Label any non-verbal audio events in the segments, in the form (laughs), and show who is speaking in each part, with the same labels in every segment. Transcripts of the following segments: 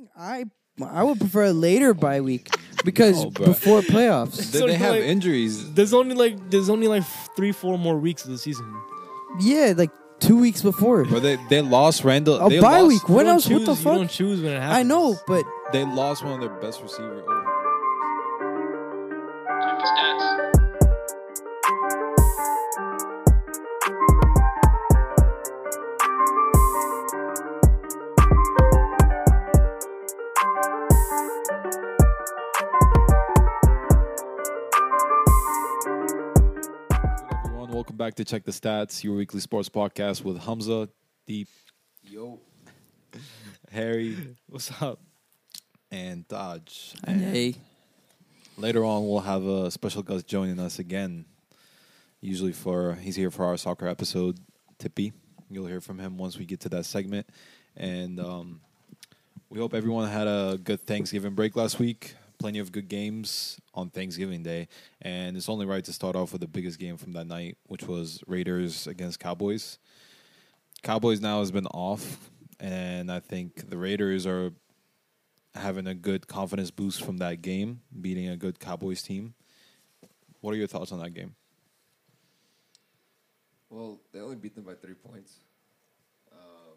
Speaker 1: think I I would prefer a later bye week because
Speaker 2: No, bro.
Speaker 1: before playoffs.
Speaker 2: They,
Speaker 3: So
Speaker 2: they have
Speaker 3: like-
Speaker 2: injuries.
Speaker 3: There's only like there's only like three, four more weeks of the season.
Speaker 1: Yeah, like two weeks before.
Speaker 2: But they, they lost Randall.
Speaker 1: A
Speaker 2: they
Speaker 1: bye
Speaker 2: lost,
Speaker 1: week. What
Speaker 3: You don't
Speaker 1: else? What
Speaker 3: choose-
Speaker 1: the
Speaker 3: You don't
Speaker 1: fuck?
Speaker 3: choose when it happens.
Speaker 1: I know, but
Speaker 2: They lost one of their best receivers. Oh,
Speaker 4: Check stats.
Speaker 2: Back to Check the Stats, your weekly sports podcast with Hamza, Deep,
Speaker 5: Yo,
Speaker 2: Harry,
Speaker 3: What's up?
Speaker 2: and Dodge.
Speaker 1: hey,
Speaker 2: Later on, we'll have a special guest joining us again. Usually, for he's here for our soccer episode, Tipi. You'll hear from him once we get to that segment. And um, we hope everyone had a good Thanksgiving break last week. Plenty of good games on Thanksgiving Day, and it's only right to start off with the biggest game from that night, which was Raiders against Cowboys. Cowboys now has been off, and I think the Raiders are having a good confidence boost from that game, beating a good Cowboys team. What are your thoughts on that game?
Speaker 5: well, they only beat them by three points, um,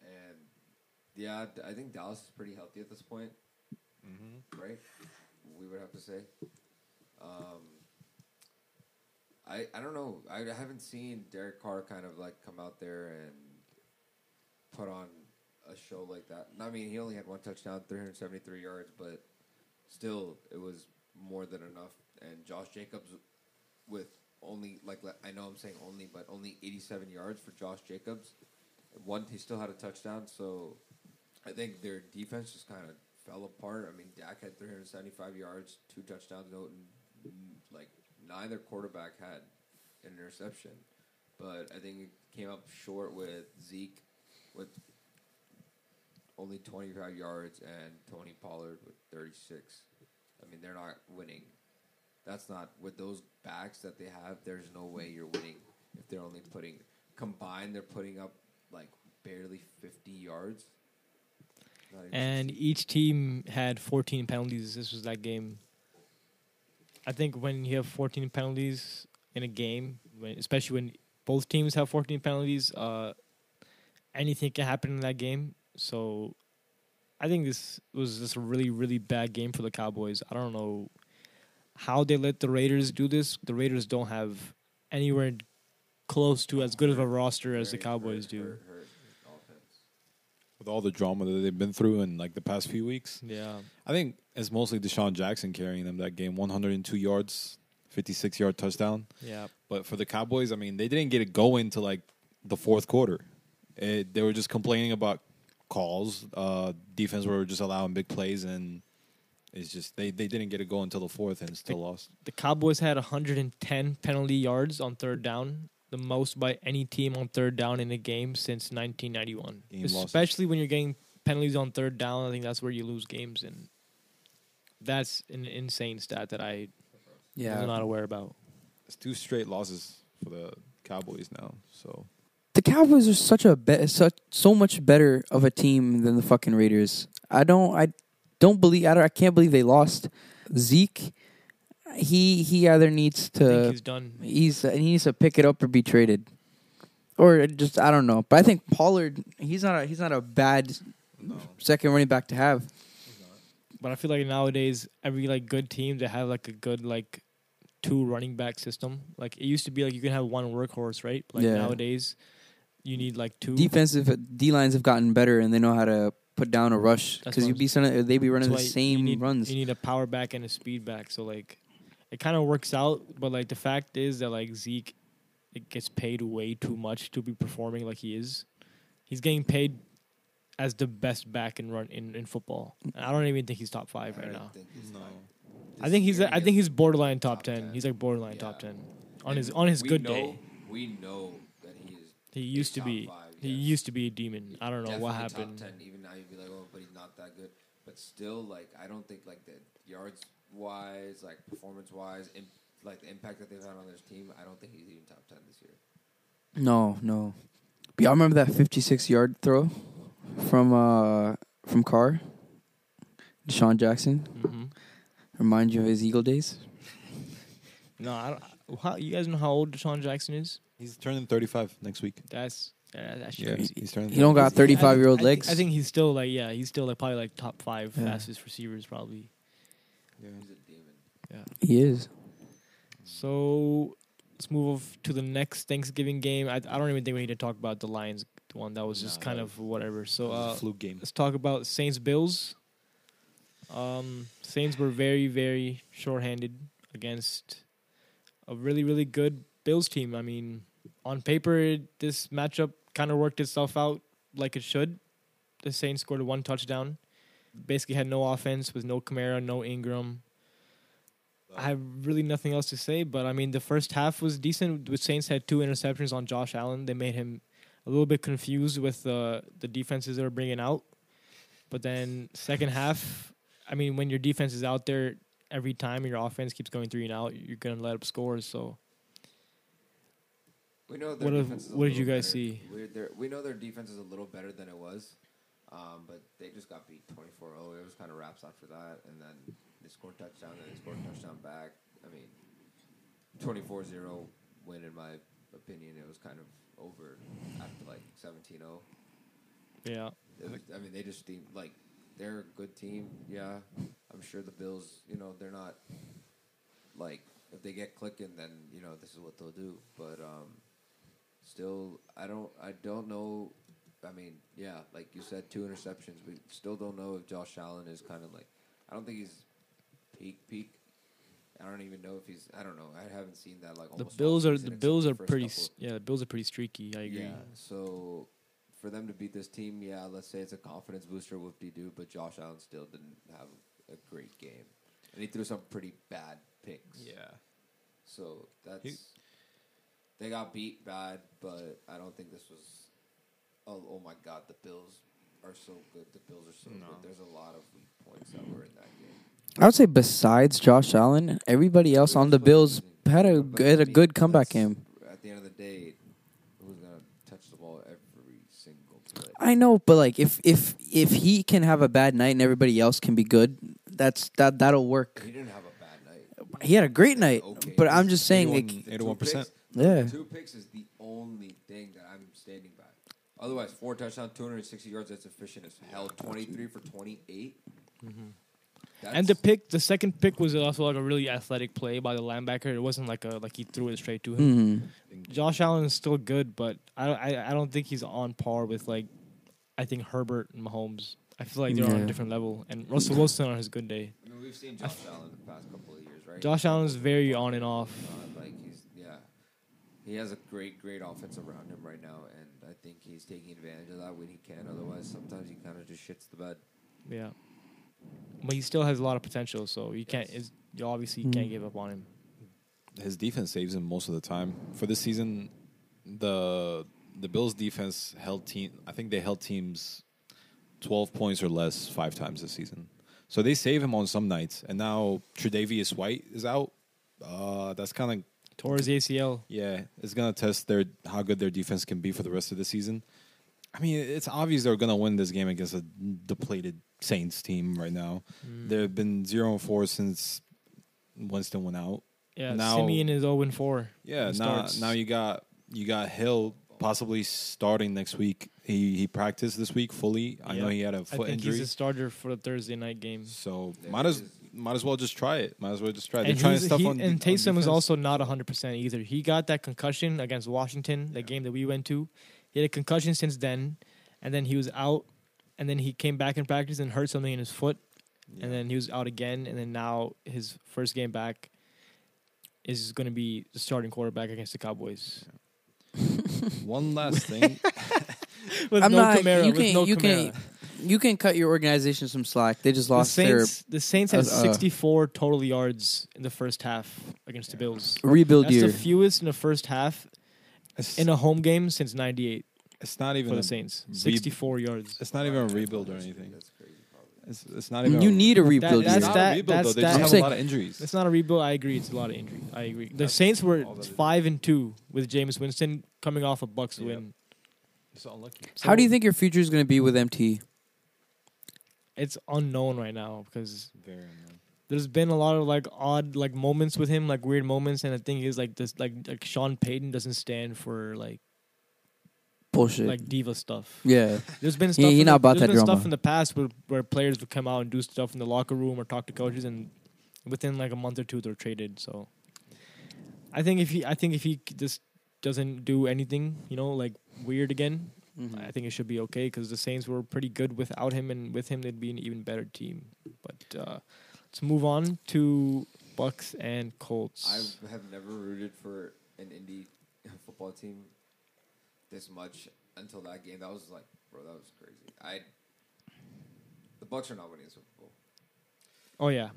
Speaker 5: and yeah, I think Dallas is pretty healthy at this point, right? We would have to say. Um, I I don't know. I haven't seen Derek Carr kind of like come out there and put on a show like that. I mean, he only had one touchdown, 373 yards, but still, it was more than enough. And Josh Jacobs with only like I know I'm saying only, but only 87 yards for Josh Jacobs. One, he still had a touchdown, so I think their defense just kind of fell apart. I mean, Dak had 375 yards, two touchdowns, no, like neither quarterback had an interception, but I think it came up short with Zeke with only 25 yards and Tony Pollard with 36. I mean, they're not winning. That's not with those backs that they have. There's no way you're winning if they're only putting combined. They're putting up like barely 50 yards.
Speaker 3: And each team had 14 penalties. This was that game. I think when you have 14 penalties in a game, when, especially when both teams have 14 penalties, uh, anything can happen in that game. So I think this was just a really, really bad game for the Cowboys. I don't know how they let the Raiders do this. The Raiders don't have anywhere close to as good of a roster as the Cowboys do.
Speaker 5: Hurt, hurt offense.
Speaker 2: With all the drama that they've been through in like the past few weeks,
Speaker 3: Yeah.
Speaker 2: I think it's mostly DeSean Jackson carrying them that game. 102 yards, 56 yard touchdown.
Speaker 3: Yeah.
Speaker 2: But for the Cowboys, I mean, they didn't get it going to like the fourth quarter. It, they were just complaining about calls. Uh, defense were just allowing big plays, and it's just they, they didn't get it going until the fourth and still lost.
Speaker 3: the Cowboys had 110 penalty yards on third down, the most by any team on third down in a game since 1991.
Speaker 2: Game losses.
Speaker 3: Especially when you're getting penalties on third down, I think that's where you lose games, and that's an insane stat that I was
Speaker 1: yeah.
Speaker 3: not aware about.
Speaker 2: It's two straight losses for the Cowboys now. So
Speaker 1: The Cowboys are such a be- such so much better of a team than the fucking Raiders. I don't I don't believe I, don't, I can't believe they lost. Zeke, he he either needs to
Speaker 3: he's done.
Speaker 1: he's he needs to pick it up or be traded, or just I don't know. But I think Pollard he's not a, he's not a bad second running back to have.
Speaker 3: But I feel like nowadays every like good team they have like a good like two running back system. Like it used to be like you can have one workhorse, right? Like
Speaker 1: Yeah.
Speaker 3: nowadays you need like two.
Speaker 1: Defensive D lines have gotten better and they know how to put down a rush because
Speaker 3: what
Speaker 1: you
Speaker 3: I'm
Speaker 1: be son- they be running the same
Speaker 3: you need,
Speaker 1: runs.
Speaker 3: You need a power back and a speed back. So like, it kind of works out. But like the fact is that like Zeke, it gets paid way too much to be performing like he is. He's getting paid as the best back in run in, in football. And I don't even think he's top five right
Speaker 5: I
Speaker 3: now.
Speaker 5: think he's
Speaker 2: No.
Speaker 3: I think he's
Speaker 5: year
Speaker 3: I think he's borderline top
Speaker 5: top
Speaker 3: ten.
Speaker 5: 10.
Speaker 3: He's like borderline
Speaker 5: Yeah.
Speaker 3: top ten on
Speaker 5: And
Speaker 3: his on his good
Speaker 5: know,
Speaker 3: day.
Speaker 5: We know that he is.
Speaker 3: He used to be
Speaker 5: five,
Speaker 3: he
Speaker 5: yes.
Speaker 3: used to be a demon. I don't know what happened.
Speaker 5: Top 10, even now you'd be like, oh, but he's not that good. But still, like, I don't think like the yards wise, like performance wise, Im- like the impact that they've had on this team, I don't think he's even top ten this year.
Speaker 1: No, no. But y'all remember that 56 yard throw from uh from Carr. DeSean Jackson.
Speaker 3: Mm-hmm.
Speaker 1: Remind you of his Eagle days.
Speaker 3: No, I don't. How, you guys know how old DeSean Jackson is?
Speaker 2: He's turning 35 next week.
Speaker 3: That's uh, that's
Speaker 2: Yeah,
Speaker 3: crazy.
Speaker 2: he's turning.
Speaker 1: He don't got 35 year old
Speaker 3: I-
Speaker 1: legs.
Speaker 3: I think he's still like yeah, he's still like probably like top five
Speaker 1: Yeah.
Speaker 3: fastest receivers probably.
Speaker 2: Yeah.
Speaker 5: He's a demon.
Speaker 3: Yeah.
Speaker 1: he is.
Speaker 3: So let's move to the next Thanksgiving game. I, I don't even think we need to talk about the Lions one. That was just
Speaker 2: Nah,
Speaker 3: kind of whatever. So
Speaker 2: It a
Speaker 3: uh,
Speaker 2: fluke game.
Speaker 3: let's talk about Saints Bills. Um, Saints were very very shorthanded against a really really good Bills team. I mean, on paper this matchup kind of worked itself out like it should. The Saints scored one touchdown. Basically had no offense with no Kamara, no Ingram. I have really nothing else to say, but I mean the first half was decent. The Saints had two interceptions on Josh Allen. They made him a little bit confused with the the defenses they were bringing out. But then second half, I mean, when your defense is out there every time and your offense keeps going three and out, you're gonna let up scores. So
Speaker 5: We know their
Speaker 3: What have-
Speaker 5: is a
Speaker 3: what did you guys
Speaker 5: better.
Speaker 3: see?
Speaker 5: We know their defense is a little better than it was, um, but they just got beat 24-0. It was kind of wraps after that, and then they scored touchdown, and they scored touchdown back. I mean, 24-0 win in my opinion. It was kind of over after like 17-0.
Speaker 3: yeah,
Speaker 5: was, I mean, they just seem like they're a good team. Yeah, I'm sure the Bills. You know, they're not like if they get clicking, then you know this is what they'll do. But um, still, I don't. I don't know. I mean, yeah, like you said, two interceptions. We still don't know if Josh Allen is kind of like. I don't think he's peak peak. I don't even know if he's. I don't know. I haven't seen that like
Speaker 3: the Bills are the Bills are pretty
Speaker 5: couple.
Speaker 3: yeah the Bills are pretty streaky. I agree.
Speaker 5: Yeah. So for them to beat this team, yeah, let's say it's a confidence booster, whoop de doo. But Josh Allen still didn't have a great game, and he threw some pretty bad picks. Yeah. So that's
Speaker 2: He-
Speaker 5: they got beat bad, but I don't think this was. Oh, oh my God, the Bills are so good. The Bills are so
Speaker 2: No.
Speaker 5: good. There's a lot of weak points that were in that game.
Speaker 1: I would say besides Josh Allen, everybody else on the Bills had a had
Speaker 5: I
Speaker 1: a
Speaker 5: mean,
Speaker 1: good comeback game.
Speaker 5: At the end of the day, who's gonna touch the ball every single play?
Speaker 1: I know, but like if if if he can have a bad night and everybody else can be good, that's that that'll work.
Speaker 5: He didn't have a bad night.
Speaker 1: He had a great night,
Speaker 5: Okay.
Speaker 1: but I'm just saying,
Speaker 2: 81
Speaker 1: like,
Speaker 5: The
Speaker 2: 81%.
Speaker 5: two
Speaker 1: Yeah.
Speaker 5: Two picks is the only thing that I'm standing by. Otherwise, four touchdowns, 260 yards, that's efficient as hell. 23 for 28. That's,
Speaker 3: And the pick, the second pick was also like a really athletic play by the linebacker. It wasn't like a like he threw it straight to him.
Speaker 1: mm,
Speaker 3: Josh Allen is still good, but I, I I don't think he's on par with like I think Herbert and Mahomes. I feel like they're on a different level. And Russell Wilson on his good day.
Speaker 5: I mean, we've seen Josh Allen the past couple of years, right?
Speaker 3: Josh Allen's very on and off.
Speaker 5: Uh, like he's yeah, he has a great, great offense around him right now, and I think he's taking advantage of that when he can. Otherwise, sometimes he kind of just shits the bed.
Speaker 3: Yeah, but he still has a lot of potential. So you can't.
Speaker 5: Yes.
Speaker 3: Is you obviously
Speaker 1: Mm.
Speaker 3: can't give up on him.
Speaker 2: his defense saves him most of the time. For this season, the the Bills defense held team. I think they held teams twelve points or less five times this season. So they save him on some nights. And now Tre'Davious White is out. Uh, that's kind of
Speaker 3: Towards the ACL.
Speaker 2: yeah. It's gonna test their how good their defense can be for the rest of the season. I mean, it's obvious they're gonna win this game against a depleted Saints team right now.
Speaker 3: Mm.
Speaker 2: They've been zero and four since Winston went out.
Speaker 3: Yeah,
Speaker 2: now-
Speaker 3: Siemian is 0 and 4.
Speaker 2: Yeah, now
Speaker 3: starts.
Speaker 2: now you got you got Hill possibly starting next week. He he practiced this week fully. I know he had a foot
Speaker 3: think
Speaker 2: injury,
Speaker 3: he's a starter for the Thursday night game.
Speaker 2: so
Speaker 5: Yeah,
Speaker 2: might as
Speaker 5: he is.
Speaker 2: Might as well just try it. Might as well just try it. They're
Speaker 3: And,
Speaker 2: trying
Speaker 3: he's-
Speaker 2: stuff
Speaker 3: he-
Speaker 2: on
Speaker 3: and
Speaker 2: de- on
Speaker 3: Taysom is also not 100% either. He got that concussion against Washington, the game that we went to. He had a concussion since then, and then he was out, and then he came back in practice and hurt something in his foot,
Speaker 2: Yeah.
Speaker 3: and then he was out again, and then now his first game back is going to be the starting quarterback against the Cowboys. (laughs)
Speaker 2: one last thing. (laughs)
Speaker 3: With
Speaker 1: I'm
Speaker 3: no
Speaker 1: not.
Speaker 3: Kamara,
Speaker 1: you
Speaker 3: with
Speaker 1: can
Speaker 3: no
Speaker 1: you
Speaker 3: Kamara.
Speaker 1: can you can cut your organization some slack. They just
Speaker 3: The
Speaker 1: lost their
Speaker 3: the Saints had
Speaker 1: uh, uh,
Speaker 3: 64 total yards in the first half against the Bills.
Speaker 1: rebuild
Speaker 3: That's
Speaker 1: year.
Speaker 3: the fewest in the first half
Speaker 2: It's,
Speaker 3: in a home game since 98
Speaker 2: it's not even
Speaker 3: for the
Speaker 2: a-
Speaker 3: Saints.
Speaker 2: re-
Speaker 3: 64 yards.
Speaker 2: It's not even a rebuild or anything.
Speaker 5: That's crazy.
Speaker 2: It's, it's not even.
Speaker 1: you
Speaker 2: a,
Speaker 1: need a rebuild
Speaker 3: that's
Speaker 2: It's not
Speaker 3: that-
Speaker 2: a rebuild
Speaker 3: that's
Speaker 2: though. They
Speaker 3: that-
Speaker 2: just
Speaker 1: I'm
Speaker 2: have
Speaker 1: saying-
Speaker 2: a lot of injuries.
Speaker 3: It's not a rebuild. I agree. It's a lot of injuries. I agree. The Saints were
Speaker 2: all that it is.
Speaker 3: five and two with Jameis Winston coming off a Bucks
Speaker 2: Yeah.
Speaker 3: win.
Speaker 2: It's unlucky.
Speaker 1: How do you think your future is going to be with MT?
Speaker 3: It's unknown right now because
Speaker 2: Very unknown.
Speaker 3: there's been a lot of like odd like moments with him, like weird moments, and the thing is like this like like Sean Payton doesn't stand for like
Speaker 1: Bullshit.
Speaker 3: like diva stuff.
Speaker 1: yeah.
Speaker 3: There's been
Speaker 1: He-
Speaker 3: stuff.
Speaker 1: he
Speaker 3: in
Speaker 1: not
Speaker 3: the,
Speaker 1: about that
Speaker 3: been
Speaker 1: drama.
Speaker 3: stuff in the past where where players would come out and do stuff in the locker room or talk to coaches, and within like a month or two they're traded. So I think if he I think if he just doesn't do anything, you know, like weird again,
Speaker 1: Mm-hmm.
Speaker 3: I think it should be okay because the Saints were pretty good without him, and with him they'd be an even better team. But uh, let's move on to Bucks and Colts.
Speaker 5: I have never rooted for an indie (laughs) football team this much until that game. That was like, bro, that was crazy. I the Bucks are not winning the Super Bowl.
Speaker 3: oh yeah,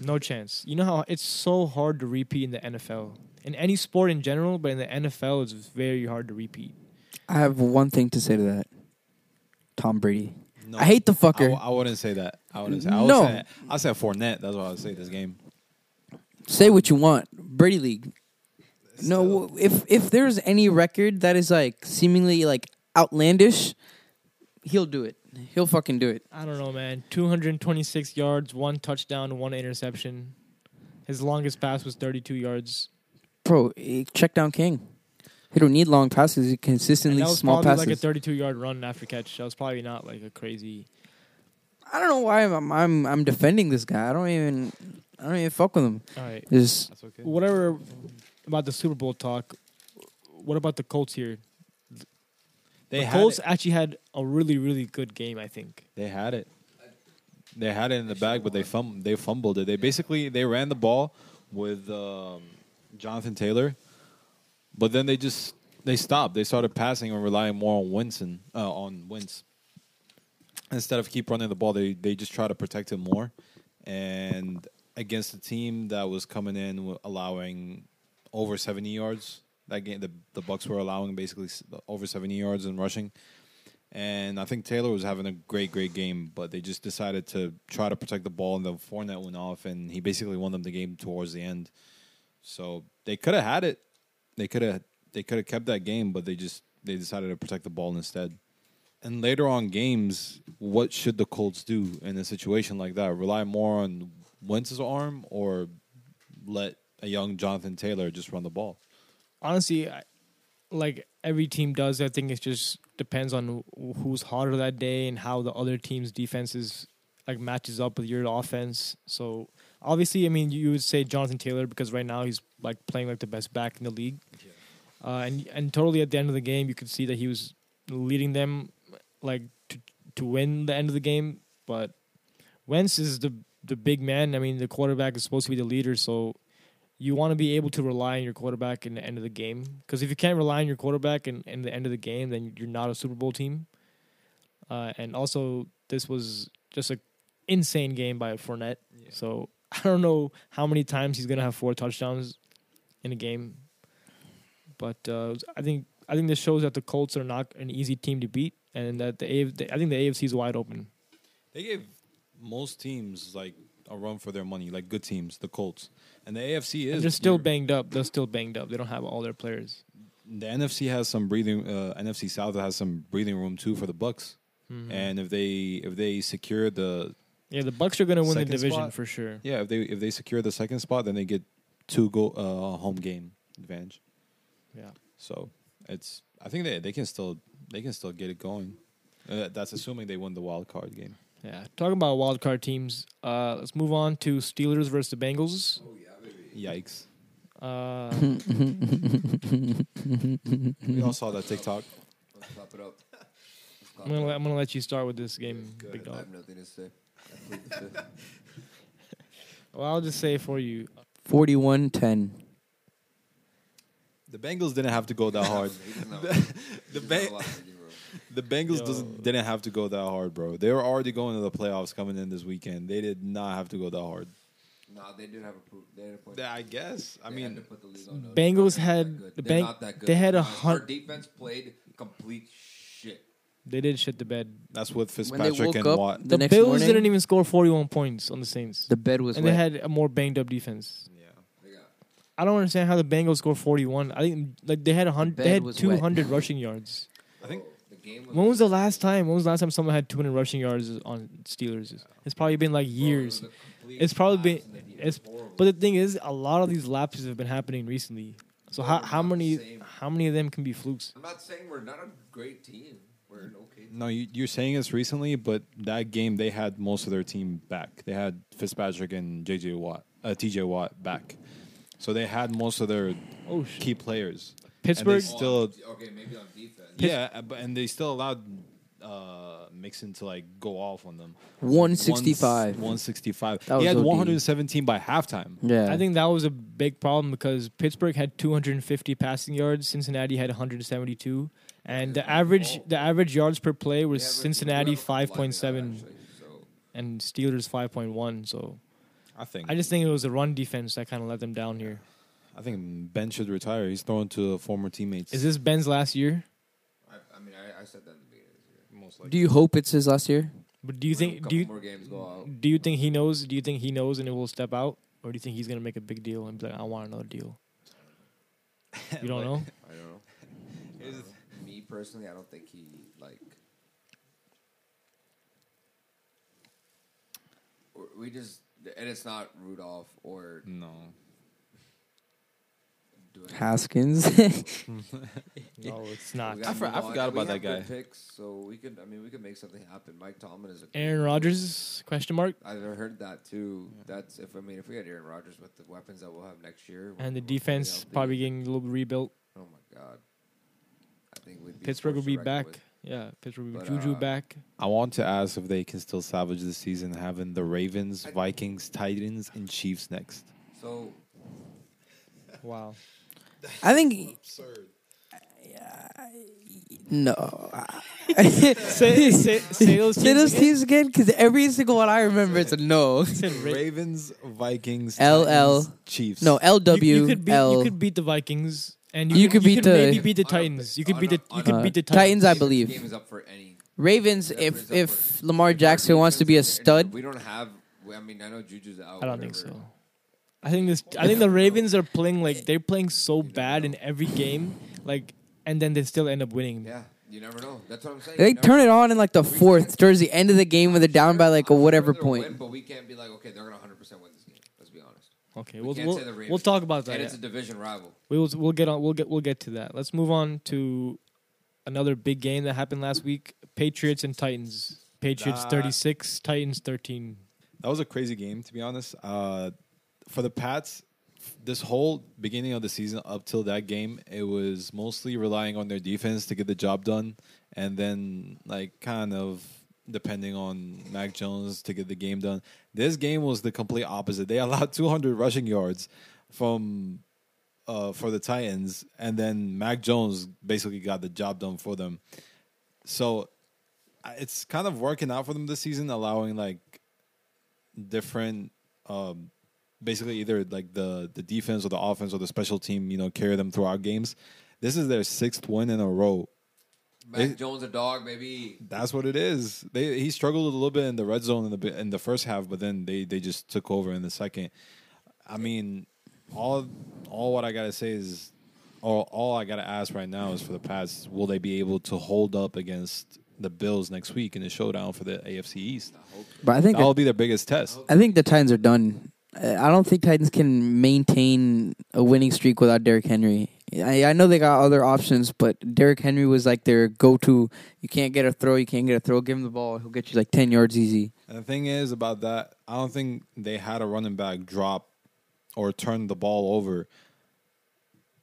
Speaker 3: no chance. You know how it's so hard to repeat in the NFL, in any sport in general, but in the NFL it's very hard to repeat.
Speaker 1: I have one thing to say to that. Tom Brady.
Speaker 2: No,
Speaker 1: I hate the
Speaker 2: I,
Speaker 1: fucker.
Speaker 2: w- I wouldn't say that. I wouldn't say. I would
Speaker 1: No.
Speaker 2: say, I said Fournette. That's what I would say this game.
Speaker 1: Say what you want. Brady League. No, if if there's any record that is like seemingly like outlandish, he'll do it. He'll fucking do it.
Speaker 3: I don't know, man. 226 yards, one touchdown, one interception. His longest pass was 32 yards.
Speaker 1: Bro, eh, check down king. He don't need long passes. He
Speaker 3: And
Speaker 1: consistently
Speaker 3: that was
Speaker 1: small
Speaker 3: probably
Speaker 1: passes.
Speaker 3: like a 32 yard run after catch. That was probably not like a crazy.
Speaker 1: I don't know why I'm, I'm I'm defending this guy. I don't even I don't even fuck with him.
Speaker 3: All right.
Speaker 1: Just
Speaker 2: That's okay.
Speaker 3: Whatever about the Super Bowl talk. What about the Colts here?
Speaker 2: They
Speaker 3: the
Speaker 2: had
Speaker 3: Colts
Speaker 2: it.
Speaker 3: actually had a really, really good game. I think.
Speaker 2: They had it. They had it in the bag, but they fum- they fumbled it. They basically they ran the ball with um, Jonathan Taylor, but then they just they stopped. They started passing and relying more on Winston uh, on Wentz instead of keep running the ball. They they just try to protect him more, and against a team that was coming in wi- allowing over seventy yards. That game, the the Bucks were allowing basically over seventy yards in rushing. And I think Taylor was having a great, great game, but they just decided to try to protect the ball, and the Fournette went off, and he basically won them the game towards the end. So they could have had it. They could have they could have kept that game, but they just they decided to protect the ball instead. And later on games, what should the Colts do in a situation like that? Rely more on Wentz's arm or let a young Jonathan Taylor just run the ball?
Speaker 3: Honestly, I, like every team does, I think it just depends on who's hotter that day and how the other team's defenses like matches up with your offense. So obviously, I mean, you would say Jonathan Taylor because right now he's like playing like the best back in the league. Uh, and and totally at the end of the game, you could see that he was leading them like to to win the end of the game. But Wentz is the the big man. I mean, the quarterback is supposed to be the leader, so you want to be able to rely on your quarterback in the end of the game. Because if you can't rely on your quarterback in, in the end of the game, then you're not a Super Bowl team. Uh, and also, this was just an insane game by Fournette. So I don't know how many times he's gonna have four touchdowns in a game, but uh, I think I think this shows that the Colts are not an easy team to beat, and that the AF, I think the AFC is wide open.
Speaker 2: They gave most teams like a run for their money, like good teams, the Colts, and the AFC is.
Speaker 3: And they're still banged up. They're still banged up. They don't have all their players.
Speaker 2: The NFC has some breathing. Uh, NFC South has some breathing room too for the Bucks,
Speaker 3: Mhm.
Speaker 2: and if they if they secure the
Speaker 3: yeah, the Bucks are gonna win the division
Speaker 2: spot?
Speaker 3: for sure.
Speaker 2: yeah if they if they secure the second spot, then they get two go uh, home game advantage.
Speaker 3: Yeah.
Speaker 2: So it's I think they they can still they can still get it going. Uh, that's assuming they win the wild card game.
Speaker 3: Yeah. Talking about wild card teams, uh, let's move on to Steelers versus the Bengals.
Speaker 5: Oh yeah, baby.
Speaker 2: Yikes!
Speaker 3: Uh, (laughs)
Speaker 2: We all saw that TikTok.
Speaker 5: Let's clap it up. Let's clap
Speaker 3: I'm gonna
Speaker 5: it
Speaker 3: let,
Speaker 5: up.
Speaker 3: I'm gonna let you start with this game,
Speaker 5: Good.
Speaker 3: big
Speaker 5: I
Speaker 3: dog.
Speaker 5: have nothing to say. I plead the fifth.
Speaker 3: Well, I'll just say for you,
Speaker 1: 41-10.
Speaker 2: The Bengals didn't have to go that hard. (laughs)
Speaker 5: He doesn't oh. (laughs)
Speaker 2: the Ba-
Speaker 5: have a lot to do, bro. (laughs)
Speaker 2: The Bengals doesn't didn't have to go that hard, bro. They were already going to the playoffs coming in this weekend. They did not have to go that hard.
Speaker 5: No, they did have a proof. They had a point.
Speaker 2: I guess. I
Speaker 5: They
Speaker 2: mean,
Speaker 5: to put the league on notice.
Speaker 3: Bengals had- the
Speaker 5: They're
Speaker 3: Bang-
Speaker 5: not that good.
Speaker 3: they had a
Speaker 5: Our
Speaker 3: hun-
Speaker 5: defense played complete shit.
Speaker 3: They did shit the bed.
Speaker 2: that's with Fitzpatrick and
Speaker 1: up,
Speaker 2: Watt.
Speaker 1: The
Speaker 3: The, Bills
Speaker 1: morning-
Speaker 3: didn't even score 41 points on the Saints,
Speaker 1: The bed was
Speaker 3: and
Speaker 1: wet.
Speaker 3: they had a more banged up defense.
Speaker 2: Yeah.
Speaker 5: Got
Speaker 3: I don't understand how the Bengals scored 41. I think like they had a hundred,
Speaker 1: bed
Speaker 3: they had
Speaker 1: was wet.
Speaker 3: 200 rushing yards.
Speaker 2: I think
Speaker 5: the game.
Speaker 3: When was the last time? When was the last time someone had 200 rushing yards on Steelers? It's probably been like years. It's probably been. It's but the thing is, a lot of these lapses have been happening recently. So
Speaker 5: But
Speaker 3: how how many how many of them can be flukes?
Speaker 5: I'm not saying we're not a great team. We're okay.
Speaker 2: No, you, you're saying this recently, but that game they had most of their team back. They had Fitzpatrick and JJ Watt, uh, TJ Watt back, so they had most of their
Speaker 3: Oh
Speaker 2: key players.
Speaker 3: Pittsburgh.
Speaker 2: And they still,
Speaker 5: Oh, okay, maybe on defense.
Speaker 2: yeah, uh, but and they still allowed uh, Mixon to like go off on them.
Speaker 1: 165.
Speaker 2: One sixty five.
Speaker 1: That
Speaker 2: He had 117 by halftime.
Speaker 1: Yeah.
Speaker 3: I think that was a big problem because Pittsburgh had 250 passing yards, Cincinnati had 172, and the average the average yards per play was
Speaker 5: Yeah, but we
Speaker 3: Cincinnati
Speaker 5: have a couple like that,
Speaker 3: 5.7
Speaker 5: so.
Speaker 3: and Steelers 5.1. So
Speaker 2: I think.
Speaker 3: I just think it was the run defense that kind of let them down here.
Speaker 2: I think Ben should retire. He's throwing to former teammates.
Speaker 3: Is this Ben's last year?
Speaker 5: I, I mean, I, I said that in the beginning of this year.
Speaker 2: most likely?
Speaker 1: Do you hope it's his last year?
Speaker 3: But do you
Speaker 5: When a
Speaker 3: think
Speaker 5: couple
Speaker 3: do you
Speaker 5: more games go out?
Speaker 3: do you think he knows? Do you think he knows and it will step out, or do you think he's gonna make a big deal and be like, I want another deal? (laughs) You don't know.
Speaker 5: Don't know. I don't know. Me personally, I don't think he like. We just and it's not Rudolph or
Speaker 2: No.
Speaker 1: Haskins. (laughs)
Speaker 3: No, it's not.
Speaker 2: I for- I
Speaker 5: Mudal.
Speaker 2: forgot
Speaker 5: We
Speaker 2: about
Speaker 5: have
Speaker 2: that
Speaker 5: good
Speaker 2: guy.
Speaker 5: Picks, so we could. I mean, we could make something happen. Mike Tomlin is a.
Speaker 3: Aaron Rodgers? Question mark.
Speaker 5: I've heard that too. That's if I mean if we had Aaron Rodgers with the weapons that we'll have next year,
Speaker 3: And the defense probably getting a little rebuilt.
Speaker 5: Oh my god! I think we'd be
Speaker 3: Pittsburgh will be back.
Speaker 5: with.
Speaker 3: Yeah, Pittsburgh will be
Speaker 5: But,
Speaker 3: Juju
Speaker 5: uh,
Speaker 3: back.
Speaker 2: I want to ask if they can still salvage the season having the Ravens, Vikings, Titans, and Chiefs next.
Speaker 5: So
Speaker 3: Wow.
Speaker 1: I think no. (laughs)
Speaker 3: say, say, say those
Speaker 1: Say
Speaker 3: teams
Speaker 1: those
Speaker 3: again.
Speaker 1: teams again, because every single one I remember is a no.
Speaker 2: Ravens, Vikings,
Speaker 1: LL.
Speaker 2: Chiefs.
Speaker 1: No, LW.
Speaker 3: you, you could beat
Speaker 1: L.
Speaker 3: you could beat the Vikings and you,
Speaker 1: You
Speaker 3: could,
Speaker 1: could
Speaker 3: you
Speaker 1: beat
Speaker 3: could
Speaker 1: the-
Speaker 3: maybe beat the
Speaker 5: On a-
Speaker 3: Titans. You could
Speaker 5: on
Speaker 3: beat
Speaker 5: a-
Speaker 3: the you
Speaker 5: on
Speaker 3: could
Speaker 1: a-
Speaker 3: beat the
Speaker 1: Titans,
Speaker 3: Titans.
Speaker 1: I
Speaker 5: this
Speaker 1: believe.
Speaker 5: game is up for any.
Speaker 1: Ravens.
Speaker 5: That
Speaker 1: If
Speaker 5: brings up
Speaker 1: if
Speaker 5: for-
Speaker 1: Lamar Jackson wants to be a stud,
Speaker 5: we don't have. I mean, I know Juju's out.
Speaker 3: I don't think
Speaker 5: whatever.
Speaker 3: so. I think this. I think the Ravens are playing like they're playing so bad in every game, like, and then they still end up winning.
Speaker 5: Yeah, you never know. That's what I'm saying.
Speaker 1: they
Speaker 5: You never
Speaker 1: turn it on in like the fourth, towards the end of the game when they're down by like a
Speaker 5: I'm sure
Speaker 1: whatever point.
Speaker 5: win, but we can't be like, okay, they're gonna 100 percent win this game. Let's be honest.
Speaker 3: Okay,
Speaker 5: We
Speaker 3: we'll
Speaker 5: can't
Speaker 3: we'll,
Speaker 5: say the Ravens.
Speaker 3: we'll talk about that.
Speaker 5: and
Speaker 3: yeah.
Speaker 5: it's a division rival.
Speaker 3: We will we'll get on we'll get we'll get to that. Let's move on to another big game that happened last week. Patriots and Titans. Patriots
Speaker 2: Ah.
Speaker 3: 36, Titans 13.
Speaker 2: That was a crazy game, to be honest. Uh, for the Pats, this whole beginning of the season up till that game, it was mostly relying on their defense to get the job done, and then like kind of depending on Mac Jones to get the game done. This game was the complete opposite. They allowed (laughs) 200 rushing yards from uh, for the Titans, and then Mac Jones basically got the job done for them. So it's kind of working out for them this season, allowing like different um basically either like the the defense or the offense or the special team you know carry them throughout games this is their sixth win in a row
Speaker 5: Mac
Speaker 2: They-
Speaker 5: Jones a dog, baby.
Speaker 2: that's what it is they he struggled a little bit in the red zone in the in the first half but then they they just took over in the second i mean all all what i gotta say is all, all i gotta ask right now is for the pats will they be able to hold up against the bills next week in the showdown for the afc east
Speaker 1: But I think
Speaker 2: that'll be their biggest test
Speaker 1: I think the Titans are done. I don't think Titans can maintain a winning streak without Derrick Henry. I, I know they got other options, but Derrick Henry was like their go-to. You can't get a throw, you can't get a throw. Give him the ball, he'll get you like ten yards easy.
Speaker 2: And the thing is about that, I don't think they had a running back drop or turn the ball over.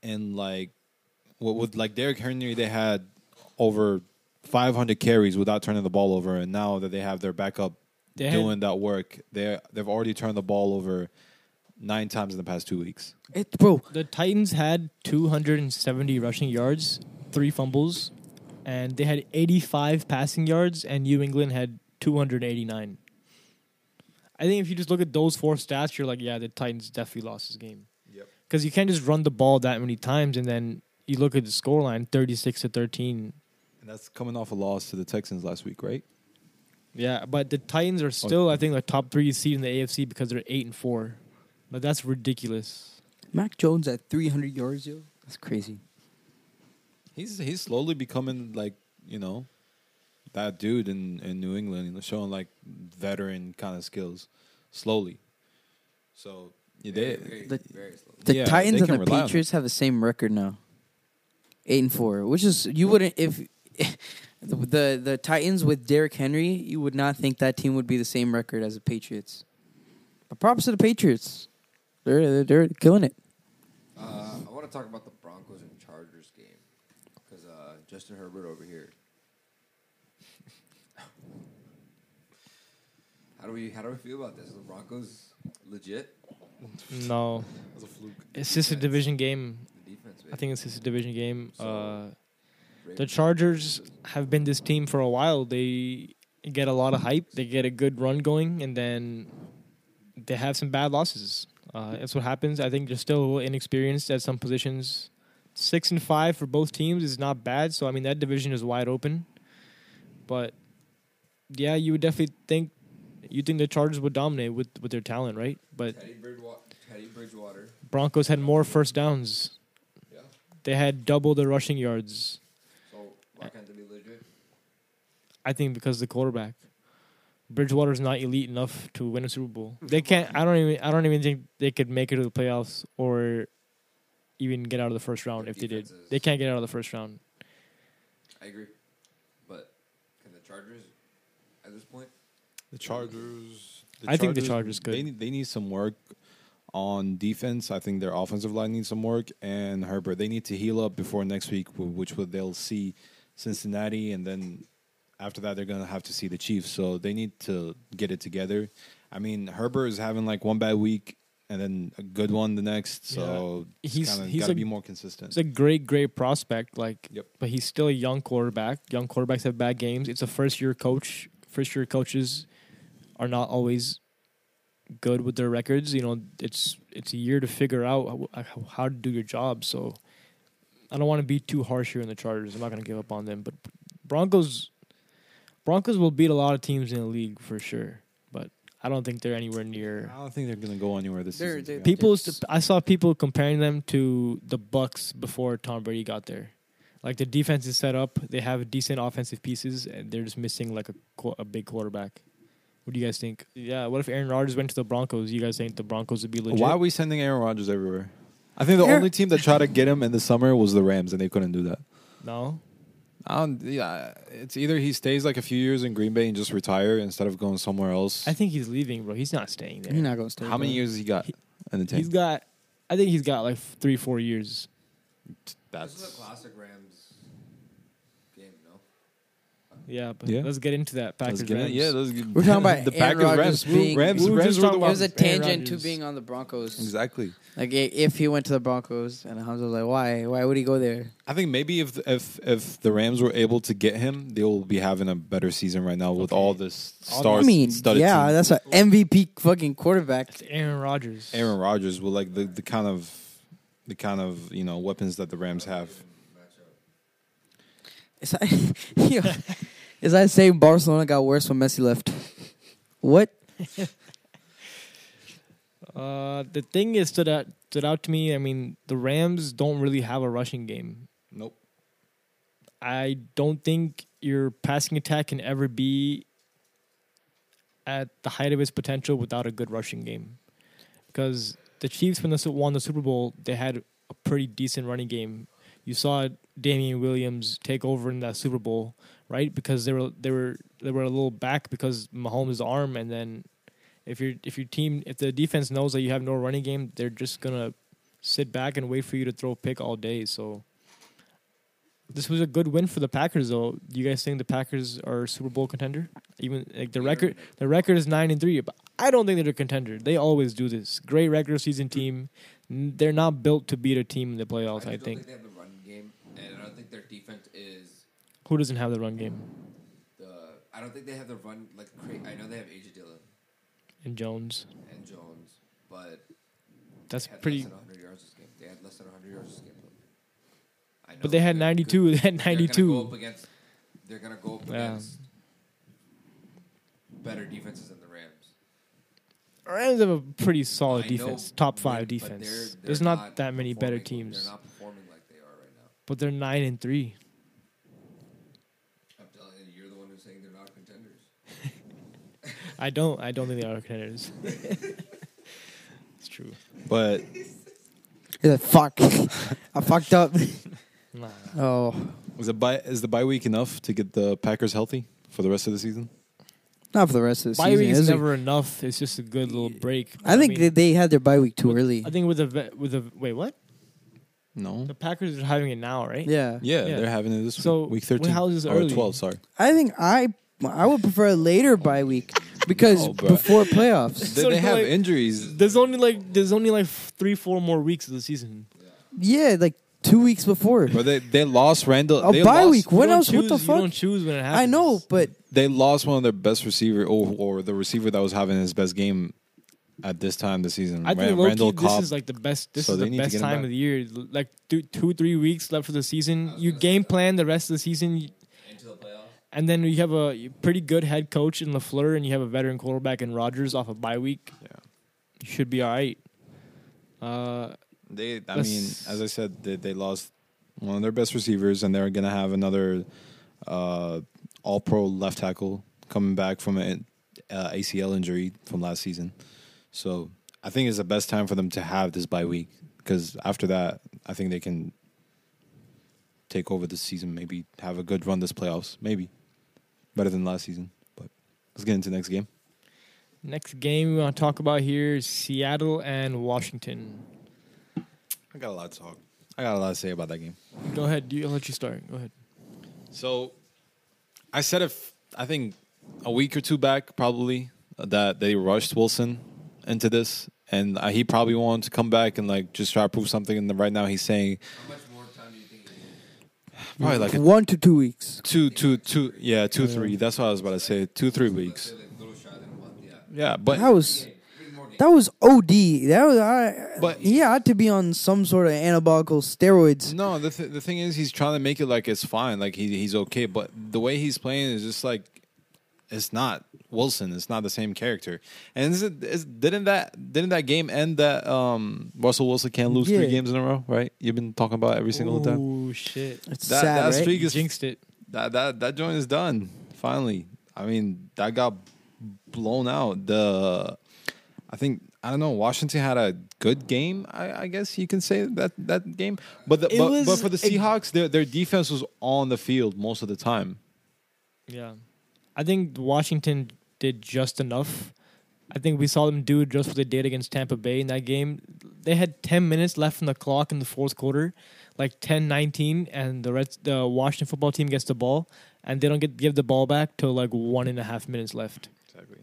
Speaker 2: And like, what with like Derrick Henry, they had over 500 carries without turning the ball over, and now that they have their backup
Speaker 3: They had-
Speaker 2: doing that work, they they've already turned the ball over nine times in the past two weeks.
Speaker 1: It, bro,
Speaker 3: The Titans had 270 rushing yards, three fumbles, and they had 85 passing yards, and New England had 289. I think if you just look at those four stats, you're like, yeah, the Titans definitely lost this game.
Speaker 2: Yep.
Speaker 3: Because you can't just run the ball that many times, and then you look at the scoreline, 36 to 13.
Speaker 2: And that's coming off a loss to the Texans last week, right?
Speaker 3: Yeah, but the Titans are oh, still, I think, the top three seed in the AFC because they're eight and four. But that's ridiculous.
Speaker 1: Mac Jones at three hundred yards, yo, that's crazy.
Speaker 2: He's he's slowly becoming like you know that dude in, in New England, showing like veteran kind of skills, slowly. So yeah, they,
Speaker 5: very,
Speaker 1: The-
Speaker 5: very slow.
Speaker 1: The
Speaker 2: Yeah,
Speaker 1: Titans
Speaker 2: they
Speaker 1: and the Patriots have the same record now. Eight and four, which is you wouldn't if (laughs) the, the the Titans with Derrick Henry, you would not think that team would be the same record as the Patriots. But props to the Patriots, they're they're, they're killing it.
Speaker 5: Uh, I want to talk about the Broncos and Chargers game because uh, Justin Herbert over here. (laughs) how do we how do we feel about this? Are the Broncos legit?
Speaker 3: No,
Speaker 2: was a fluke.
Speaker 3: it's just a division game.
Speaker 5: The defense.
Speaker 3: I think it's just a division game.
Speaker 5: So-
Speaker 3: Uh, the Chargers have been this team for a while. They get a lot of hype. They get a good run going, and then they have some bad losses. Uh, that's what happens. I think they're still a little inexperienced at some positions. Six and five for both teams is not bad. So I mean that division is wide open. But yeah, you would definitely think you think the Chargers would dominate with with their talent, right? But
Speaker 5: Teddy Bridgewater. Teddy Bridgewater.
Speaker 3: Broncos had more first downs.
Speaker 5: Yeah.
Speaker 3: They had double the rushing yards.
Speaker 5: So why can't they be legit?
Speaker 3: I think because the quarterback. Bridgewater's not elite enough to win a Super Bowl. Mm. They can't. I don't even. I don't even think they could make it to the playoffs or even get out of the first round
Speaker 5: Their
Speaker 3: if they did.
Speaker 5: defense
Speaker 3: They can't get out of the first round.
Speaker 5: I agree, but can the Chargers at this point?
Speaker 2: The Chargers.
Speaker 3: I think the Chargers could.
Speaker 2: They need, they need some work on defense. I think their offensive line needs some work, and Herbert they need to heal up before next week, which would they'll see Cincinnati, and then after that they're gonna have to see the Chiefs. So they need to get it together. I mean, Herbert is having like one bad week and then a good one the next. So
Speaker 3: Yeah.
Speaker 2: he's
Speaker 3: He's-
Speaker 2: kind of
Speaker 3: he's
Speaker 2: got to
Speaker 3: a-
Speaker 2: be more consistent.
Speaker 3: It's a great, great prospect. Like,
Speaker 2: Yep.
Speaker 3: but he's still a young quarterback. Young quarterbacks have bad games. It's a first year coach. First year coaches are not always good with their records. You know, it's it's a year to figure out how, how to do your job. So I don't want to be too harsh here in the Chargers. I'm not going to give up on them, but Broncos Broncos will beat a lot of teams in the league for sure. But I don't think they're anywhere near.
Speaker 2: I don't think they're gonna go anywhere this
Speaker 1: They're-
Speaker 2: season. to
Speaker 1: they're-
Speaker 2: be honest.
Speaker 3: People, I saw people comparing them to the Bucks before Tom Brady got there. Like the defense is set up, they have decent offensive pieces, and they're just missing like a a big quarterback. What do you guys think? Yeah, what if Aaron Rodgers went to the Broncos? You guys think the Broncos would be legit?
Speaker 2: Why are we sending Aaron Rodgers everywhere? I think the
Speaker 1: Aaron-
Speaker 2: only team that tried to get him in the summer was the Rams, and they couldn't do that.
Speaker 3: no,
Speaker 2: I don't, yeah, it's either he stays like a few years in Green Bay and just retire instead of going somewhere else.
Speaker 3: I think he's leaving, bro. He's not staying there.
Speaker 1: He's not gonna stay.
Speaker 2: How many years has he got in the
Speaker 3: He's
Speaker 2: tank?
Speaker 3: got, I think he's got like three, four years.
Speaker 5: This is a classic Rams game, no?
Speaker 3: Yeah, but
Speaker 2: Yeah.
Speaker 3: let's get into that. Packers.
Speaker 2: let's get it.
Speaker 3: Rams.
Speaker 2: Yeah, let's,
Speaker 1: We're talking about (laughs)
Speaker 2: the
Speaker 1: Aaron
Speaker 2: Packers
Speaker 1: Rodgers
Speaker 2: Rams.
Speaker 1: being-
Speaker 2: Rams,
Speaker 3: we were
Speaker 2: Rams
Speaker 3: just
Speaker 2: were
Speaker 3: talking
Speaker 2: the
Speaker 1: It
Speaker 3: about
Speaker 1: was a
Speaker 3: Aaron
Speaker 1: tangent to
Speaker 3: Rodgers.
Speaker 1: being on the Broncos.
Speaker 2: exactly.
Speaker 1: Like i- if he went to the Broncos, and Hamza was like, "Why? Why would he go there?"
Speaker 2: I think maybe if if if the Rams were able to get him, they'll be having a better season right now with
Speaker 3: Okay.
Speaker 2: all this
Speaker 3: All
Speaker 2: stars.
Speaker 1: I mean,
Speaker 2: studded
Speaker 1: yeah,
Speaker 2: team.
Speaker 1: that's an MVP fucking quarterback.
Speaker 3: It's Aaron Rodgers.
Speaker 2: Aaron Rodgers with like the, the kind of the kind of you know weapons that the Rams have.
Speaker 1: Is that, (laughs) Yo, is that saying Barcelona got worse when Messi left? What? (laughs)
Speaker 3: Uh, the thing is stood out stood out to me. I mean, the Rams don't really have a rushing game.
Speaker 2: Nope.
Speaker 3: I don't think your passing attack can ever be at the height of its potential without a good rushing game. Because the Chiefs, when they won the Super Bowl, they had a pretty decent running game. You saw Damien Williams take over in that Super Bowl, right? Because they were they were they were a little back because Mahomes' arm, and then if your if your team if the defense knows that you have no running game, they're just gonna sit back and wait for you to throw a pick all day. So this was a good win for the Packers, though. Do you guys think the Packers are a Super Bowl contender? Even like the record, the record is nine and three, but I don't think they're a contender. They always do this. Great regular season team. They're not built to beat a team in the playoffs. I,
Speaker 5: just don't
Speaker 3: think.
Speaker 5: they have the run game, and I don't think their defense is
Speaker 3: Who doesn't have the run game?
Speaker 5: the. I don't think they have the run like. I know they have AJ Dillon
Speaker 3: And Jones.
Speaker 5: and Jones, but
Speaker 3: That's pretty.
Speaker 5: less than 100 yards this game. They had less than 100 yards this game. I know
Speaker 3: But they had
Speaker 5: they're
Speaker 3: 92. They had 92.
Speaker 5: They're gonna go
Speaker 3: 92.
Speaker 5: up against. They're gonna go up
Speaker 3: Yeah.
Speaker 5: against better defenses than the Rams.
Speaker 3: Rams have a pretty solid
Speaker 5: I know,
Speaker 3: defense, top five defense.
Speaker 5: they're-
Speaker 3: There's
Speaker 5: they're
Speaker 3: not, that many better teams,
Speaker 5: They're not performing like they are right now.
Speaker 3: but they're nine and three.
Speaker 5: I'm telling you, you're the one who's saying
Speaker 3: I don't. I don't think they are contenders. (laughs) it's true.
Speaker 2: But
Speaker 1: You're like, fuck. I fucked up. (laughs)
Speaker 3: Nah.
Speaker 1: Oh,
Speaker 2: is the bye is the bye week enough to get the Packers healthy for the rest of the season?
Speaker 1: not for the rest of the season.
Speaker 3: Bye
Speaker 1: season.
Speaker 3: week is
Speaker 1: is it?
Speaker 3: never enough. It's just a good little break.
Speaker 1: I think
Speaker 3: mean,
Speaker 1: they, they had their bye week too
Speaker 3: with-
Speaker 1: early.
Speaker 3: I think with the ve- with the wait what
Speaker 2: No.
Speaker 3: the Packers are having it now, right?
Speaker 1: yeah.
Speaker 2: Yeah,
Speaker 3: Yeah.
Speaker 2: they're having it this
Speaker 3: So,
Speaker 2: week. Week
Speaker 3: when-
Speaker 2: thirteen.
Speaker 3: how is this
Speaker 2: or
Speaker 3: early?
Speaker 2: twelve? Sorry.
Speaker 1: I think I I would prefer a later bye week because (laughs)
Speaker 2: No, bruh.
Speaker 1: before playoffs.
Speaker 2: They,
Speaker 3: So,
Speaker 2: they have
Speaker 3: like-
Speaker 2: injuries.
Speaker 3: There's only like there's only like three four more weeks of the season.
Speaker 1: Yeah, like two weeks before.
Speaker 2: But they they lost Randall.
Speaker 1: A
Speaker 2: they
Speaker 1: bye
Speaker 2: lost,
Speaker 1: week. What
Speaker 3: You don't
Speaker 1: else? What
Speaker 3: choose-
Speaker 1: the
Speaker 3: You don't choose when it happens.
Speaker 1: I know, but
Speaker 2: They lost one of their best receiver, or, or the receiver that was having his best game at this time this season.
Speaker 3: I think
Speaker 2: Ran-
Speaker 3: low-key,
Speaker 2: Randall
Speaker 3: this
Speaker 2: Cobb.
Speaker 3: is like the best. This
Speaker 2: So
Speaker 3: is
Speaker 2: they
Speaker 3: the
Speaker 2: need to
Speaker 3: best
Speaker 2: him
Speaker 3: time
Speaker 2: back.
Speaker 3: of the year. Like two, two, three weeks left for the season. You game plan the rest of the season, you-
Speaker 5: Into the playoffs.
Speaker 3: And then you have a pretty good head coach in Lafleur, and you have a veteran quarterback in Rodgers off a bye week.
Speaker 2: Yeah.
Speaker 3: You should be all right. Uh,
Speaker 2: They, I mean, as I said, they, they lost one of their best receivers, and they're going to have another uh, All Pro left tackle coming back from an uh, ACL injury from last season. So I think it's the best time for them to have this bye week because after that, I think they can take over the season, maybe have a good run this playoffs, maybe better than last season. But let's get into the next game.
Speaker 3: next game we want to talk about here is Seattle and Washington.
Speaker 2: I got a lot to talk. I got a lot to say about that game.
Speaker 3: Go ahead. You, I'll let you start. Go ahead.
Speaker 2: So, I said if I think a week or two back, probably that they rushed Wilson into this, and uh, he probably wanted to come back and like just try to prove something. And right now, he's saying
Speaker 5: How much more time do you think? he needs?
Speaker 2: Probably like
Speaker 1: one to two weeks.
Speaker 2: two, two, two, yeah, two, three. That's what I was about to say. Two, three weeks.
Speaker 5: say like a little shy than a month. Yeah.
Speaker 2: But
Speaker 1: That was
Speaker 5: Three more games.
Speaker 1: that was OD. That was I.
Speaker 2: But-
Speaker 1: he had to be on some sort of anabolical steroids.
Speaker 2: no, the th- the thing is, he's trying to make it like it's fine, like he he's okay. But the way he's playing is just like it's not Wilson. It's not the same character. And is it is, didn't that didn't that game end that um, Russell Wilson can't lose
Speaker 1: Yeah.
Speaker 2: three games in a row? Right? You've been talking about it every single time.
Speaker 3: Oh shit!
Speaker 1: It's
Speaker 2: That-
Speaker 1: sad,
Speaker 2: that
Speaker 1: right?
Speaker 2: streak is
Speaker 3: Jinxed it.
Speaker 2: that that that joint is done finally. I mean, that got blown out. The I think I don't know. Washington had a good game. I, I guess you can say that that game. But the, but,
Speaker 3: was-
Speaker 2: but for the
Speaker 3: it-
Speaker 2: Seahawks, their their defense was on the field most of the time.
Speaker 3: Yeah, I think Washington did just enough. I think we saw them do just what they did against Tampa Bay in that game. They had 10 minutes left on the clock in the fourth quarter, like 10-19, and the Reds, the Washington football team gets the ball, and they don't get give the ball back till like one and a half minutes left.
Speaker 2: Exactly.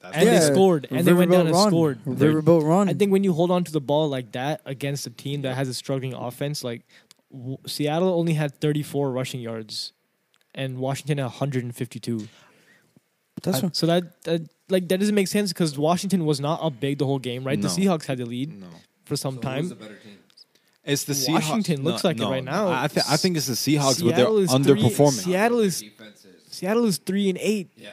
Speaker 2: That's
Speaker 3: And they scored, and they went down and
Speaker 1: Ron.
Speaker 3: scored.
Speaker 1: Riverboat Ron.
Speaker 3: I think when you hold on to the ball like that against a team that has a struggling offense, like w- Seattle only had 34 rushing yards, and Washington had 152.
Speaker 1: That's
Speaker 3: I-
Speaker 1: what,
Speaker 3: so that, that like that doesn't make sense because Washington was not up big the whole game, right? The Seahawks had the lead
Speaker 2: no.
Speaker 3: for some
Speaker 5: So
Speaker 3: time.
Speaker 5: Who's the better team?
Speaker 2: It's the Seahawks.
Speaker 3: Washington looks like it right now.
Speaker 2: I, th- I think it's the Seahawks, but they're
Speaker 3: is three-
Speaker 2: underperforming.
Speaker 3: Seattle is Seattle is three and eight.
Speaker 5: Yeah.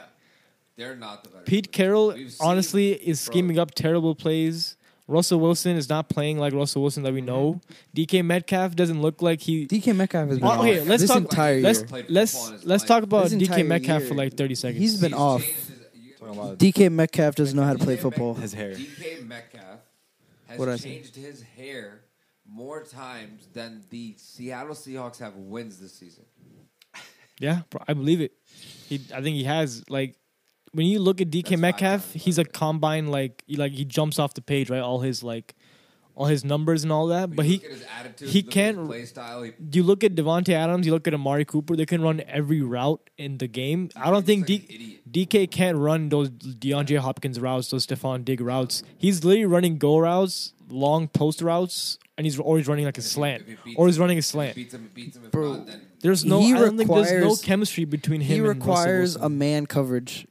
Speaker 5: They're not the better.
Speaker 3: Pete. Carroll honestly is
Speaker 5: bro.
Speaker 3: scheming up terrible plays. Russell Wilson is not playing like Russell Wilson that we know. Mm-hmm. DK Metcalf doesn't look like he.
Speaker 1: DK Metcalf has been
Speaker 3: Oh,
Speaker 1: off
Speaker 3: okay, let's
Speaker 1: this
Speaker 3: talk-
Speaker 1: entire
Speaker 3: let's
Speaker 1: year.
Speaker 3: Let's
Speaker 5: football in
Speaker 3: let's talk about DK Metcalf
Speaker 1: year,
Speaker 3: for like thirty seconds.
Speaker 1: he's been
Speaker 5: He's
Speaker 1: off.
Speaker 5: his- you-
Speaker 2: Talking about
Speaker 1: DK Metcalf doesn't know how to play
Speaker 5: DK
Speaker 1: football.
Speaker 2: his hair.
Speaker 5: DK Metcalf has
Speaker 1: What'd I say?
Speaker 5: changed his hair more times than the Seattle Seahawks have wins this season.
Speaker 3: Yeah, I believe it. He, I think he has like when you look at DK
Speaker 5: That's
Speaker 3: Metcalf, he's a combine like he, like he jumps off the page, right? All his like all his numbers and all that. But
Speaker 5: you
Speaker 3: he
Speaker 5: look at his attitude,
Speaker 3: he
Speaker 5: look at his
Speaker 3: can't-
Speaker 5: play style. He,
Speaker 3: you look at Davante Adams, you look at Amari Cooper, they can run every route in the game. I don't think
Speaker 5: like
Speaker 3: D. DK can't run those DeAndre Hopkins routes, those Stefon Digg routes. He's literally running go routes, long post routes, and he's always running like a
Speaker 5: If
Speaker 3: slant,
Speaker 5: if he
Speaker 3: or he's running a slant.
Speaker 5: Beats him, beats him.
Speaker 1: Bro,
Speaker 5: not,
Speaker 3: There's no,
Speaker 1: He
Speaker 3: I don't think there's no chemistry between him
Speaker 1: He
Speaker 3: and
Speaker 1: requires
Speaker 3: Russell
Speaker 1: a man coverage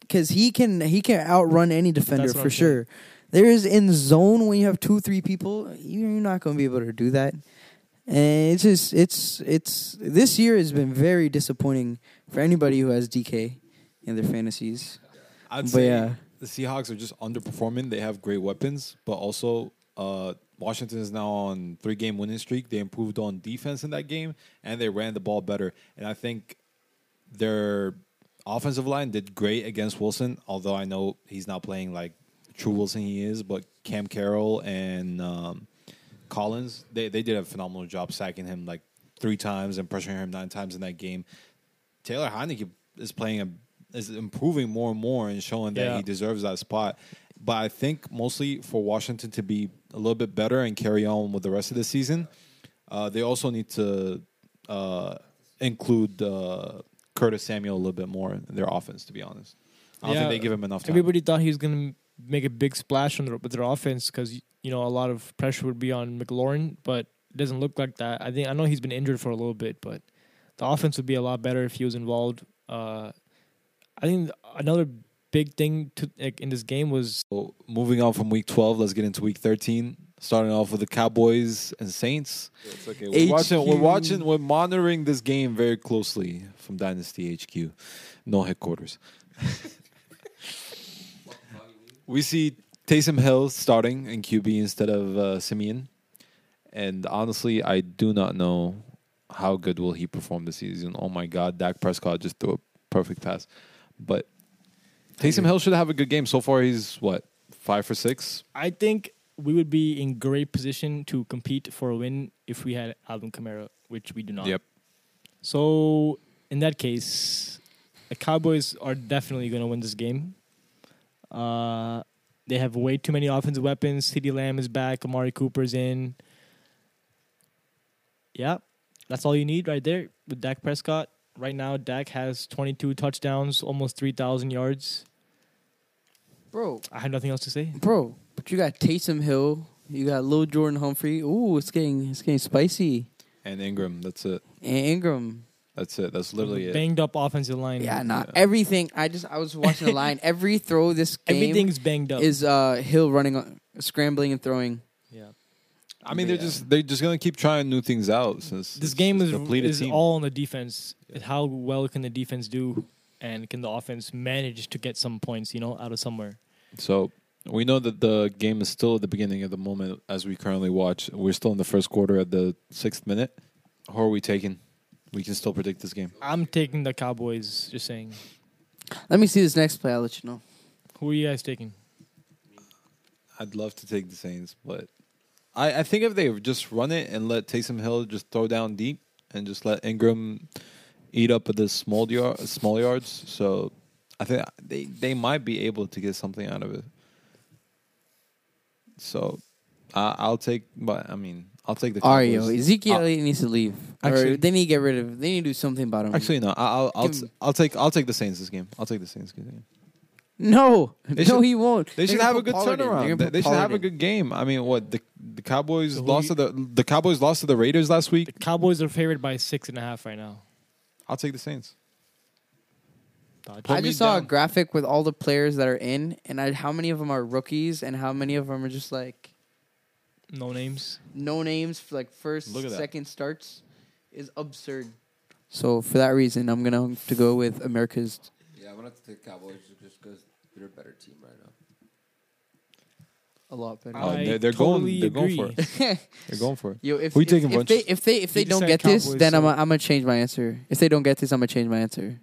Speaker 1: because he can he can outrun any defender for
Speaker 3: I'm saying.
Speaker 1: sure. There is in zone when you have two three people, you're not going to be able to do that. And it's just it's it's this year has been very disappointing for anybody who has DK in their fantasies.
Speaker 2: I'd
Speaker 1: But
Speaker 2: say
Speaker 1: yeah.
Speaker 2: the Seahawks are just underperforming. They have great weapons, but also uh, Washington is now on three game winning streak. They improved on defense in that game, and they ran the ball better. And I think their offensive line did great against Wilson. Although I know he's not playing like true Wilson he is, but Cam Curl and um, Collins they they did a phenomenal job sacking him like three times and pressuring him nine times in that game. Taylor Heinicke is playing a is improving more and more and showing that
Speaker 3: Yeah.
Speaker 2: he deserves that spot. But I think mostly for Washington to be a little bit better and carry on with the rest of the season, uh, they also need to uh, include uh, Curtis Samuel a little bit more in their offense. To be honest, I don't
Speaker 3: Yeah,
Speaker 2: think they give him enough time.
Speaker 3: Everybody thought he was going to make a big splash on their, with their offense because you know a lot of pressure would be on McLaurin, but it doesn't look like that. I think I know he's been injured for a little bit, but the offense would be a lot better if he was involved. Uh, I think another big thing to like, in this game was
Speaker 2: So moving on from week 12, let's get into week 13. Starting off with the Cowboys and Saints. It's okay. We're watching. We're watching. We're monitoring this game very closely from Dynasty HQ, no headquarters. we see Taysom Hill starting in QB instead of uh, Siemian, and honestly, I do not know how good will he perform this season. Oh my God, Dak Prescott just threw a perfect pass, but Taysom Hill should have a good game. So far, he's what five for six.
Speaker 3: I think we would be in great position to compete for a win if we had Alvin Kamara, which we do not.
Speaker 2: Yep.
Speaker 3: So in that case, the Cowboys are definitely going to win this game. Uh, they have way too many offensive weapons. CeeDee Lamb is back. Amari Cooper's in. Yeah, that's all you need right there with Dak Prescott. Right now, Dak has 22 touchdowns, almost 3,000 yards.
Speaker 1: bro,
Speaker 3: I have nothing else to say.
Speaker 1: bro. But you got Taysom Hill, you got Lil Jordan Humphrey. Ooh, it's getting it's getting spicy.
Speaker 2: And Ingram. That's it.
Speaker 1: And Ingram.
Speaker 2: That's it. That's literally it.
Speaker 3: Banged up offensive line.
Speaker 1: Yeah, not
Speaker 2: Yeah.
Speaker 1: everything. I just I was watching the line. Every throw this (laughs) game
Speaker 3: Everything's banged up.
Speaker 1: is uh Hill running, on, scrambling and throwing.
Speaker 3: yeah.
Speaker 2: I mean, they're
Speaker 1: Yeah.
Speaker 2: just they're just gonna keep trying new things out since
Speaker 3: This game is
Speaker 2: a depleted
Speaker 3: is
Speaker 2: team.
Speaker 3: all on the defense.
Speaker 2: Yeah.
Speaker 3: How well can the defense do, and can the offense manage to get some points? You know, out of somewhere.
Speaker 2: So we know that the game is still at the beginning at the moment as we currently watch. We're still in the first quarter at the sixth minute. Who are we taking? We can still predict this game.
Speaker 3: I'm taking the Cowboys. Just saying.
Speaker 1: Let me see this next play. I'll let you know.
Speaker 3: Who are you guys taking?
Speaker 2: I'd love to take the Saints, but I, I think if they just run it and let Taysom Hill just throw down deep and just let Ingram eat up at the small yard, small yards, so I think they they might be able to get something out of it. So I, I'll take, but I mean, I'll take the.
Speaker 1: Ario,
Speaker 2: Cowboys.
Speaker 1: Ezekiel
Speaker 2: I'll-
Speaker 1: needs to leave.
Speaker 2: Actually-
Speaker 1: or they need to get rid of. They need to do something about him.
Speaker 2: Actually, no. I- I'll I'll,
Speaker 1: Give him-
Speaker 2: I'll take I'll take the Saints this game. I'll take the Saints this game.
Speaker 1: no,
Speaker 2: They
Speaker 1: no,
Speaker 2: should-
Speaker 1: he won't.
Speaker 2: They
Speaker 1: They're
Speaker 2: should
Speaker 1: gonna
Speaker 2: have a
Speaker 1: put
Speaker 2: good
Speaker 1: Pollard in. They're
Speaker 2: turnaround.
Speaker 1: gonna
Speaker 2: They,
Speaker 1: put
Speaker 2: they should
Speaker 1: Pollard
Speaker 2: have a
Speaker 1: in.
Speaker 2: good game. I mean, what the the Cowboys
Speaker 3: So who
Speaker 2: lost
Speaker 3: you-
Speaker 2: to the the Cowboys lost to the Raiders last
Speaker 3: The
Speaker 2: week.
Speaker 3: Cowboys are favored by six and a half right now.
Speaker 2: I'll take the Saints.
Speaker 3: Dodge.
Speaker 1: I just saw a graphic with all the players that are in, and I, how many of them are rookies, and how many of them are just like
Speaker 3: No names.
Speaker 1: no names for like first,
Speaker 2: Look at that.
Speaker 1: second starts, is absurd. So for that reason, I'm gonna have to go with America's.
Speaker 5: Yeah, I'm gonna have to take Cowboys just because they're a better team right now.
Speaker 1: A lot better.
Speaker 2: Oh,
Speaker 3: I
Speaker 2: they're, they're
Speaker 3: totally
Speaker 2: going. They're going for it. (laughs) They're going for it.
Speaker 1: Yo, if,
Speaker 2: Who you
Speaker 1: if,
Speaker 2: taking,
Speaker 1: if
Speaker 2: Bunch?
Speaker 1: they if they if they
Speaker 3: You
Speaker 1: don't
Speaker 3: said
Speaker 1: get this,
Speaker 3: Cowboys,
Speaker 1: then I'm
Speaker 3: so-
Speaker 1: i I'm gonna change my answer. If they don't get this, I'm gonna change my answer.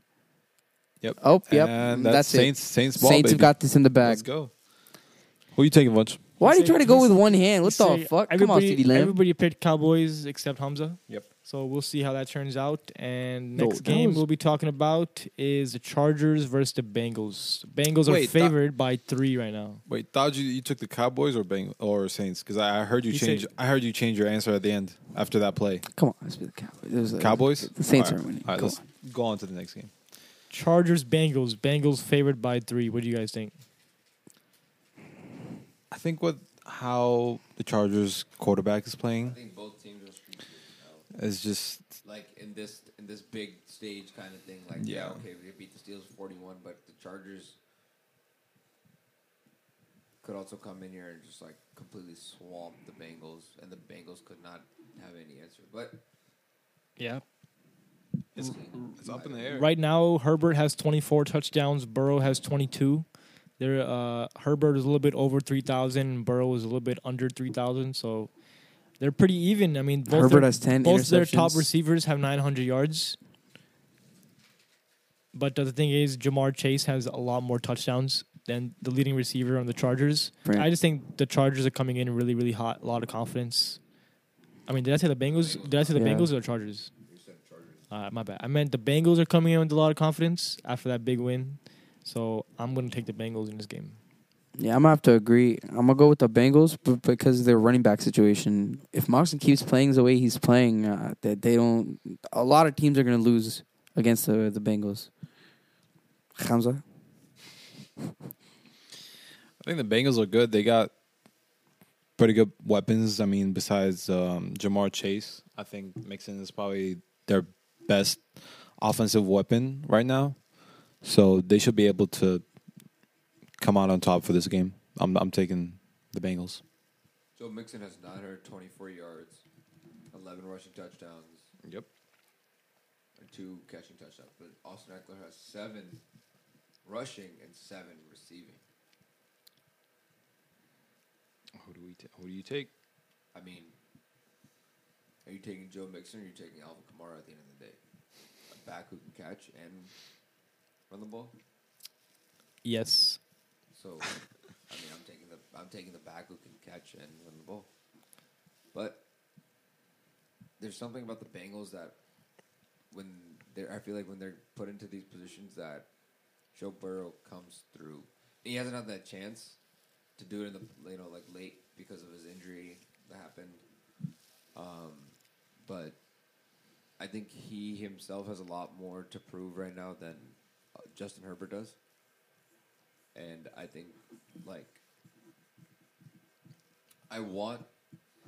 Speaker 2: Yep.
Speaker 1: Oh, yep.
Speaker 2: And
Speaker 1: that's,
Speaker 2: that's, Saints.
Speaker 1: it.
Speaker 2: Saints ball.
Speaker 1: Saints have
Speaker 2: baby.
Speaker 1: got this in the bag.
Speaker 2: Let's go. Who are you taking, Bunch?
Speaker 1: Why do you try to go with one hand? What the
Speaker 3: Say
Speaker 1: fuck? Come on,
Speaker 3: everybody-
Speaker 1: CeeDee Lamb.
Speaker 3: Everybody picked Cowboys except Hamza.
Speaker 2: Yep.
Speaker 3: So we'll see how that turns out. And
Speaker 2: No,
Speaker 3: next
Speaker 2: that
Speaker 3: game
Speaker 2: was-
Speaker 3: we'll be talking about is the Chargers versus the Bengals. Bengals are
Speaker 2: Wait, that-
Speaker 3: favored by three right now.
Speaker 2: Wait, thought you you took the Cowboys or Bang or Saints? Because I, I heard you
Speaker 3: He
Speaker 2: change.
Speaker 3: said-
Speaker 2: I heard you change your answer at the end after that play.
Speaker 1: Come on, let's be the Cowboys. It was, uh,
Speaker 2: Cowboys.
Speaker 1: The Saints
Speaker 2: All
Speaker 1: are winning.
Speaker 2: All right,
Speaker 1: Come
Speaker 2: let's
Speaker 1: on.
Speaker 2: go on to the next game.
Speaker 3: Chargers Bengals. Bengals favored by three. What do you guys think?
Speaker 2: I think with how the Chargers quarterback is playing, I
Speaker 5: think both teams will streak this out.
Speaker 2: is just
Speaker 5: Like in this in this big stage kind of thing. Like yeah,
Speaker 2: Yeah.
Speaker 5: okay, we beat the Steelers 41, but the Chargers could also come in here and just like completely swamp the Bengals, and the Bengals could not have any answer. But
Speaker 3: Yeah.
Speaker 2: it's, it's up in the air.
Speaker 3: Right now, Herbert has 24 touchdowns. Burrow has 22. There, uh, Herbert is a little bit over 3,000. Burrow is a little bit under 3,000. So they're pretty even. I mean, both
Speaker 1: Herbert
Speaker 3: their,
Speaker 1: has 10
Speaker 3: both their top receivers have 900 yards. But the thing is, Ja'Marr Chase has a lot more touchdowns than the leading receiver on the Chargers.
Speaker 1: Right.
Speaker 3: I just think the Chargers are coming in really, really hot. A lot of confidence. I mean, did I say the Bengals? Did I say the
Speaker 1: Yeah.
Speaker 3: Bengals or the Chargers? Uh, my bad. I meant the Bengals are coming in with a lot of confidence after that big win. So I'm going to take the Bengals in this game.
Speaker 1: Yeah, I'm gonna have to agree. I'm gonna go with the Bengals, but because of their running back situation, if Mixon keeps playing the way he's playing, uh, they, they don't. A lot of teams are gonna lose against the the Bengals. Hamza,
Speaker 2: I think the Bengals are good. They got pretty good weapons. I mean, besides um, Ja'Marr Chase, I think Mixon is probably their best offensive weapon right now. So they should be able to come out on top for this game. I'm I'm taking the Bengals.
Speaker 5: Joe Mixon has 924 yards, 11 rushing touchdowns,
Speaker 2: Yep.
Speaker 5: and two catching touchdowns. But Austin Ekeler has seven rushing and seven receiving.
Speaker 2: Who do we ta- who do you take?
Speaker 5: I mean, are you taking Joe Mixon or are you taking Alvin Kamara at the end of the day? A back who can catch and run the ball?
Speaker 3: Yes.
Speaker 5: So, I mean, I'm taking the I'm taking the back who can catch and run the ball. But there's something about the Bengals that when they're I feel like when they're put into these positions that Joe Burrow comes through. He hasn't had that chance to do it in the you know like late because of his injury that happened. Um, but I think he himself has a lot more to prove right now than Justin Herbert does and I think like I want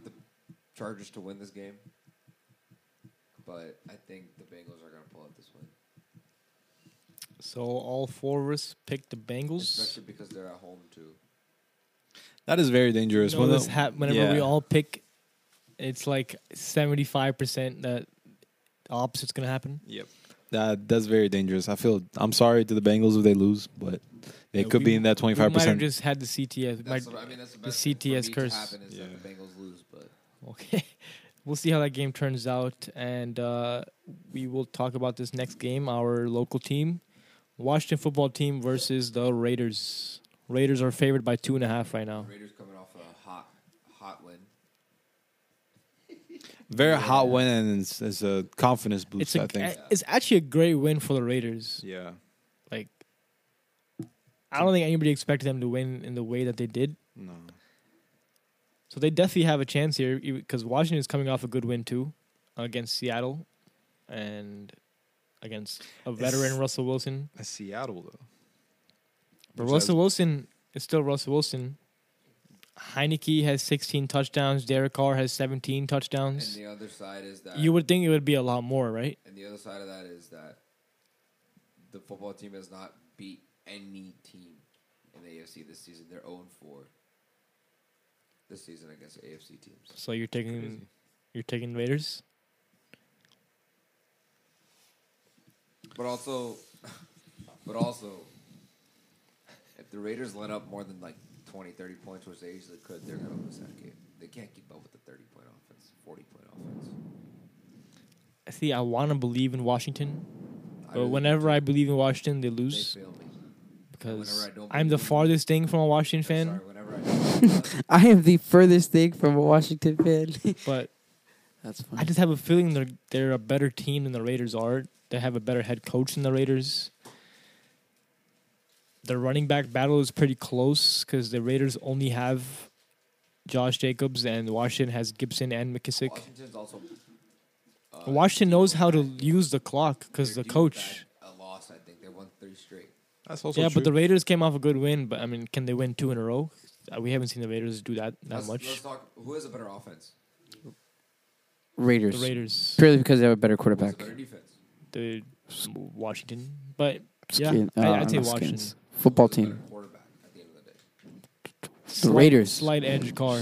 Speaker 5: the Chargers to win this game, but I think the Bengals are going to pull out this win,
Speaker 3: So all four of us picked the Bengals.
Speaker 5: especially because they're at home too.
Speaker 2: That is very dangerous.
Speaker 3: You know,
Speaker 2: When the-
Speaker 3: hap- whenever
Speaker 2: yeah.
Speaker 3: we all pick, it's like seventy five percent that the opposite's gonna happen.
Speaker 2: Yep. That that's very dangerous. I feel I'm sorry to the Bengals if they lose, but they
Speaker 3: Yeah,
Speaker 2: could
Speaker 3: we-
Speaker 2: be in that
Speaker 3: We
Speaker 2: 25
Speaker 3: might have
Speaker 2: percent.
Speaker 3: just had the CTS. Might-
Speaker 5: what, I mean, that's the,
Speaker 3: the
Speaker 5: best thing for
Speaker 3: CTS
Speaker 5: me
Speaker 3: curse.
Speaker 5: To happen is
Speaker 2: Yeah.
Speaker 5: that the Bengals lose, but
Speaker 3: Okay. (laughs) We'll see how that game turns out. And uh, we will talk about this next game, our local team. Washington football team versus the Raiders. Raiders are favored by two and a half right now.
Speaker 5: Raiders coming off a hot, hot win.
Speaker 2: Very hot win and it's, it's a confidence boost.
Speaker 3: It's a,
Speaker 2: I think.
Speaker 3: it's actually a great win for the Raiders.
Speaker 2: yeah.
Speaker 3: Like I don't think anybody expected them to win in the way that they did.
Speaker 2: No.
Speaker 3: So they definitely have a chance here because Washington is coming off a good win too against Seattle and against a veteran
Speaker 2: It's-
Speaker 3: Russell Wilson.
Speaker 2: That's Seattle though.
Speaker 3: But Russell Wilson is still Russell Wilson. Heinicke has 16 touchdowns. Derek Carr has 17 touchdowns.
Speaker 5: And the other side is that
Speaker 3: You would think it would be a lot more, right?
Speaker 5: And the other side of that is that the football team has not beat any team in the AFC this season. They're 0 4 this season against AFC teams.
Speaker 3: So you're taking
Speaker 2: Crazy.
Speaker 3: you're taking Raiders.
Speaker 5: But also, (laughs) but also, if the Raiders let up more than like 20, 30 points, which they usually could, they're going to lose that game. They can't keep up with the 30 point offense, 40 point offense.
Speaker 3: I see, I want to believe in Washington, but
Speaker 5: really
Speaker 3: whenever. I believe in Washington, they
Speaker 5: they
Speaker 3: lose
Speaker 5: fail me.
Speaker 3: because
Speaker 5: I
Speaker 3: I'm the farthest thing from a Washington fan.
Speaker 5: Sorry, I (laughs)
Speaker 1: I am the furthest thing from a Washington fan. (laughs)
Speaker 3: But
Speaker 1: That's
Speaker 3: I just have a feeling they're they're a better team than the Raiders are. They have a better head coach than the Raiders. The running back battle is pretty close because the Raiders only have Josh Jacobs and Washington has Gibson and McKissic.
Speaker 5: Washington's also. Uh,
Speaker 3: Washington knows how to use the clock because the coach.
Speaker 5: back A loss, I think they won three straight.
Speaker 2: That's also
Speaker 3: Yeah,
Speaker 2: true.
Speaker 3: but the Raiders came off a good win. But I mean, can they win two in a row? Uh, We haven't seen the Raiders do that that
Speaker 5: let's,
Speaker 3: much.
Speaker 5: Let's talk. Who has a better offense?
Speaker 1: Raiders.
Speaker 3: The Raiders,
Speaker 1: Purely because they have a better
Speaker 5: Who has a
Speaker 1: quarterback.
Speaker 5: better defense?
Speaker 3: the Washington, but yeah,
Speaker 1: Skin-
Speaker 3: I,
Speaker 1: uh,
Speaker 3: I'd say Washington.
Speaker 1: skins. Football
Speaker 5: Who has a
Speaker 1: team.
Speaker 5: better Quarterback at the end of the day.
Speaker 3: Slight-
Speaker 1: Raiders.
Speaker 3: slight edge Carr.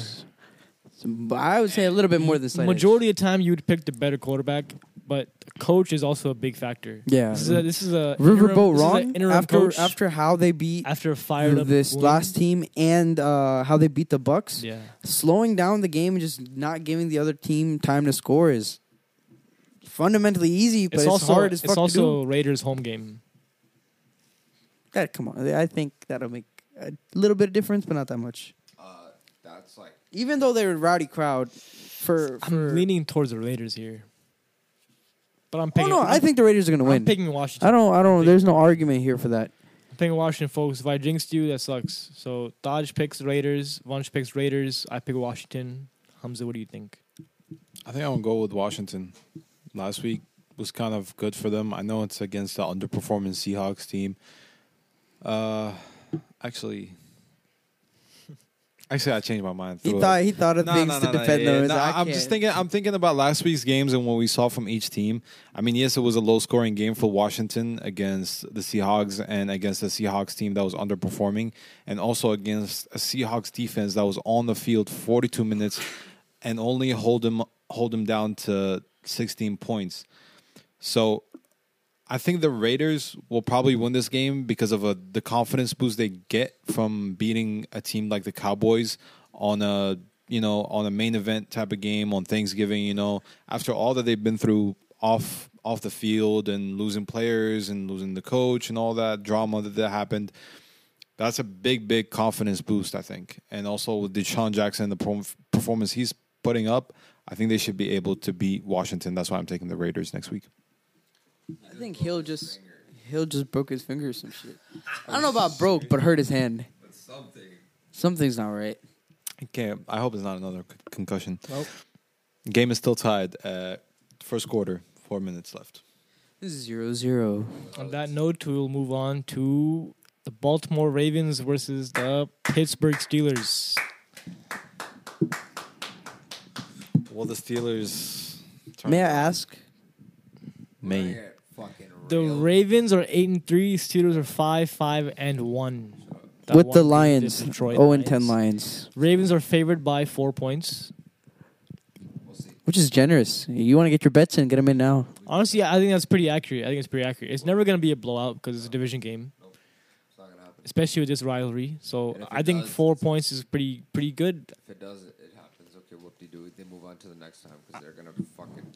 Speaker 1: But I would say a little bit more than slight
Speaker 3: Majority of the time, you would pick the better quarterback, but coach is also a big factor.
Speaker 1: Yeah.
Speaker 3: This is a, this is a
Speaker 1: Riverboat
Speaker 3: interim- this is a
Speaker 1: wrong
Speaker 3: interim
Speaker 1: after
Speaker 3: coach
Speaker 1: after how they beat
Speaker 3: after a fired up
Speaker 1: this
Speaker 3: win.
Speaker 1: last team and uh, how they beat the Bucks.
Speaker 3: Yeah,
Speaker 1: Slowing down the game and just not giving the other team time to score is fundamentally easy, but
Speaker 3: it's,
Speaker 1: it's,
Speaker 3: also
Speaker 1: hard as
Speaker 3: it's
Speaker 1: fuck to
Speaker 3: also
Speaker 1: do.
Speaker 3: Raiders home game.
Speaker 1: That come on, I think that'll make a little bit of difference, but not that much.
Speaker 5: Uh, that's like
Speaker 1: Even though they're a rowdy crowd, for,
Speaker 3: I'm leaning towards the Raiders here, but I'm
Speaker 1: oh no, I think the Raiders are gonna win.
Speaker 3: I'm picking Washington.
Speaker 1: I don't, I don't. There's no argument here for that.
Speaker 3: I'm picking Washington, folks. If I jinxed you, that sucks. So Dodge picks Raiders, Bunch picks Raiders. I pick Washington. Hamza, what do you think?
Speaker 2: I think I'm gonna go with Washington. Last week was kind of good for them. I know it's against the underperforming Seahawks team. Uh, actually, (laughs) actually, I changed my mind.
Speaker 1: He thought he thought of
Speaker 2: No,
Speaker 1: things
Speaker 2: no,
Speaker 1: to
Speaker 2: no, no,
Speaker 1: defend
Speaker 2: yeah,
Speaker 1: those.
Speaker 2: no,
Speaker 1: I
Speaker 2: I'm just thinking. I'm thinking about last week's games and what we saw from each team. I mean, yes, it was a low-scoring game for Washington against the Seahawks and against the Seahawks team that was underperforming, and also against a Seahawks defense that was on the field 42 minutes and only hold them hold them down to 16 points. So I think the Raiders will probably win this game because of a, the confidence boost they get from beating a team like the Cowboys on a you know on a main event type of game on Thanksgiving. You know, after all that they've been through off off the field and losing players and losing the coach and all that drama that, that happened. That's a big, big confidence boost, I think. And also with DeSean Jackson, the perform- performance he's putting up, I think they should be able to beat Washington. That's why I'm taking the Raiders next week.
Speaker 1: I think he'll just he'll just broke his finger or some shit. I don't know about broke, but hurt his hand.
Speaker 5: but something.
Speaker 1: Something's not right.
Speaker 2: Okay, I hope it's not another c- concussion.
Speaker 3: Nope.
Speaker 2: Game is still tied. Uh, first quarter, four minutes left.
Speaker 1: This is zero zero.
Speaker 3: On that note, we'll move on to the Baltimore Ravens versus the Pittsburgh Steelers.
Speaker 2: Well, the Steelers.
Speaker 1: May I ask?
Speaker 2: May.
Speaker 5: Get fucking
Speaker 3: The
Speaker 5: railed.
Speaker 3: Ravens are eight and three. Steelers are five, five and one. That
Speaker 1: With
Speaker 3: one
Speaker 1: the Lions,
Speaker 3: against Detroit
Speaker 1: zero and ten
Speaker 3: Lions.
Speaker 1: Lions,
Speaker 3: Ravens are favored by four points.
Speaker 1: Which is generous. You want to get your bets in, get them in now.
Speaker 3: Honestly, I think that's pretty accurate. I think it's pretty accurate. It's never going to be a blowout because it's a division game,
Speaker 5: It's not gonna happen.
Speaker 3: especially with this rivalry. So
Speaker 5: And if it
Speaker 3: I think
Speaker 5: does,
Speaker 3: four points is pretty pretty good.
Speaker 5: If it does, it, it happens. Okay, whoop de doo. They move on to the next time because they're gonna fucking.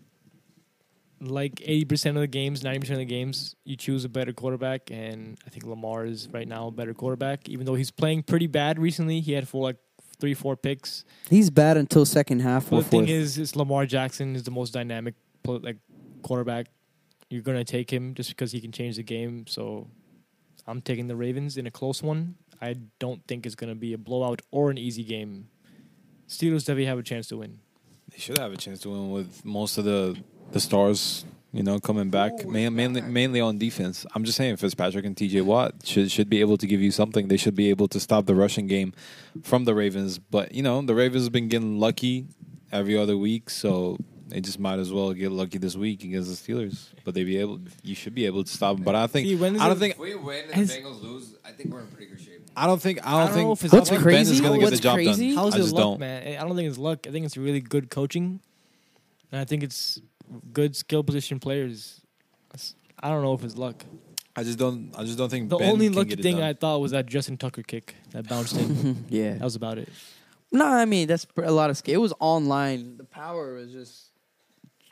Speaker 3: Like eighty percent of the games, ninety percent of the games, you choose a better quarterback, and I think Lamar is right now a better quarterback. Even though he's playing pretty bad recently, he had four like three four picks.
Speaker 1: He's bad until second half
Speaker 3: But
Speaker 1: or
Speaker 3: the thing
Speaker 1: fourth.
Speaker 3: is, is Lamar Jackson is the most dynamic like quarterback. You're gonna take him just because he can change the game. So I'm taking the Ravens in a close one. I don't think it's gonna be a blowout or an easy game. Steelers definitely have a chance to win.
Speaker 2: They should have a chance to win with most of the the stars, you know, coming back.
Speaker 5: Ooh,
Speaker 2: Main, mainly mainly on defense. I'm just saying Fitzpatrick and TJ Watt should should be able to give you something. They should be able to stop the rushing game from the Ravens. But you know, the Ravens have been getting lucky every other week, so they just might as well get lucky this week against the Steelers. But they be able, you should be able to stop them. But I think
Speaker 3: See, when is
Speaker 2: I don't
Speaker 3: it-
Speaker 2: think
Speaker 5: If we win and the Bengals lose, I think we're in pretty good shape.
Speaker 2: I don't think I don't,
Speaker 3: I don't
Speaker 2: think
Speaker 3: know if it's
Speaker 2: I
Speaker 3: What's
Speaker 2: don't think Ben
Speaker 1: crazy-
Speaker 2: is going to get
Speaker 1: what's
Speaker 2: the job
Speaker 1: crazy-
Speaker 2: done.
Speaker 3: How's
Speaker 2: I
Speaker 3: it
Speaker 2: just
Speaker 3: luck,
Speaker 2: don't.
Speaker 3: man? I don't think it's luck. I think it's really good coaching, and I think it's good skill position players. I don't know if it's luck.
Speaker 2: I just don't. I just don't think
Speaker 3: The
Speaker 2: Ben
Speaker 3: only
Speaker 2: can
Speaker 3: lucky
Speaker 2: get it
Speaker 3: thing
Speaker 2: done.
Speaker 3: I thought was that Justin Tucker kick that bounced in. (laughs)
Speaker 1: yeah.
Speaker 3: that was about it.
Speaker 1: No, I mean that's a lot of skill. It was online. The power was just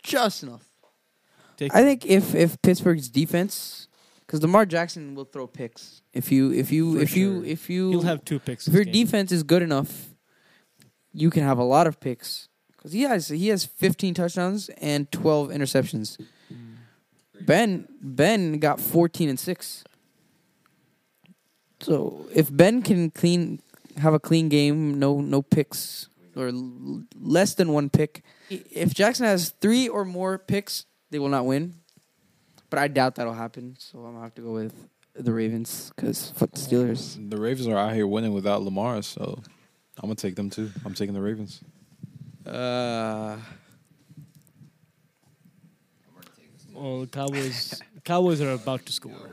Speaker 1: just enough.
Speaker 3: Take-
Speaker 1: I think if if Pittsburgh's defense, because Lamar Jackson will throw picks. If you if you
Speaker 3: For
Speaker 1: if you if you
Speaker 3: He'll have two picks.
Speaker 1: if your
Speaker 3: game.
Speaker 1: defense is good enough, you can have a lot of picks. Because he has he has 15 touchdowns and 12 interceptions. Ben Ben got 14 and six. So if Ben can clean have a clean game, no no picks or l- less than one pick. If Jackson has three or more picks, they will not win. But I doubt that'll happen. So I'm gonna have to go with the Ravens because fuck the Steelers.
Speaker 2: The Ravens are out here winning without Lamar, so I'm gonna take them too. I'm taking the Ravens.
Speaker 1: Uh,
Speaker 5: I'm gonna take this.
Speaker 3: Well, Cowboys. Cowboys are about to score.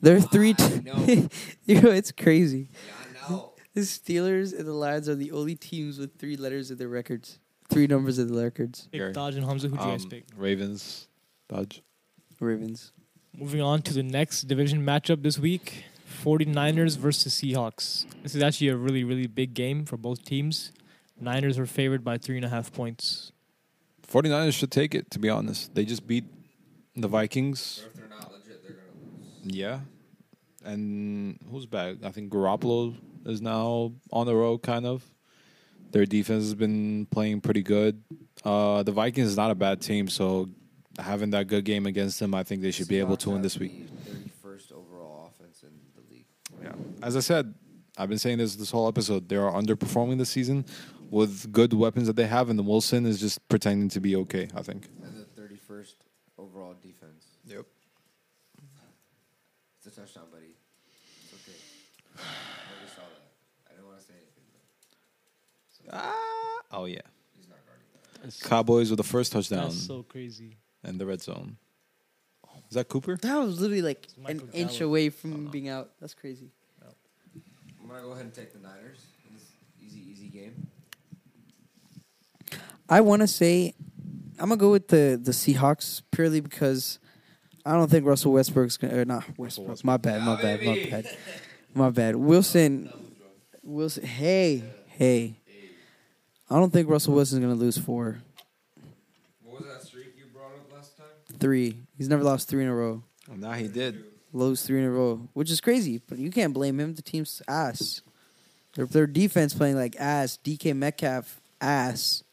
Speaker 1: they're three.
Speaker 5: I
Speaker 1: T-
Speaker 5: know. (laughs)
Speaker 1: you know, it's crazy.
Speaker 5: Yeah, I know.
Speaker 1: The Steelers and the Lions are the only teams with three letters in their records, three numbers in the records.
Speaker 3: Pick Dodge and Hamza. Who'd you guys
Speaker 2: Um,
Speaker 3: pick?
Speaker 2: Ravens, Dodge.
Speaker 1: Ravens.
Speaker 3: Moving on to the next division matchup this week 49ers versus Seahawks. This is actually a really, really big game for both teams. Niners were favored by three and a half points.
Speaker 2: 49ers should take it. To be honest, they just beat the Vikings.
Speaker 5: Or if they're not legit, they're gonna lose.
Speaker 2: Yeah, and who's back? I think Garoppolo is now on the road, kind of. Their defense has been playing pretty good. Uh, the Vikings is not a bad team, so having that good game against them, I think they should be able to win this week.
Speaker 5: the 31st overall offense in the league.
Speaker 2: Yeah. As I said, I've been saying this this whole episode. They are underperforming this season with good weapons that they have, and the Wilson is just pretending to be okay. I think.
Speaker 5: And the 31st overall defense.
Speaker 2: Yep.
Speaker 5: It's a touchdown, buddy. It's okay. I already saw that. I didn't want to say anything. But
Speaker 2: Ah. Oh yeah.
Speaker 5: he's not guarding that.
Speaker 3: That's,
Speaker 2: Cowboys with the first touchdown
Speaker 3: that's so crazy.
Speaker 2: in the red zone. Is that Cooper?
Speaker 1: That was literally like an
Speaker 3: Michael
Speaker 1: inch
Speaker 3: Gallup.
Speaker 1: away from being out. That's crazy.
Speaker 5: I'm going to go ahead and take the Niners in this easy, easy game.
Speaker 1: I want to say I'm gonna go with the the Seahawks purely because I don't think Russell Westbrook's gonna or not Westbrook.
Speaker 2: Westbrook.
Speaker 1: My bad. My bad. My bad. My bad. Wilson. Wilson. Hey, hey. I don't think Russell Wilson's gonna lose four,
Speaker 5: What was that streak you brought up last time?
Speaker 1: three. He's never lost three in a row.
Speaker 2: Oh, now he did.
Speaker 1: Lose three in a row, which is crazy. But you can't blame him. The team's ass. Their their defense playing like ass. DK Metcalf ass.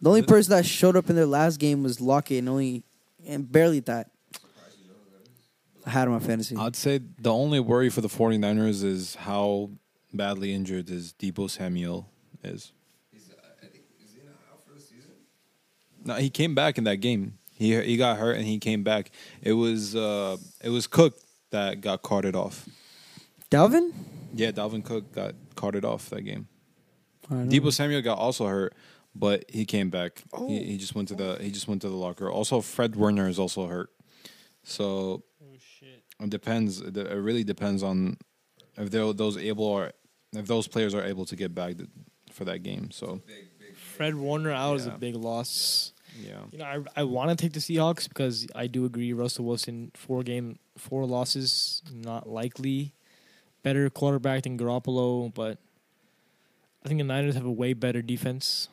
Speaker 1: The only person that showed up in their last game was Lockett, and only and barely that. I had him on fantasy.
Speaker 2: I'd say the only worry for the 49ers is how badly injured is Deebo Samuel is.
Speaker 5: He's, uh, I think, is he out for the season?
Speaker 2: No, he came back in that game. He he got hurt and he came back. It was uh it was Cook that got carted off.
Speaker 1: Dalvin.
Speaker 2: Yeah, Dalvin Cook got carted off that game.
Speaker 1: I don't
Speaker 2: Deebo
Speaker 1: know.
Speaker 2: Samuel got also hurt, but he came back.
Speaker 1: Oh.
Speaker 2: He, he oh. just went to the he just went to the locker. Also, Fred Warner is also hurt. So
Speaker 3: Oh shit.
Speaker 2: it depends. It it really depends on if those able or if those players are able to get back for that game. So
Speaker 5: Big, big.
Speaker 3: Fred Warner out is a big loss.
Speaker 2: yeah,
Speaker 3: You know, I I want to take the Seahawks because I do agree Russell Wilson four game four losses not likely. Better quarterback than Garoppolo, but I think the Niners have a way better defense,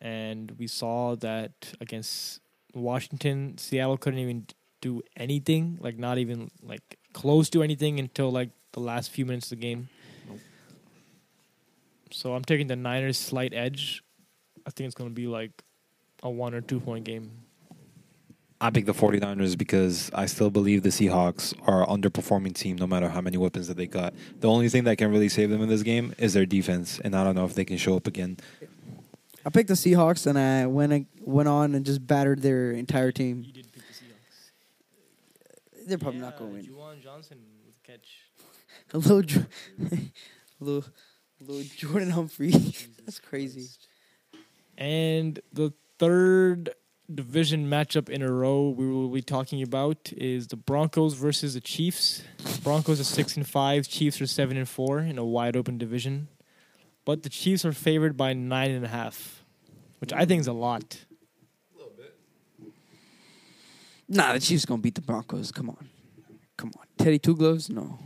Speaker 3: and we saw that against Washington, Seattle couldn't even do anything, like not even like close to anything until like the last few minutes of the game. So I'm taking the Niners slight edge. I think it's going to be like a one or two point game.
Speaker 2: I pick the 49ers because I still believe the Seahawks are an underperforming team no matter how many weapons that they got. The only thing that can really save them in this game is their defense, and I don't know if they can show up again.
Speaker 1: I picked the Seahawks, and I went went on and just battered their entire team.
Speaker 3: You did pick the Seahawks.
Speaker 1: They're probably not going to win.
Speaker 3: Juwan Johnson with catch. (laughs)
Speaker 1: A little, Jo- (laughs) little, little Jordan Humphrey. (laughs) That's crazy.
Speaker 3: And the third division matchup in a row we will be talking about is the Broncos versus the Chiefs. Broncos are six and five, Chiefs are seven and four in a wide open division. But the Chiefs are favored by nine and a half, which I think is a lot. A little bit.
Speaker 1: Nah, the Chiefs gonna beat the Broncos. Come on, come on. Teddy Two Gloves, no.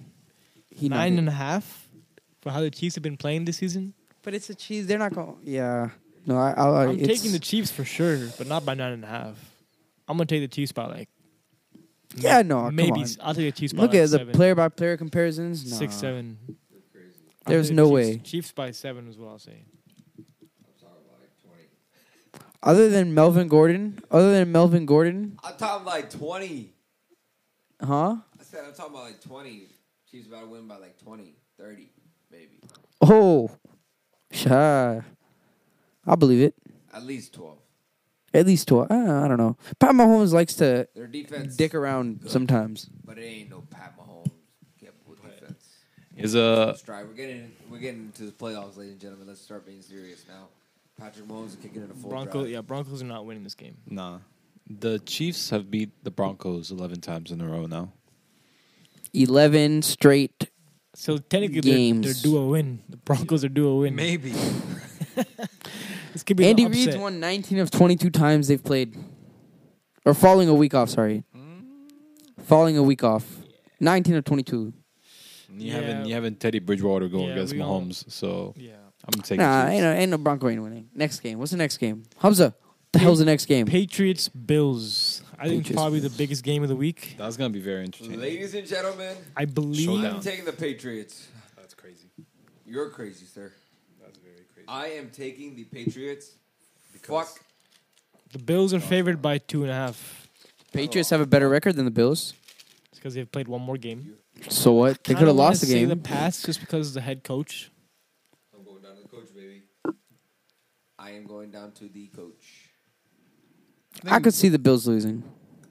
Speaker 1: He not
Speaker 3: nine
Speaker 1: it.
Speaker 3: and a half for how the Chiefs have been playing this season.
Speaker 1: But it's the Chiefs. They're not going. Yeah. No, I. I, I
Speaker 3: I'm
Speaker 1: it's,
Speaker 3: taking the Chiefs for sure, but not by nine and a half. I'm gonna take the Chiefs by like
Speaker 1: Yeah, no, come
Speaker 3: maybe
Speaker 1: on.
Speaker 3: I'll take the Chiefs by
Speaker 1: Look
Speaker 3: like
Speaker 1: at the
Speaker 3: seven.
Speaker 1: player by player comparisons. Nah.
Speaker 3: six seven. I'll
Speaker 1: There's no
Speaker 3: the
Speaker 1: way.
Speaker 3: Chiefs, Chiefs by seven is what I'll say.
Speaker 5: I'm talking about like 20.
Speaker 1: Other than Melvin Gordon, other than Melvin Gordon,
Speaker 5: I'm talking like 20.
Speaker 1: huh?
Speaker 5: I said I'm talking about like 20. Chiefs about to win by like 20, 30, maybe.
Speaker 1: Oh, shy. I believe it.
Speaker 5: At least 12.
Speaker 1: At least twelve. Uh, I don't know. Pat Mahomes likes to
Speaker 5: Their defense.
Speaker 1: dick around sometimes.
Speaker 5: But it ain't no Pat Mahomes capable defense.
Speaker 2: Is a
Speaker 5: Let's try. We're getting we're getting into the playoffs, ladies and gentlemen. Let's start being serious now. Patrick Mahomes is kicking in a full
Speaker 3: Broncos,
Speaker 5: drive.
Speaker 3: yeah, Broncos are not winning this game.
Speaker 2: nah. The Chiefs have beat the Broncos eleven times in a row now.
Speaker 1: Eleven straight.
Speaker 3: So technically, they're,
Speaker 1: Games.
Speaker 3: they're due a win. The Broncos are due a win.
Speaker 2: Maybe. (laughs)
Speaker 3: This could be
Speaker 1: Andy
Speaker 3: an
Speaker 1: Reid's
Speaker 3: upset.
Speaker 1: won 19 of 22 times they've played. Or falling a week off, sorry. Hmm? Falling a week off. 19 of 22.
Speaker 2: You
Speaker 3: Yeah.
Speaker 2: haven't you haven't Teddy Bridgewater going
Speaker 3: Yeah,
Speaker 2: against
Speaker 3: we all-
Speaker 2: Mahomes, so
Speaker 3: Yeah.
Speaker 2: I'm taking.
Speaker 1: Nah,
Speaker 2: Chiefs.
Speaker 1: ain't no, ain't no Bronco ain't winning. Next game. What's the next game? Hamza. The hell's the next game?
Speaker 3: Patriots Bills. I think
Speaker 1: Patriots.
Speaker 3: probably the biggest game of the week.
Speaker 2: That's gonna be very entertaining.
Speaker 5: Ladies and gentlemen,
Speaker 3: I believe
Speaker 2: Showdown.
Speaker 5: I'm taking the Patriots.
Speaker 2: That's crazy.
Speaker 5: You're crazy, sir.
Speaker 2: That's very crazy.
Speaker 5: I am taking the Patriots.
Speaker 2: Because-
Speaker 5: Fuck.
Speaker 3: the Bills are favored by two and a half.
Speaker 1: Patriots have a better record than the Bills.
Speaker 3: It's because they've played one more game.
Speaker 1: So what? They could have lost the
Speaker 3: say
Speaker 1: game.
Speaker 3: The Pats just because of the head coach.
Speaker 5: I'm going down to the coach, baby. I am going down to the coach.
Speaker 1: I could see the Bills losing.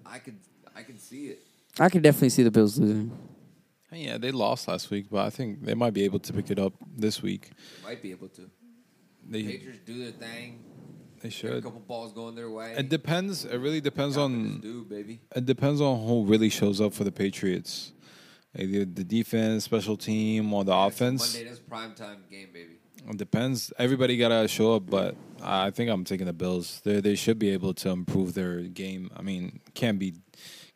Speaker 5: I could, I can see it.
Speaker 1: I could definitely see the Bills losing.
Speaker 2: Yeah, they lost last week, but I think they might be able to pick it up this week.
Speaker 5: They might be able to.
Speaker 2: They
Speaker 5: Patriots do their thing.
Speaker 2: they
Speaker 5: Get a couple balls going their way.
Speaker 2: It depends. It really depends on.
Speaker 5: do, baby.
Speaker 2: It depends on who really shows up for the Patriots. Either the defense, special team, or the
Speaker 5: Yeah,
Speaker 2: offense.
Speaker 5: Monday, that's prime time game, baby.
Speaker 2: It depends. Everybody gotta show up, but I think I'm taking the Bills. They they should be able to improve their game. I mean, can't be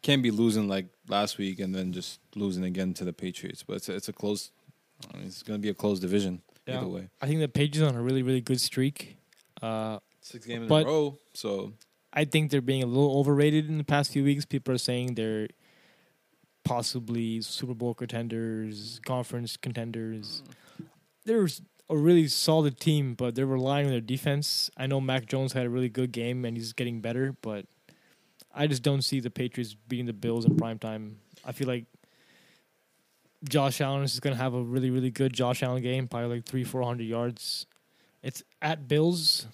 Speaker 2: can't be losing like last week and then just losing again to the Patriots. But it's a, it's a close. I mean, it's gonna be a close division
Speaker 3: Yeah.
Speaker 2: either way.
Speaker 3: I think the Patriots are on a really, really good streak. Uh,
Speaker 2: Six games in a row. So
Speaker 3: I think they're being a little overrated in the past few weeks. People are saying they're possibly Super Bowl contenders, conference contenders. They're a really solid team, but they're relying on their defense. I know Mac Jones had a really good game and he's getting better, but I just don't see the Patriots beating the Bills in prime time. I feel like Josh Allen is going to have a really, really good Josh Allen game, probably like three, four hundred yards. It's at Bills,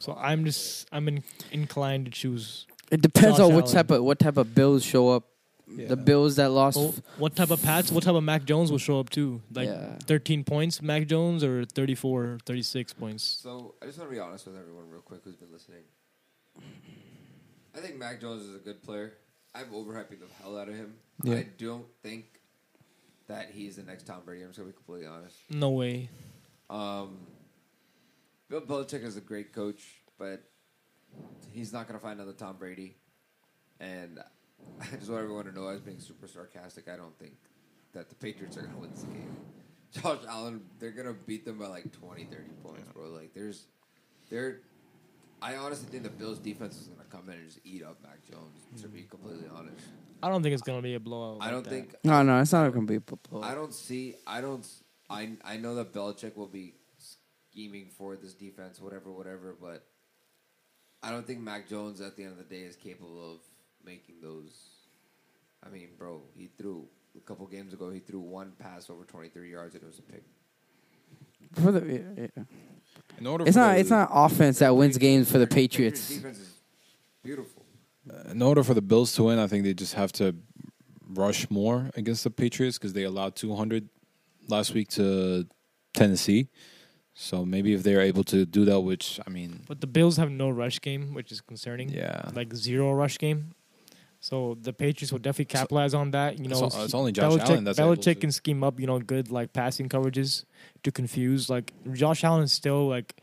Speaker 3: so I'm just I'm in, inclined to choose.
Speaker 1: It depends
Speaker 3: Josh
Speaker 1: on what
Speaker 3: Allen.
Speaker 1: type of what type of Bills show up.
Speaker 2: Yeah.
Speaker 1: The Bills that lost.
Speaker 3: Oh, what type of Pats? What type of Mac Jones will show up too? Like
Speaker 1: Yeah.
Speaker 3: 13 points, Mac Jones, or 34, 36 points?
Speaker 5: So I just want to be honest with everyone real quick who's been listening. I think Mac Jones is a good player. I'm overhyping the hell out of him.
Speaker 2: Yeah.
Speaker 5: I don't think that he's the next Tom Brady. I'm just gonna be completely honest.
Speaker 3: No way.
Speaker 5: Um, Bill Belichick is a great coach, but he's not gonna find another Tom Brady. And I (laughs) just want everyone to know, I was being super sarcastic. I don't think that the Patriots are gonna win this game. (laughs) Josh Allen, they're gonna beat them by like 20, 30 points, bro. Like there's, they're. I honestly think the Bills' defense is gonna come in and just eat up Mac Jones. To be mm. completely honest,
Speaker 3: I don't think it's gonna be a blowout.
Speaker 5: I
Speaker 3: like
Speaker 5: don't
Speaker 3: that.
Speaker 5: think
Speaker 1: No, no, it's not going to be a blow.
Speaker 5: I don't see. I don't. I I know that Belichick will be scheming for this defense, whatever, whatever. But I don't think Mac Jones, at the end of the day, is capable of making those. I mean, bro, he threw a couple games ago. He threw one pass over twenty three yards, and it was a pick.
Speaker 1: For the, yeah, yeah.
Speaker 2: in order
Speaker 1: It's
Speaker 2: for
Speaker 1: not.
Speaker 2: the,
Speaker 1: It's not offense that wins games for the Patriots.
Speaker 5: defense is beautiful.
Speaker 2: Uh, in order for the Bills to win, I think they just have to rush more against the Patriots because they allowed 200 last week to Tennessee. So maybe if they're able to do that, which I mean,
Speaker 3: But the Bills have no rush game, which is concerning.
Speaker 2: yeah,
Speaker 3: Like zero rush game. So the Patriots will definitely capitalize on that. You know,
Speaker 2: o- it's only Josh
Speaker 3: Belichick,
Speaker 2: Allen that's
Speaker 3: Belichick can scheme up, you know, good like passing coverages to confuse. Like Josh Allen is still like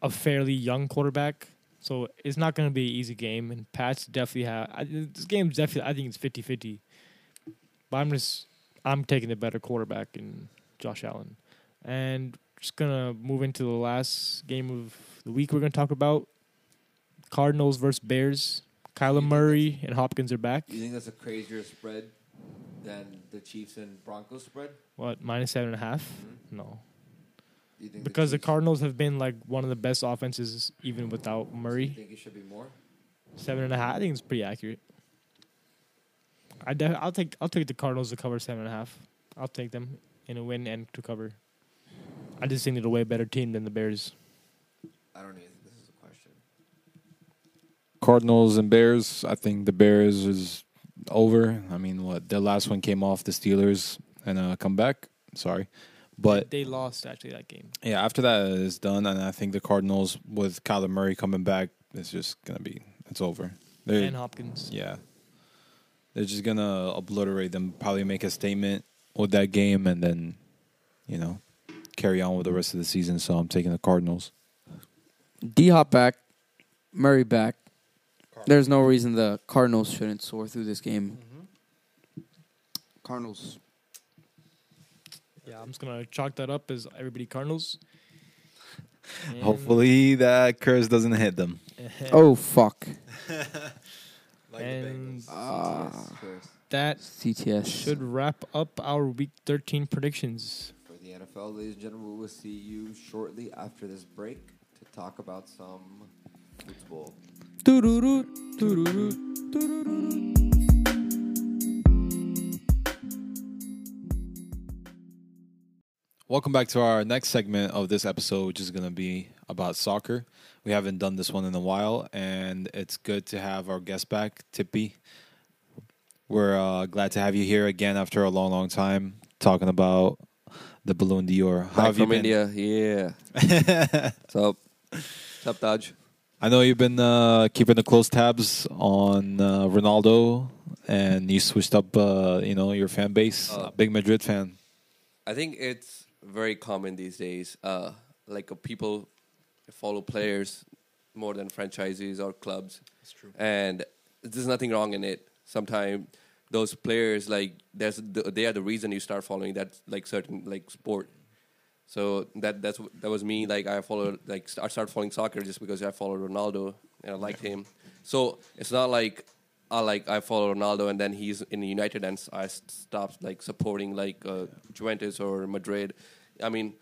Speaker 3: a fairly young quarterback, so it's not going to be an easy game. And Pats definitely have I, this game's definitely. I think it's 50-50. But I'm just I'm taking the better quarterback in Josh Allen, and just gonna move into the last game of the week. We're gonna talk about Cardinals versus Bears. Kyler Murray and Hopkins are back.
Speaker 5: You think that's a crazier spread than the Chiefs and Broncos spread?
Speaker 3: What minus seven and a half?
Speaker 5: Mhm.
Speaker 3: No,
Speaker 5: you think
Speaker 3: because the
Speaker 5: Chiefs-
Speaker 3: Cardinals have been like one of the best offenses even without
Speaker 5: Do you
Speaker 3: Murray.
Speaker 5: think it should be more?
Speaker 3: Seven and a half. I think it's pretty accurate. I def- I'll take I'll take the Cardinals to cover seven and a half. I'll take them in a win and to cover. I just think they're a way better team than the Bears.
Speaker 5: I don't even think this is a question.
Speaker 2: Cardinals and Bears. I think the Bears is over. I mean, what their last one came off the Steelers and uh, come back. Sorry, but
Speaker 3: they lost actually that game.
Speaker 2: yeah, after that is done, and I think the Cardinals with Kyler Murray coming back, it's just gonna be it's over. They're,
Speaker 3: and Hopkins.
Speaker 2: yeah, they're just gonna obliterate them. Probably make a statement with that game, and then you know carry on with the rest of the season. So I'm taking the Cardinals.
Speaker 1: D Hop back, Murray back. There's no reason the Cardinals shouldn't soar through this game. Cardinals.
Speaker 3: Yeah, I'm just gonna chalk that up as everybody Cardinals. And- (laughs)
Speaker 2: Hopefully that curse doesn't hit them. (laughs)
Speaker 1: Oh fuck. (laughs)
Speaker 3: and
Speaker 1: Ah,
Speaker 5: CTS
Speaker 3: that
Speaker 1: CTS.
Speaker 3: should wrap up our week 13 predictions.
Speaker 5: For the NFL, ladies and gentlemen, we will see you shortly after this break to talk about some football.
Speaker 2: Welcome back to our next segment of this episode, which is going to be about soccer. We haven't done this one in a while, and it's good to have our guest back, Tipi. We're uh, glad to have you here again after a long, long time talking about the Ballon d'Or. How
Speaker 4: Back
Speaker 2: have you
Speaker 4: from
Speaker 2: been?
Speaker 4: India, yeah. so, what's up, Taj?
Speaker 2: I know you've been uh, keeping the close tabs on uh, Ronaldo, and you switched up, uh, you know, your fan base.
Speaker 4: Uh,
Speaker 2: Big Madrid fan.
Speaker 4: I think it's very common these days. Uh, like uh, people follow players more than franchises or clubs.
Speaker 2: That's true.
Speaker 4: and there's nothing wrong in it. Sometimes those players like there's the, they are the reason you start following that like certain like sport. So that that's that was me. Like I followed like I started following soccer just because I followed Ronaldo and I liked him. So it's not like I like I follow Ronaldo and then he's in United and I stopped like supporting like uh, Juventus or Madrid. I mean,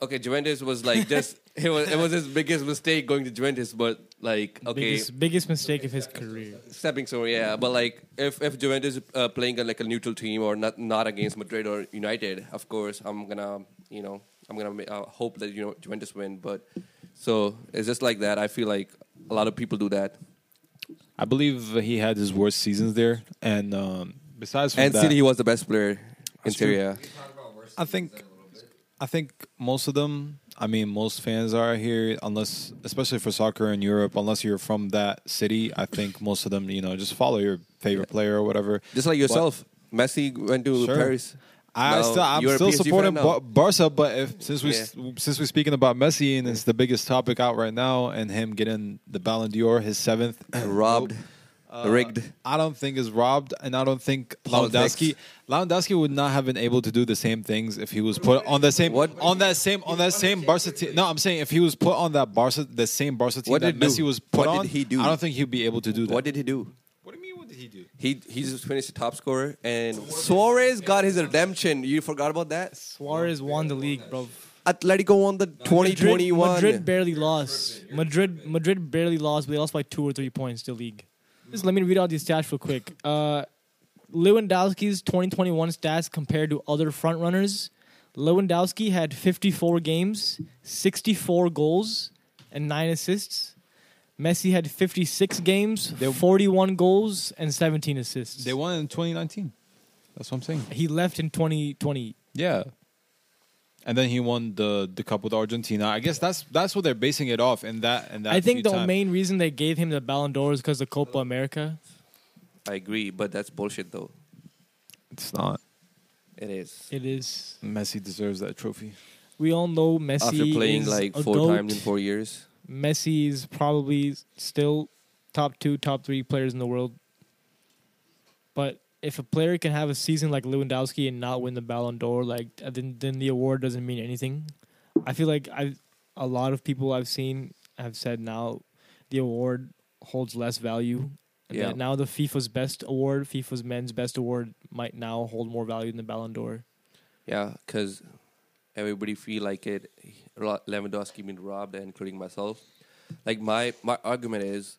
Speaker 4: okay, Juventus was like just (laughs) it was it was his biggest mistake going to Juventus, but like okay,
Speaker 3: Biggest, biggest mistake of his career.
Speaker 4: stepping stone, yeah. But like, if if Juventus uh, playing a, like a neutral team or not not against Madrid or United, of course I'm gonna you know I'm gonna uh, hope that you know Juventus win. But so it's just like that. I feel like a lot of people do that.
Speaker 2: I believe he had his worst seasons there, and um, besides from
Speaker 4: And
Speaker 2: that,
Speaker 4: City, he was the best player in
Speaker 2: That's
Speaker 4: Serie
Speaker 2: true.
Speaker 4: A.
Speaker 2: I think I think most of them. I mean, most fans are here, unless, especially for soccer in Europe, unless you're from that city. I think most of them, you know, just follow your favorite player or whatever.
Speaker 4: Just like yourself, Messi went to
Speaker 2: Sure.
Speaker 4: Paris.
Speaker 2: I
Speaker 4: No,
Speaker 2: still, I'm still supporting
Speaker 4: now.
Speaker 2: Bar- Barca, but if, since we
Speaker 4: Yeah.
Speaker 2: since we're speaking about Messi and it's the biggest topic out right now, and him getting the Ballon d'Or, his seventh, (clears throat)
Speaker 4: Robbed,
Speaker 2: uh,
Speaker 4: rigged.
Speaker 2: I don't think is robbed, and I don't think
Speaker 4: Politics.
Speaker 2: Lewandowski Lewandowski would not have been able to do the same things if he was put on the same
Speaker 4: What?
Speaker 2: on that same on that same Barca team. No, I'm saying if he was put on that Barca the same Barca team
Speaker 4: What
Speaker 2: that
Speaker 4: did he
Speaker 2: Messi
Speaker 4: do?
Speaker 2: was put
Speaker 4: What
Speaker 2: on,
Speaker 4: did he do?
Speaker 2: I don't think he'd be able to do that.
Speaker 4: What did he do?
Speaker 2: What do you mean? What did he do?
Speaker 4: He he just finished the top scorer, and Suarez got his redemption. You forgot about that?
Speaker 3: Suarez won the league, bro.
Speaker 4: Atletico won the 2021.
Speaker 3: Madrid, Madrid barely lost. Madrid Madrid barely lost, but they lost by two or three points to league. Just let me read out these stats real quick. Uh, Lewandowski's 2021 stats compared to other front runners. Lewandowski had 54 games, 64 goals, and nine assists. Messi had 56 games,
Speaker 2: They-
Speaker 3: 41 goals, and 17 assists.
Speaker 2: They won in 2019. That's what I'm saying.
Speaker 3: he left in 2020.
Speaker 2: Yeah. And then he won the the cup with Argentina. I guess that's that's what they're basing it off. And that and that.
Speaker 3: I think the
Speaker 2: time-
Speaker 3: main reason they gave him the Ballon d'Or is because of Copa America.
Speaker 4: I agree, but that's bullshit though.
Speaker 2: it's not.
Speaker 4: It is.
Speaker 3: It is.
Speaker 2: Messi deserves that trophy.
Speaker 3: We all know Messi
Speaker 4: After playing
Speaker 3: is
Speaker 4: like four times in four years.
Speaker 3: Messi is probably still top two, top three players in the world. But if a player can have a season like Lewandowski and not win the Ballon d'Or, like then then the award doesn't mean anything. I feel like I a lot of people I've seen have said now the award holds less value.
Speaker 4: Yeah.
Speaker 3: now the FIFA's best award, FIFA's men's best award, might now hold more value than the Ballon d'Or.
Speaker 4: Yeah, because everybody feel like it. Lewandowski been robbed, including myself. Like my my argument is,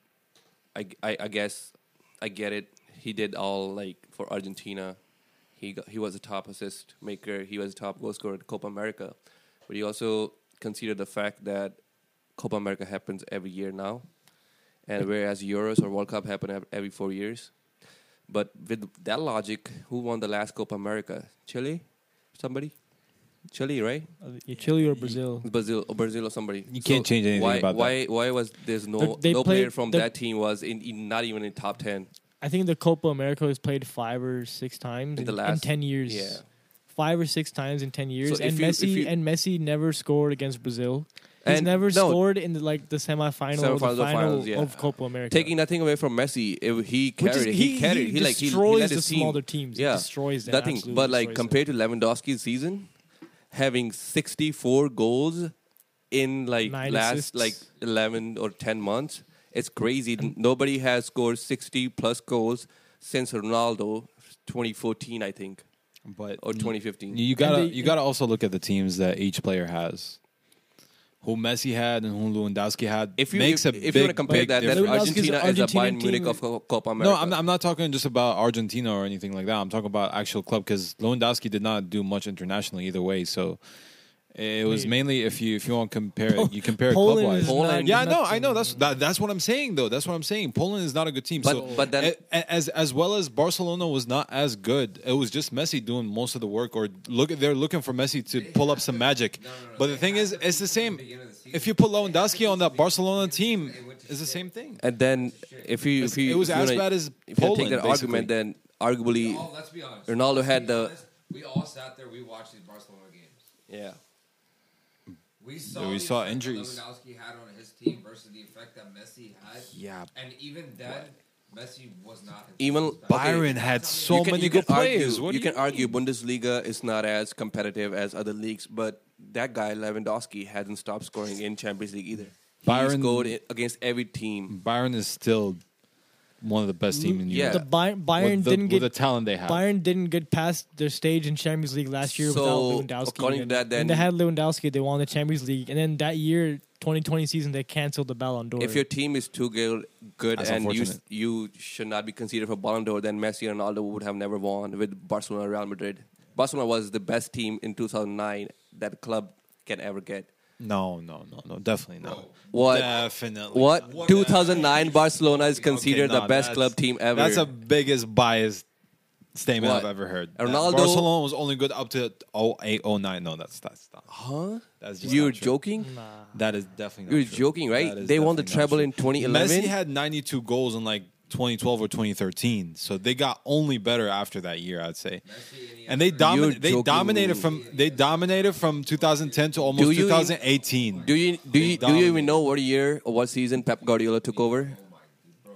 Speaker 4: I, I, I guess I get it. He did all like for Argentina. He got, he was a top assist maker. He was a top goal scorer at Copa America, but he also considered the fact that Copa America happens every year now, and whereas Euros or World Cup happen every four years. But with that logic, who won the last Copa America? Chile, somebody, Chile, right?
Speaker 3: Uh, Chile or Brazil?
Speaker 4: Brazil, or Brazil or somebody.
Speaker 2: You can't change anything
Speaker 4: why,
Speaker 2: about that.
Speaker 4: why, Why was there's no
Speaker 3: They- they
Speaker 4: no
Speaker 3: played-
Speaker 4: player from
Speaker 3: the-
Speaker 4: that team was in, in not even in top ten
Speaker 3: I think the Copa America was played five or six times
Speaker 4: in
Speaker 3: in,
Speaker 4: the
Speaker 3: in
Speaker 4: last
Speaker 3: ten years.
Speaker 4: Yeah,
Speaker 3: five or six times in ten years.
Speaker 4: So
Speaker 3: and
Speaker 4: you-
Speaker 3: Messi
Speaker 4: you-
Speaker 3: and Messi never scored against Brazil. He's
Speaker 4: And
Speaker 3: never
Speaker 4: no.
Speaker 3: scored in the, like the semifinal or
Speaker 4: Semifinals
Speaker 3: the final
Speaker 4: finals, yeah.
Speaker 3: of Copa America.
Speaker 4: taking nothing away from Messi, if he carried.
Speaker 3: is-
Speaker 4: it. he, carried. He, like he, he
Speaker 3: destroys
Speaker 4: led
Speaker 3: the
Speaker 4: his team.
Speaker 3: smaller teams. He
Speaker 4: Yeah,
Speaker 3: destroys them.
Speaker 4: nothing. But like
Speaker 3: destroys
Speaker 4: compared to Lewandowski's season, having 64 goals in like
Speaker 3: Nine
Speaker 4: last
Speaker 3: assists.
Speaker 4: like 11 or 10 months, It's crazy. Nobody has scored 60 plus goals since Ronaldo, 2014, I think,
Speaker 2: But
Speaker 4: or 2015.
Speaker 2: You gotta
Speaker 3: they-
Speaker 2: you gotta also look at the teams that each player has. Who Messi had and who Lewandowski had
Speaker 4: If you
Speaker 2: makes
Speaker 4: if,
Speaker 2: a
Speaker 4: if
Speaker 2: big,
Speaker 4: you want to compare that, then
Speaker 2: difference.
Speaker 3: Lewandowski's
Speaker 4: Argentina is the
Speaker 3: Argentinian
Speaker 4: Bayern Munich of Copa America.
Speaker 2: No, I'm not, I'm not talking just about Argentina or anything like that. I'm talking about actual club because Lewandowski did not do much internationally either way. So it was
Speaker 3: Wait.
Speaker 2: mainly if you if you want to compare it, you compare it
Speaker 3: Poland
Speaker 2: club
Speaker 3: is
Speaker 2: wise.
Speaker 4: Poland-
Speaker 2: yeah, no. I know that's that, that's what I'm saying though. That's what I'm saying. Poland is not a good team.
Speaker 4: But-
Speaker 2: so,
Speaker 4: but then-
Speaker 2: a- a- as as well as Barcelona was not as good. It was just Messi doing most of the work, or look they're looking for Messi to pull up some magic. But the thing is, it's the same. If you put Lewandowski on that Barcelona team, it's the same thing.
Speaker 4: And then if you if you
Speaker 2: It was
Speaker 4: if you
Speaker 2: as
Speaker 4: wanna-
Speaker 2: bad as
Speaker 4: if you
Speaker 2: Poland,
Speaker 4: take that
Speaker 2: basically.
Speaker 4: argument, then arguably
Speaker 5: Oh, let's be honest.
Speaker 4: Ronaldo
Speaker 5: Let's
Speaker 4: had
Speaker 5: be
Speaker 4: the-
Speaker 5: honest. We all sat there. We watched these Barcelona games.
Speaker 4: yeah.
Speaker 5: We saw,
Speaker 2: Yeah, we saw
Speaker 5: effect that
Speaker 2: injuries.
Speaker 5: Lewandowski had on his team versus the effect that Messi had.
Speaker 2: Yeah.
Speaker 5: And even then, Messi was not. his
Speaker 4: Even
Speaker 5: best.
Speaker 2: Bayern had so
Speaker 4: can,
Speaker 2: many
Speaker 4: you can
Speaker 2: good players. What
Speaker 4: you
Speaker 2: do
Speaker 4: can argue Bundesliga is not as competitive as other leagues, but that guy Lewandowski hasn't stopped scoring in Champions League either. He
Speaker 2: Bayern-
Speaker 4: scored against every team.
Speaker 2: Bayern is still one of the best teams in Europe.
Speaker 4: Yeah.
Speaker 2: Europe.
Speaker 3: The Bayern, Bayern
Speaker 2: with the,
Speaker 3: didn't
Speaker 2: with
Speaker 3: get
Speaker 2: the talent they have.
Speaker 3: Bayern didn't get past their stage in Champions League last year
Speaker 4: So,
Speaker 3: without Lewandowski.
Speaker 4: according to
Speaker 3: And
Speaker 4: that,
Speaker 3: when
Speaker 4: then-
Speaker 3: they had Lewandowski, they won the Champions League, and then that year, 2020 season, they canceled the Ballon d'Or.
Speaker 4: If your team is too good, good
Speaker 2: That's
Speaker 4: and you you should not be considered for Ballon d'Or, then Messi and Ronaldo would have never won with Barcelona, Real Madrid. Barcelona was the best team in 2009 that club can ever get.
Speaker 2: No, no, no, no, definitely not.
Speaker 4: What?
Speaker 2: Definitely.
Speaker 4: What?
Speaker 2: not.
Speaker 4: 2009 Barcelona is considered
Speaker 2: Okay,
Speaker 4: the best
Speaker 2: that's-
Speaker 4: club team ever.
Speaker 2: That's the biggest biased statement
Speaker 4: What?
Speaker 2: I've ever heard.
Speaker 4: Ronaldo-
Speaker 2: That Barcelona was only good up to 08, 09. No, that's that's not.
Speaker 4: huh?
Speaker 2: That's just
Speaker 4: You're
Speaker 2: not true.
Speaker 4: joking?
Speaker 3: Nah.
Speaker 2: That is definitely.
Speaker 4: You're
Speaker 2: true.
Speaker 4: joking, right?
Speaker 2: That is
Speaker 4: They won the
Speaker 2: definitely not
Speaker 4: treble
Speaker 2: true.
Speaker 4: in 2011.
Speaker 2: Messi had 92 goals in like 2012 or 2013, so they got only better after that year, I'd say. And they
Speaker 4: You're
Speaker 2: dominated. They dominated from they dominated from 2010 to almost
Speaker 4: Do you-
Speaker 2: 2018.
Speaker 4: Do you do you do you even know what year or what season Pep Guardiola took over?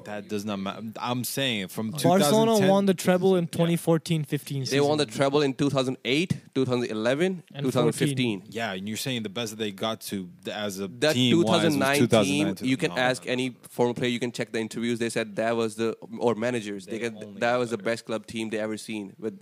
Speaker 2: That does not matter. I'm saying from
Speaker 3: Barcelona won the treble in 2014-15
Speaker 4: They won the treble in 2008, 2011,
Speaker 3: And
Speaker 4: 2015.
Speaker 2: Yeah, and you're saying the best that they got to as a
Speaker 4: That
Speaker 2: team
Speaker 4: 2009
Speaker 2: was 2009
Speaker 4: team, you can
Speaker 2: no,
Speaker 4: ask
Speaker 2: no.
Speaker 4: any former player, you can check the interviews. They said that was the or managers. They,
Speaker 2: They
Speaker 4: get, that
Speaker 2: got
Speaker 4: was the best club team they ever seen. With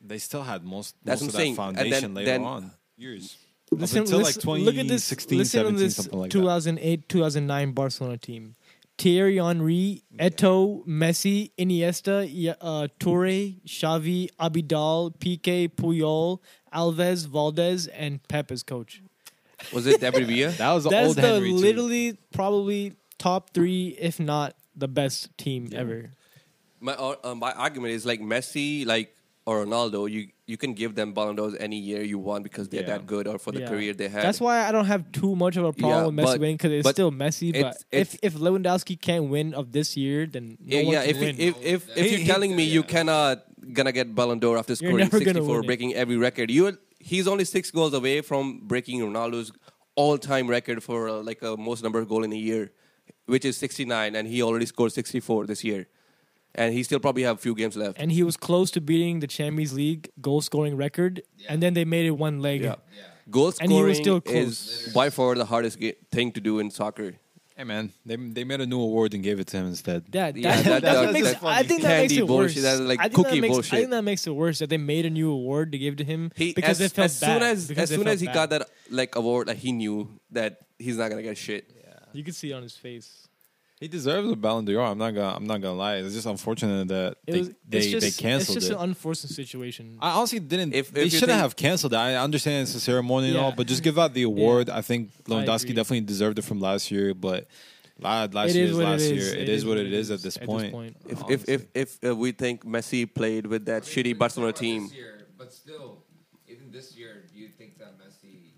Speaker 2: They still had most,
Speaker 4: That's
Speaker 2: most
Speaker 4: what
Speaker 2: of
Speaker 4: I'm
Speaker 2: that
Speaker 4: saying. And
Speaker 2: foundation
Speaker 4: then-
Speaker 2: later
Speaker 4: then-
Speaker 2: on. Years.
Speaker 3: Listen,
Speaker 2: Up until like
Speaker 3: listen- look at this.
Speaker 2: 2016,
Speaker 3: listen
Speaker 2: 17,
Speaker 3: to this
Speaker 2: something like that.
Speaker 3: 2008, 2009 Barcelona team. Thierry Henry, Eto'o, Messi, Iniesta, Y- uh, Toure, Xavi, Abidal, Piqué, Puyol, Alves, Valdés, and Pep as coach.
Speaker 4: was it David Villa? (laughs)
Speaker 2: That was the
Speaker 3: That's
Speaker 2: old
Speaker 3: the
Speaker 2: Henry too.
Speaker 3: literally probably top three, if not the best team ever.
Speaker 4: my uh, my argument is like Messi, like or Ronaldo. You you can give them Ballon d'Ors any year you want because they're
Speaker 2: Yeah.
Speaker 4: that good or for the
Speaker 3: Yeah.
Speaker 4: career they had.
Speaker 3: That's why I don't have too much of a problem
Speaker 4: Yeah,
Speaker 3: with Messi
Speaker 4: but-
Speaker 3: winning because it's
Speaker 4: but
Speaker 3: still Messi. But
Speaker 4: it's-
Speaker 3: if if Lewandowski can't win of this year, then no
Speaker 4: yeah,
Speaker 3: one
Speaker 4: yeah.
Speaker 3: can
Speaker 4: If,
Speaker 3: win.
Speaker 4: if if if
Speaker 2: He-
Speaker 4: you're
Speaker 2: he-
Speaker 4: telling me you cannot gonna get Ballon d'Or after
Speaker 3: You're
Speaker 4: scoring
Speaker 3: never gonna
Speaker 4: 64,
Speaker 3: win it.
Speaker 4: breaking every record, you he's only six goals away from breaking Ronaldo's all-time record for uh, like a most number of goal in a year, which is 69, and he already scored 64 this year, and he still probably have a few games left.
Speaker 3: and he was close to beating the Champions League goal scoring record, and then they made it one leg.
Speaker 4: Yeah. Goal
Speaker 3: And he was
Speaker 4: scoring
Speaker 3: still
Speaker 4: is by far the hardest ga- thing to do in soccer.
Speaker 2: Hey man, they they made a new award and gave it to him instead.
Speaker 3: That,
Speaker 4: Yeah,
Speaker 3: that, (laughs)
Speaker 4: that-
Speaker 3: that's what
Speaker 4: that-
Speaker 3: makes,
Speaker 4: that's
Speaker 3: I think that makes
Speaker 4: Candy
Speaker 3: it worse.
Speaker 4: bullshit, that's like
Speaker 3: I think
Speaker 4: cookie
Speaker 3: that makes, I think that makes it worse that they made a new award to give to him
Speaker 4: He,
Speaker 3: because
Speaker 4: as,
Speaker 3: it felt
Speaker 4: as
Speaker 3: bad.
Speaker 4: soon as as soon as he
Speaker 3: bad.
Speaker 4: got that like award, like he knew that he's not gonna get shit. Yeah.
Speaker 3: you could see it on his face.
Speaker 2: He deserves a Ballon d'Or. I'm not gonna I'm not gonna lie. It's just unfortunate that
Speaker 3: It
Speaker 2: they
Speaker 3: was,
Speaker 2: they,
Speaker 3: it's just,
Speaker 2: they canceled
Speaker 3: It's just
Speaker 2: it.
Speaker 3: an unfortunate situation.
Speaker 2: I honestly didn't.
Speaker 4: If-
Speaker 2: they
Speaker 4: if you
Speaker 2: shouldn't
Speaker 4: think-
Speaker 2: have canceled it. I understand it's a ceremony and all, but just give out the award. I think Lewandowski
Speaker 3: agree.
Speaker 2: definitely deserved it from last year, but la- last year
Speaker 3: is
Speaker 2: is
Speaker 3: what it
Speaker 2: last
Speaker 3: is.
Speaker 2: year.
Speaker 3: It
Speaker 2: it is
Speaker 3: is
Speaker 2: what
Speaker 3: what
Speaker 2: it
Speaker 3: it
Speaker 2: is at this
Speaker 3: at this
Speaker 2: point.
Speaker 3: point.
Speaker 4: If if if if uh, we think Messi played with that shitty Barcelona team,
Speaker 5: This year, but still, even this year, do you think that Messi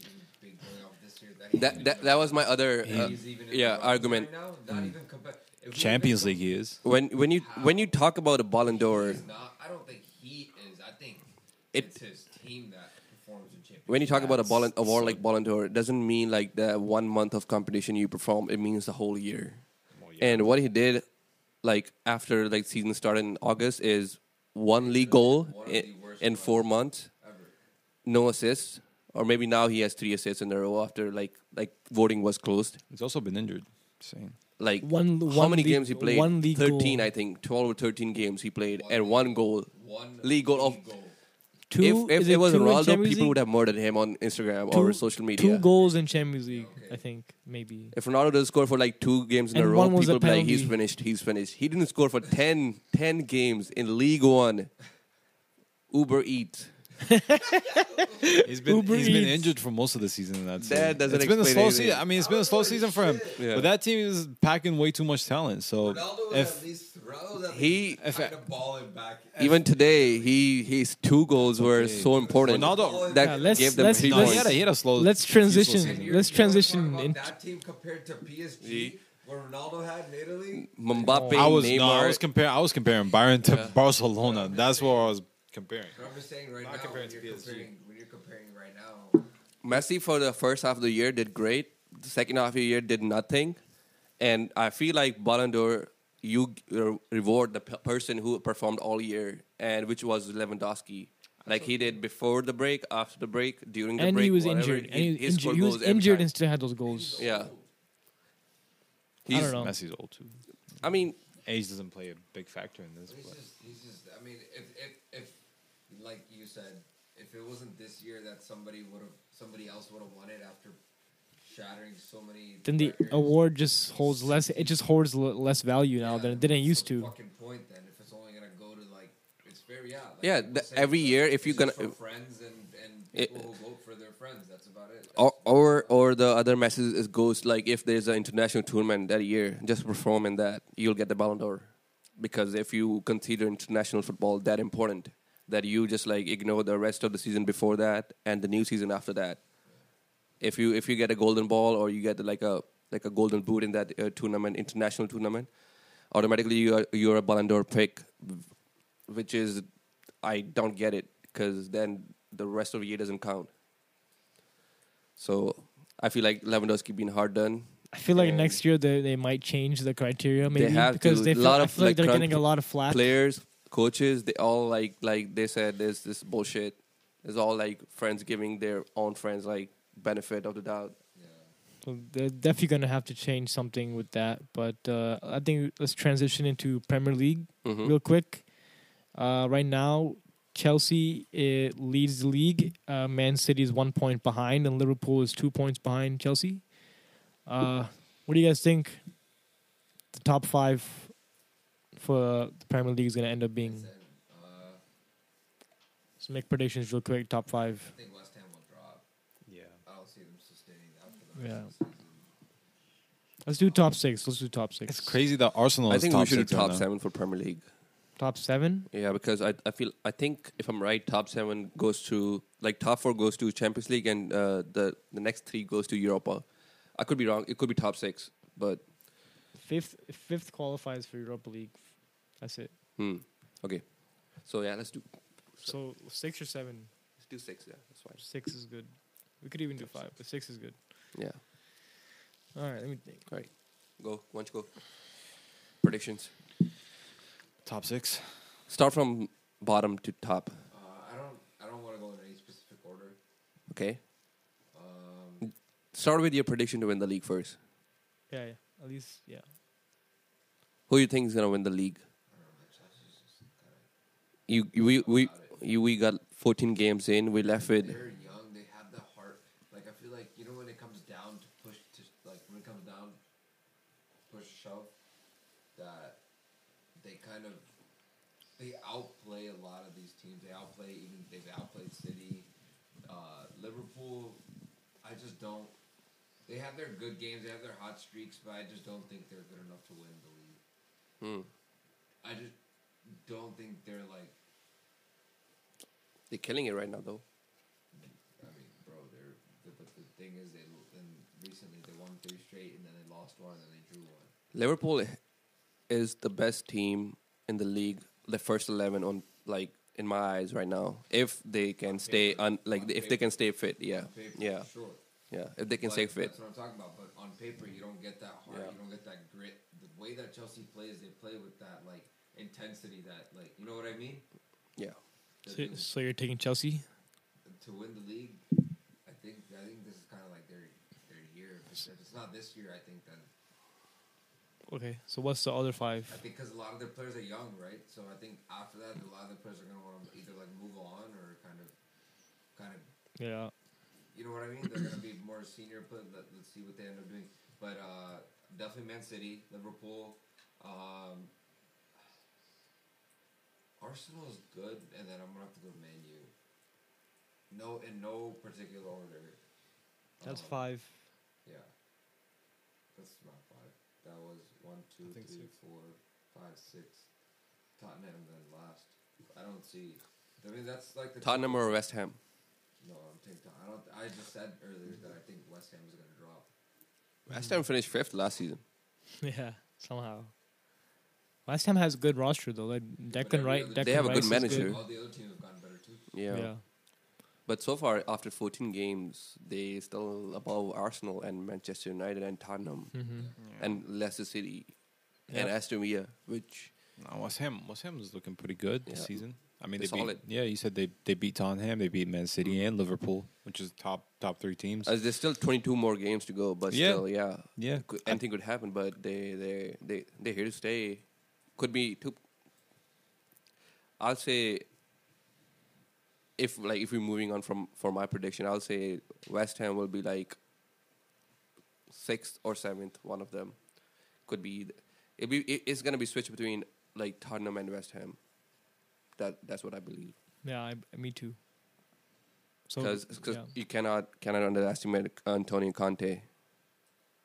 Speaker 5: isn't big going off this year? That,
Speaker 4: that that,
Speaker 5: in
Speaker 4: that
Speaker 5: the-
Speaker 4: was my other uh,
Speaker 5: even
Speaker 4: yeah argument.
Speaker 5: Right now, not even compa-
Speaker 2: Champions League, he is.
Speaker 4: When when you when you talk about a Ballon d'Or,
Speaker 5: He's not. I don't think he is. I think
Speaker 4: It-
Speaker 5: it's his team that performs in Champions.
Speaker 4: when you talk about a
Speaker 2: That's
Speaker 4: Ballon award
Speaker 2: so-
Speaker 4: like Ballon d'Or, it doesn't mean like the one month of competition you perform. It means the whole year. And what he did, like after like season started in August, is one league goal
Speaker 5: One
Speaker 4: in, in four months,
Speaker 5: ever.
Speaker 4: no assists, or maybe now he has three assists in a row after like like voting was closed.
Speaker 2: He's also been injured. Saying.
Speaker 4: like
Speaker 3: One-
Speaker 4: how
Speaker 3: one
Speaker 4: many
Speaker 3: league-
Speaker 4: games he played?
Speaker 3: one league
Speaker 4: Thirteen,
Speaker 3: goal.
Speaker 4: I think. Twelve or thirteen games he played,
Speaker 5: One
Speaker 4: and one goal.
Speaker 5: One
Speaker 4: League goal of-
Speaker 3: Two.
Speaker 4: if if
Speaker 3: is
Speaker 4: it was Ronaldo, people would have murdered him on Instagram
Speaker 3: Two-
Speaker 4: or social media.
Speaker 3: Two goals in Champions League,
Speaker 5: Okay.
Speaker 3: I think maybe.
Speaker 4: If Ronaldo doesn't score for like two games in a row, people
Speaker 3: a
Speaker 4: be like, he's finished, he's finished. He didn't score for 10, 10 games in League One. (laughs) Uber Eats. (laughs)
Speaker 2: He's been
Speaker 3: Uber
Speaker 2: he's been
Speaker 3: Eats.
Speaker 2: injured for most of the season. That's
Speaker 4: That doesn't
Speaker 2: it's been a
Speaker 4: explain
Speaker 2: slow
Speaker 4: anything.
Speaker 2: season. I mean, it's been a slow season for him.
Speaker 4: Yeah.
Speaker 2: But that team is packing way too much talent. So
Speaker 5: Ronaldo was
Speaker 2: if
Speaker 5: at least Ronaldo was at
Speaker 4: He-
Speaker 5: least
Speaker 2: if
Speaker 5: kind
Speaker 2: I-
Speaker 5: of balling back.
Speaker 4: Even today, he his two goals were
Speaker 2: Okay.
Speaker 4: so important.
Speaker 2: Ronaldo-
Speaker 4: that
Speaker 3: Yeah, let's-
Speaker 4: gave them
Speaker 3: let's-
Speaker 4: three
Speaker 2: no,
Speaker 3: let's-
Speaker 2: he had a, he had a slow.
Speaker 3: Let's transition.
Speaker 2: season.
Speaker 5: You're-
Speaker 3: Let's
Speaker 5: you wanna talk
Speaker 3: transition
Speaker 5: about
Speaker 3: in-
Speaker 5: that team compared to PSG,
Speaker 4: See?
Speaker 5: where Ronaldo had in Italy.
Speaker 4: Mbappe,
Speaker 2: I was
Speaker 4: Neymar.
Speaker 2: no, I was comparing. I was comparing Bayern to
Speaker 4: Yeah.
Speaker 2: Barcelona. That's what I was comparing.
Speaker 5: But I'm just saying right
Speaker 2: Not
Speaker 5: now,
Speaker 2: comparing
Speaker 5: when
Speaker 2: to
Speaker 5: you're,
Speaker 2: PSG.
Speaker 5: comparing, when you're comparing right now,
Speaker 4: Messi for the first half of the year did great. The second half of the year did nothing, and I feel like Ballon d'Or, you uh, reward the pe- person who performed all year, and which was Lewandowski. Like he did before the break, after the break, during the
Speaker 3: and
Speaker 4: break.
Speaker 3: he was
Speaker 4: whatever,
Speaker 3: injured. And he,
Speaker 4: he
Speaker 3: injured.
Speaker 4: scored
Speaker 3: He was injured
Speaker 4: time.
Speaker 3: and still had those goals.
Speaker 4: Yeah.
Speaker 3: I
Speaker 4: He's,
Speaker 3: don't know.
Speaker 2: Messi's old too.
Speaker 4: I mean,
Speaker 2: Age doesn't play a big factor in this.
Speaker 5: he's
Speaker 2: But.
Speaker 5: just, he's just. I mean, if if if like you said, if it wasn't this year that somebody would have, somebody else would have won it after shattering so many.
Speaker 3: Then the
Speaker 5: records,
Speaker 3: award just holds less. It just holds l- less value now
Speaker 5: yeah,
Speaker 3: than it didn't used to.
Speaker 5: Fucking point then, if it's only gonna go to like, it's very yeah. Like
Speaker 4: Yeah, the-
Speaker 5: say,
Speaker 4: every year,
Speaker 5: like-
Speaker 4: if you're gonna-
Speaker 5: for friends and and
Speaker 4: It-
Speaker 5: who vote for their friends, that's about it.
Speaker 4: or or, or the other message is goes like if there's an international tournament that year, just perform in that, you'll get the Ballon d'Or. Because if you consider international football that important, that you just like ignore the rest of the season before that and the new season after that. If you if you get a golden ball or you get like a like a golden boot in that uh, tournament, international tournament, automatically you are you're a Ballon d'Or pick, which is I don't get it because then the rest of the year doesn't count. So I feel like Lewandowski being hard done.
Speaker 3: I feel like next year they, they might change the criteria maybe
Speaker 4: have
Speaker 3: because
Speaker 4: to.
Speaker 3: they feel,
Speaker 4: Lot
Speaker 3: I feel like,
Speaker 4: like,
Speaker 3: they're getting a lot of flack.
Speaker 4: Players, coaches, they all like like they said this this bullshit. It's all like friends giving their own friends like benefit of the doubt.
Speaker 3: So they're definitely gonna have to change something with that. But uh, I think let's transition into Premier League
Speaker 4: Mhm.
Speaker 3: real quick. Uh, right now, Chelsea uh, leads the league. Uh, Man City is one point behind, and Liverpool is two points behind Chelsea. Uh, what do you guys think? The top five for the Premier League is going to end up being.
Speaker 5: Uh,
Speaker 3: Let's make predictions real quick. Top five.
Speaker 5: I think West Ham will drop.
Speaker 2: Yeah.
Speaker 5: I don't see them sustaining that for the
Speaker 3: Yeah.
Speaker 5: rest of the season.
Speaker 3: Let's do top six. Let's do top six.
Speaker 2: It's crazy that Arsenal
Speaker 4: I
Speaker 2: is
Speaker 4: think
Speaker 2: top
Speaker 4: we should do
Speaker 2: six right
Speaker 4: top seven for Premier League.
Speaker 3: Top seven.
Speaker 4: Yeah, because I I feel I think if I'm right, top seven goes to like top four goes to Champions League and uh, the the next three goes to Europa. I could be wrong. It could be top six, but
Speaker 3: Fifth. Fifth qualifies for Europa League. That's it.
Speaker 4: hmm. Okay, so yeah, let's do
Speaker 3: So six or seven.
Speaker 4: let's do six. Yeah, that's fine.
Speaker 3: Six is good. We could even do five, but six is good.
Speaker 4: Yeah,
Speaker 3: All right. Let me think. All right.
Speaker 4: Go. Why don't you go? Predictions.
Speaker 2: Top six.
Speaker 4: Start from bottom to top.
Speaker 5: Uh, I don't. I don't want to go in any specific order.
Speaker 4: Okay.
Speaker 5: Um,
Speaker 4: Start with your prediction to win the league first.
Speaker 3: Yeah. yeah. At least. Yeah.
Speaker 4: Who you think is gonna win the league?
Speaker 5: I don't know. man, Chelsea's just kinda
Speaker 4: You, we we you, we got 14 games in. We left with
Speaker 5: They're young. They have the heart. Like I feel like you know when it comes down to push to like when it comes down, push shove, that they kind of they outplay a lot of these teams. They outplay even they've outplayed City, uh, Liverpool. I just don't. They have their good games. They have their hot streaks, but I just don't think they're good enough to win the league.
Speaker 4: hmm,
Speaker 5: I just don't think they're like.
Speaker 4: They're killing it right now though.
Speaker 5: I mean, bro, they're the, but the thing is, they then recently they won three straight, and then they lost one, and then they drew one.
Speaker 4: Liverpool is the best team in the league, the first eleven on like in my eyes right now. If they can stay on like
Speaker 5: On
Speaker 4: if they can stay fit, yeah,
Speaker 5: On paper,
Speaker 4: yeah,
Speaker 5: sure.
Speaker 4: yeah. If they can
Speaker 5: But
Speaker 4: stay fit,
Speaker 5: That's what I'm talking about. But on paper, you don't get that heart.
Speaker 4: Yeah.
Speaker 5: You don't get that grit. The way that Chelsea plays, they play with that like intensity. That like, you know what I mean?
Speaker 4: yeah.
Speaker 3: So, so you're taking Chelsea.
Speaker 5: to win the league, I think I think this is kind of like their their year. If it's, if it's not this year, I think then
Speaker 3: Okay, so what's the other five?
Speaker 5: I think because a lot of their players are young, right? So I think after that, a lot of their players are gonna want to either like move on or kind of, kind of,
Speaker 3: Yeah.
Speaker 5: you know what I mean? They're gonna be more senior. But let, let's see what they end up doing. But uh, definitely Man City, Liverpool, um, Arsenal is good, and then I'm gonna have to go to Man U. No, in no particular order.
Speaker 3: That's
Speaker 5: Um,
Speaker 3: five.
Speaker 5: Yeah. That's not five. That was one, two,
Speaker 2: I think
Speaker 5: three,
Speaker 2: six.
Speaker 5: four, five, six. Tottenham then last. I don't see. I mean, that's like the
Speaker 4: Tottenham or West Ham.
Speaker 5: No, I'm taking. Tot- I don't. I just said earlier that I think West Ham is going to drop.
Speaker 4: West Ham finished fifth last season. (laughs)
Speaker 3: Yeah, somehow. West Ham has a good roster though. Like
Speaker 5: but
Speaker 3: Declan
Speaker 5: every
Speaker 3: Wright,
Speaker 5: other-
Speaker 3: Declan
Speaker 4: They have a good
Speaker 3: Rice is
Speaker 4: manager.
Speaker 5: All the other teams have gotten better too.
Speaker 4: Yeah.
Speaker 3: Yeah.
Speaker 4: But so far, after 14 games, they still above Arsenal and Manchester United and Tottenham
Speaker 3: hmm
Speaker 4: and Leicester City and Aston Villa, which
Speaker 2: No, West Ham. West Ham is looking pretty good this season. I mean,
Speaker 4: They're
Speaker 2: they
Speaker 4: solid.
Speaker 2: beat. Yeah, you said they they beat Tottenham. They beat Man City and Liverpool, which is top top three teams.
Speaker 4: uh, there's still 22 more games to go. But
Speaker 2: Yeah.
Speaker 4: still, yeah,
Speaker 2: yeah,
Speaker 4: could, anything could happen. But they they they they're here to stay. Could be two. I'll say. If like if we're moving on from for my prediction, I'll say West Ham will be like sixth or seventh. One of them could be. It be it, it's gonna be switched between like Tottenham and West Ham. That that's what I believe.
Speaker 3: Yeah, I, me too. So
Speaker 4: because
Speaker 3: yeah.
Speaker 4: you cannot cannot underestimate Antonio Conte.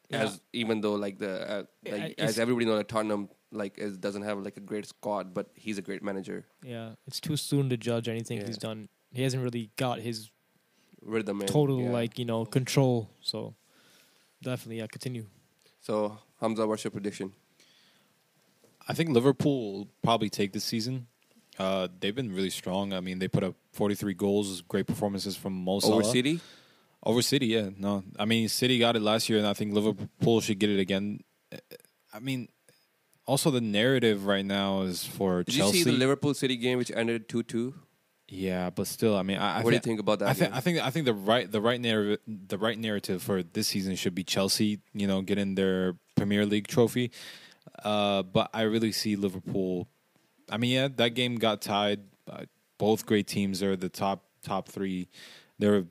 Speaker 3: Yeah.
Speaker 4: As even though like the uh, like
Speaker 3: it's-
Speaker 4: as everybody knows, that Tottenham like is, doesn't have like a great squad, but he's a great manager.
Speaker 3: yeah, it's too soon to judge anything
Speaker 4: Yeah.
Speaker 3: he's done. He hasn't really got his
Speaker 4: Rhythm
Speaker 3: total
Speaker 4: yeah.
Speaker 3: like you know control. So definitely, yeah, continue.
Speaker 4: So Hamza, what's your prediction?
Speaker 2: I think Liverpool will probably take this season. Uh, they've been really strong. I mean, they put up 43 goals, great performances from Mo Salah.
Speaker 4: Over City?
Speaker 2: Over City, yeah. No, I mean City got it last year, and I think Liverpool should get it again. I mean, also the narrative right now is for Chelsea.
Speaker 4: Did
Speaker 2: Chelsea.
Speaker 4: you see the Liverpool City game, which ended two two?
Speaker 2: yeah, but still, I mean, I, I
Speaker 4: What do you think about that?
Speaker 2: I think? I think I think the right the right narrative the right narrative for this season should be Chelsea, you know, getting their Premier League trophy. Uh, but I really see Liverpool. I mean, yeah, that game got tied. Uh, both great teams. They're the top top three. They're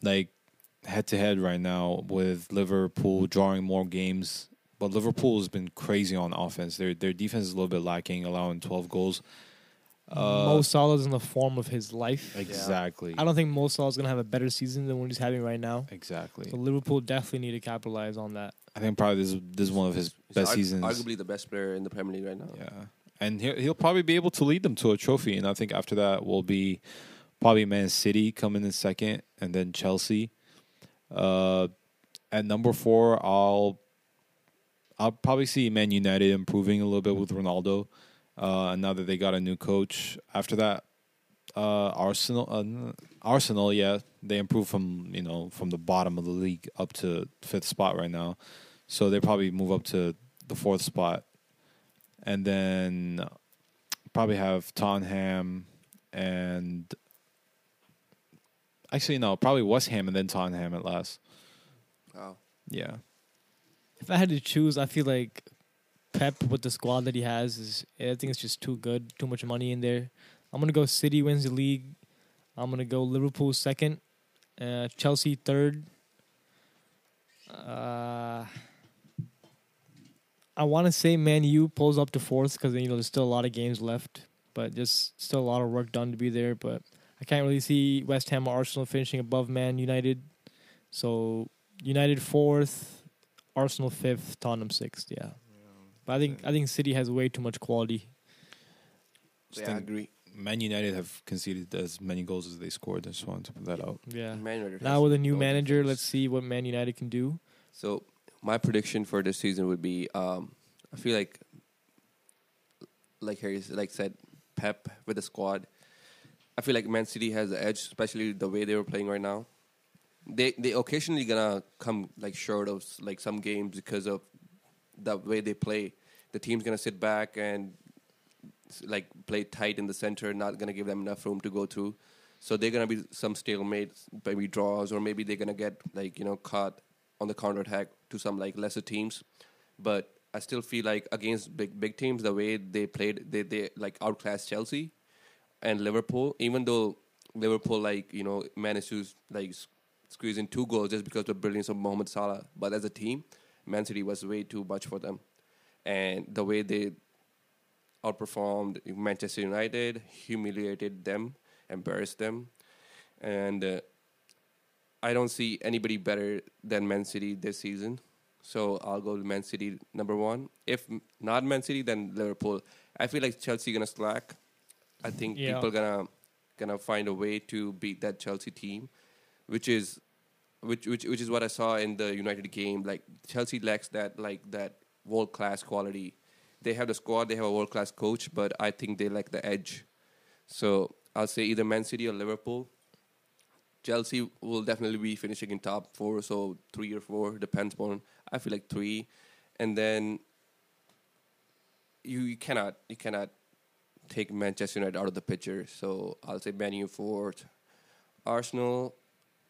Speaker 2: like head to head right now with Liverpool drawing more games. But Liverpool has been crazy on offense. Their their defense is a little bit lacking, allowing twelve goals. Uh,
Speaker 3: Mo Salah's in the form of his life.
Speaker 2: exactly.
Speaker 3: I don't think Mo Salah's gonna have a better season than what he's having right now.
Speaker 2: Exactly.
Speaker 3: So Liverpool definitely need to capitalize on that.
Speaker 2: I think probably this is, this is one of his
Speaker 4: He's
Speaker 2: best
Speaker 4: argu-
Speaker 2: seasons.
Speaker 4: Arguably the best player in the Premier League right now.
Speaker 2: Yeah, and he'll he'll probably be able to lead them to a trophy. And I think after that will be probably Man City coming in second, and then Chelsea. Uh, at number four, I'll I'll probably see Man United improving a little bit with Ronaldo. Uh, now that they got a new coach. After that, uh, Arsenal, uh, Arsenal, yeah, they improved from you know from the bottom of the league up to fifth spot right now. So they probably move up to the fourth spot, and then probably have Tottenham and actually no, probably West Ham and then Tottenham at last.
Speaker 4: Wow.
Speaker 2: Yeah,
Speaker 3: If I had to choose, I feel like Pep with the squad that he has is I think it's just too good, too much money in there. I'm gonna go City wins the league. I'm gonna go Liverpool second, uh, Chelsea third. Uh, I want to say Man U pulls up to fourth because you know there's still a lot of games left, but just still a lot of work done to be there. But I can't really see West Ham or Arsenal finishing above Man United. So United fourth, Arsenal fifth, Tottenham sixth. Yeah, but I think I think City has way too much quality.
Speaker 2: Just
Speaker 4: Yeah, I
Speaker 2: think-
Speaker 4: agree.
Speaker 2: Man United have conceded as many goals as they scored. I just wanted to put that out.
Speaker 3: Yeah.
Speaker 4: Man United has
Speaker 3: Now with a new
Speaker 4: no
Speaker 3: manager,
Speaker 4: defense.
Speaker 3: let's see what Man United can do.
Speaker 4: So my prediction for this season would be um, I feel like like Harry like said Pep with the squad. I feel like Man City has the edge, especially the way they were playing right now. They they occasionally gonna come like short of like some games because of the way they play. The team's gonna sit back and like play tight in the center, not gonna give them enough room to go through. So they're gonna be some stalemates, maybe draws, or maybe they're gonna get like you know caught on the counter attack to some like lesser teams. But I still feel like against big big teams, the way they played, they they like outclassed Chelsea and Liverpool. Even though Liverpool like you know managed to like squeeze in two goals just because of the brilliance of Mohamed Salah, but as a team, Man City was way too much for them, and the way they outperformed Manchester United, humiliated them, embarrassed them, and uh, I don't see anybody better than Man City this season. So I'll go to Man City number one. If not Man City, then Liverpool. I feel like Chelsea gonna slack. I think
Speaker 3: Yeah.
Speaker 4: people gonna gonna find a way to beat that Chelsea team, which is which which which is what I saw in the United game. Like Chelsea lacks that like that world class quality. They have the squad, they have a world class coach, but I think they lack the edge. So I'll say either Man City or Liverpool. Chelsea will definitely be finishing in top four, so three or four depends on. I feel like three, and then you, you cannot you cannot take Manchester United out of the picture. So I'll say Man U fourth, Arsenal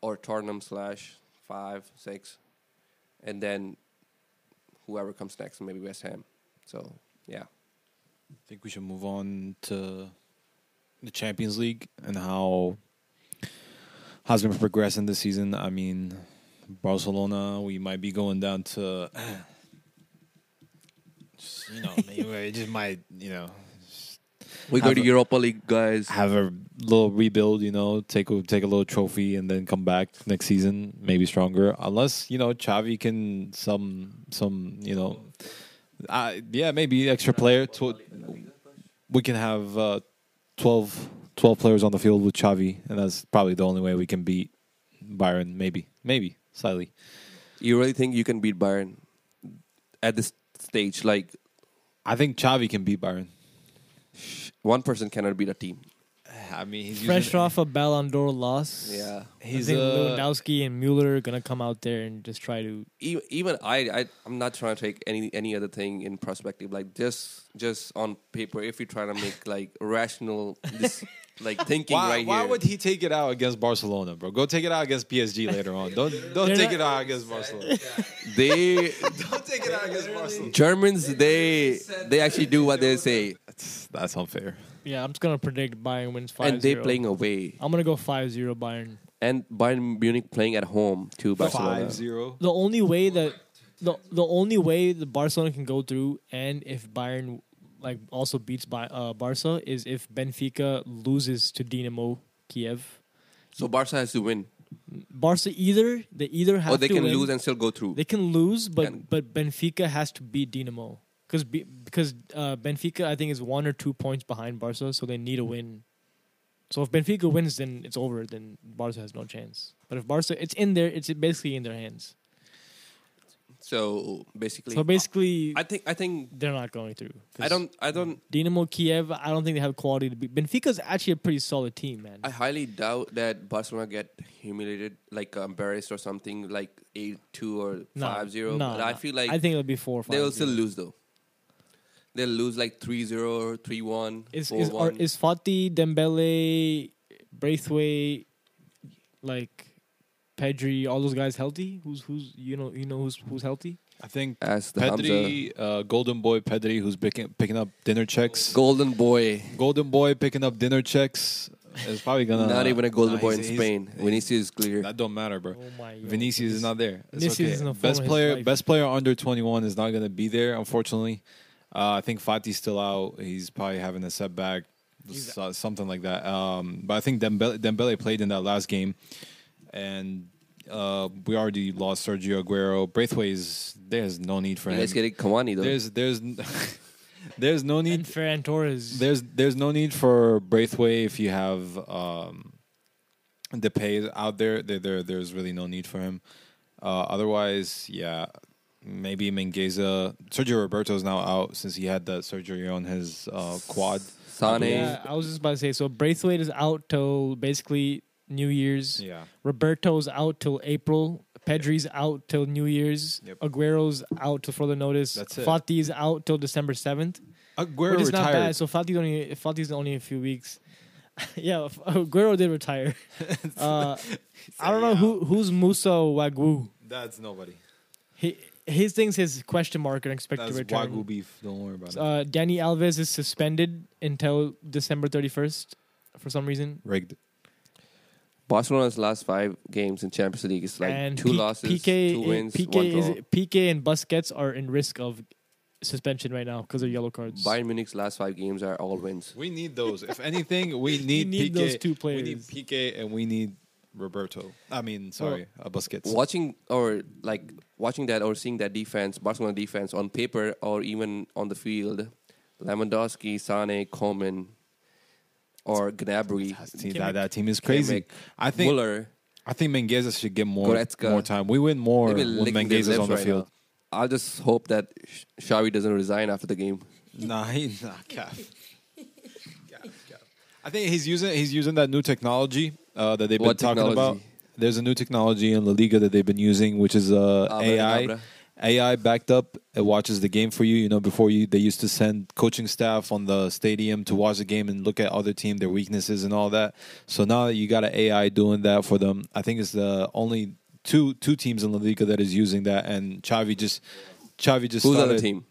Speaker 4: or Tottenham slash five six, and then whoever comes next, maybe West Ham. So yeah,
Speaker 2: I think we should move on to the Champions League and how how's been progressing this season. I mean, Barcelona, we might be going down to (clears throat) just, you know, (laughs) maybe it just might, you know,
Speaker 4: we
Speaker 2: go to
Speaker 4: to Europa League, guys.
Speaker 2: have a little rebuild, you know, take a take a little trophy and then come back next season, maybe stronger. Unless you know Xavi can some some you know, uh, yeah, maybe extra player. Tw- we can have uh, 12, 12 players on the field with Xavi, and that's probably the only way we can beat Bayern. Maybe, maybe slightly.
Speaker 4: You really think you can beat Bayern at this stage? Like
Speaker 2: I think Xavi can beat Bayern.
Speaker 4: One person cannot beat a team. (sighs)
Speaker 2: I mean, he's
Speaker 3: Fresh
Speaker 2: using-
Speaker 3: off a Ballon d'Or loss.
Speaker 4: Yeah.
Speaker 2: He's
Speaker 3: I think
Speaker 2: uh,
Speaker 3: Lewandowski and Mueller are gonna come out there and just try to.
Speaker 4: even, even I, I I'm not trying to take any any other thing in perspective. Like just just on paper, if you're trying to make like rational, this, like (laughs) thinking
Speaker 2: Why,
Speaker 4: right
Speaker 2: why
Speaker 4: here.
Speaker 2: would he take it out against Barcelona, bro? Go take it out against PSG (laughs) later on. Don't don't
Speaker 3: They're
Speaker 2: take
Speaker 3: not-
Speaker 2: it out against Barcelona. (laughs)
Speaker 4: they
Speaker 2: don't take it out against Barcelona.
Speaker 4: Germans they they actually do what they say,
Speaker 2: That's, that's unfair.
Speaker 3: Yeah, I'm just gonna predict Bayern wins five.
Speaker 4: and they playing away,
Speaker 3: I'm gonna go 5-0 Bayern.
Speaker 4: and Bayern Munich playing at home to Barcelona.
Speaker 2: 5-0.
Speaker 3: The only way that the the only way the Barcelona can go through, and if Bayern like also beats by uh, Barca, is if Benfica loses to Dinamo Kiev.
Speaker 4: So Barca has to win,
Speaker 3: Barca either they either have
Speaker 4: or they
Speaker 3: to
Speaker 4: can
Speaker 3: win,
Speaker 4: lose and still go through.
Speaker 3: They can lose, but
Speaker 4: And-
Speaker 3: but Benfica has to beat Dinamo because because uh, Benfica I think is one or two points behind Barca, so they need a win. So if Benfica wins, then it's over. Then Barca has no chance. But if Barca, it's in there. It's basically in their hands.
Speaker 4: So basically,
Speaker 3: So basically,
Speaker 4: I think I think
Speaker 3: they're not going through.
Speaker 4: I don't I don't
Speaker 3: Dinamo Kiev. I don't think they have quality to beat. Benfica's actually a pretty solid team, man.
Speaker 4: I highly doubt that Barcelona get humiliated, like um, embarrassed or something, like eight two or
Speaker 3: No,
Speaker 4: five zero.
Speaker 3: no,
Speaker 4: but I feel like
Speaker 3: I think it'll be four.
Speaker 4: Five, they will
Speaker 3: 5-0.
Speaker 4: still lose though. They'll lose like 3-0 or 3-1,
Speaker 3: Is
Speaker 4: 4-1.
Speaker 3: is are, is Fati Dembele, Braithwaite, like Pedri, all those guys healthy? Who's who's you know you know who's who's healthy?
Speaker 2: I think
Speaker 4: As the
Speaker 2: Pedri, uh, Golden Boy Pedri, who's picking picking up dinner checks.
Speaker 4: golden boy.
Speaker 2: Golden Boy picking up dinner checks is probably gonna.
Speaker 4: Not even a golden
Speaker 2: Nah,
Speaker 4: boy in
Speaker 2: he's- he's-
Speaker 4: Spain. Vinicius is clear.
Speaker 2: That don't matter, bro.
Speaker 3: Oh.
Speaker 2: Vinicius is not there. It's
Speaker 3: Vinicius
Speaker 2: okay.
Speaker 3: is in the
Speaker 2: best player,
Speaker 3: life.
Speaker 2: best player under twenty one is not going to be there, unfortunately. Uh, I think Fati's still out. He's probably having a setback,
Speaker 3: He's-
Speaker 2: something like that. Um, but I think Dembele, Dembele played in that last game, and uh, we already lost Sergio Aguero. Braithwaite's there's no need for
Speaker 4: You
Speaker 2: him.
Speaker 4: guys getting Cavani though.
Speaker 2: There's there's (laughs) there's no need
Speaker 3: and Ferran Torres.
Speaker 2: there's there's no need for Braithwaite if you have um, Depay out there. There, there there's really no need for him. Uh, otherwise, yeah, maybe Mingueza. Sergio Roberto is now out since he had that surgery on his uh, quad.
Speaker 4: Sane.
Speaker 3: yeah, I was just about to say. So Braithwaite is out till basically New Year's.
Speaker 2: Yeah,
Speaker 3: Roberto's out till April. Pedri's out till New Year's.
Speaker 2: Yep.
Speaker 3: Aguero's out till further notice.
Speaker 2: That's it.
Speaker 3: Fati's out till December seventh.
Speaker 2: Aguero
Speaker 3: Which is not bad.
Speaker 2: retired.
Speaker 3: So Fati's only Fati's only a few weeks. (laughs) yeah, Aguero did retire. (laughs) uh, I don't know who who's Musa Wagwu.
Speaker 2: That's nobody.
Speaker 3: He his things his question mark and expected
Speaker 2: That's
Speaker 3: return.
Speaker 2: wagyu beef. Don't worry about it.
Speaker 3: Uh, Dani Alves is suspended until December 31st for some reason.
Speaker 2: Rigged.
Speaker 4: Barcelona's last five games in Champions League is like
Speaker 3: and
Speaker 4: two
Speaker 3: P-
Speaker 4: losses,
Speaker 3: PK,
Speaker 4: two wins,
Speaker 3: PK
Speaker 4: one
Speaker 3: is
Speaker 4: draw.
Speaker 3: Piqué and Busquets are in risk of suspension right now because of yellow cards.
Speaker 4: Bayern Munich's last five games are all wins.
Speaker 2: We need those. If anything, we (laughs) need,
Speaker 3: need
Speaker 2: Piqué.
Speaker 3: those two players.
Speaker 2: We need. Piqué and we need Roberto. I mean, sorry, uh, Busquets.
Speaker 4: Watching or like watching that or seeing that defense, Barcelona defense on paper or even on the field, Lewandowski, Sane, Coman, or Gnabry,
Speaker 2: That team, that, that team is crazy.
Speaker 4: Kimmich,
Speaker 2: I think
Speaker 4: Muller.
Speaker 2: I think Mingueza should get more
Speaker 4: Goretzka.
Speaker 2: more time. We win more when
Speaker 4: been Mingueza's
Speaker 2: on the
Speaker 4: right
Speaker 2: field.
Speaker 4: now. I'll just hope that Sh- Xavi doesn't resign after the game. (laughs)
Speaker 2: Nah, he nah, Cap. I think he's using he's using that new technology uh, that they've been
Speaker 4: What
Speaker 2: talking about. There's a new technology in La Liga that they've been using, which is uh,
Speaker 4: Abra
Speaker 2: AI. AI backed up. It watches the game for you. You know, before you, they used to send coaching staff on the stadium to watch the game and look at other team, their weaknesses and all that. So now that you got an AI doing that for them, I think it's the only two two teams in La Liga that is using that. And Xavi just Xavi just
Speaker 4: Who's on
Speaker 2: started,
Speaker 4: the team?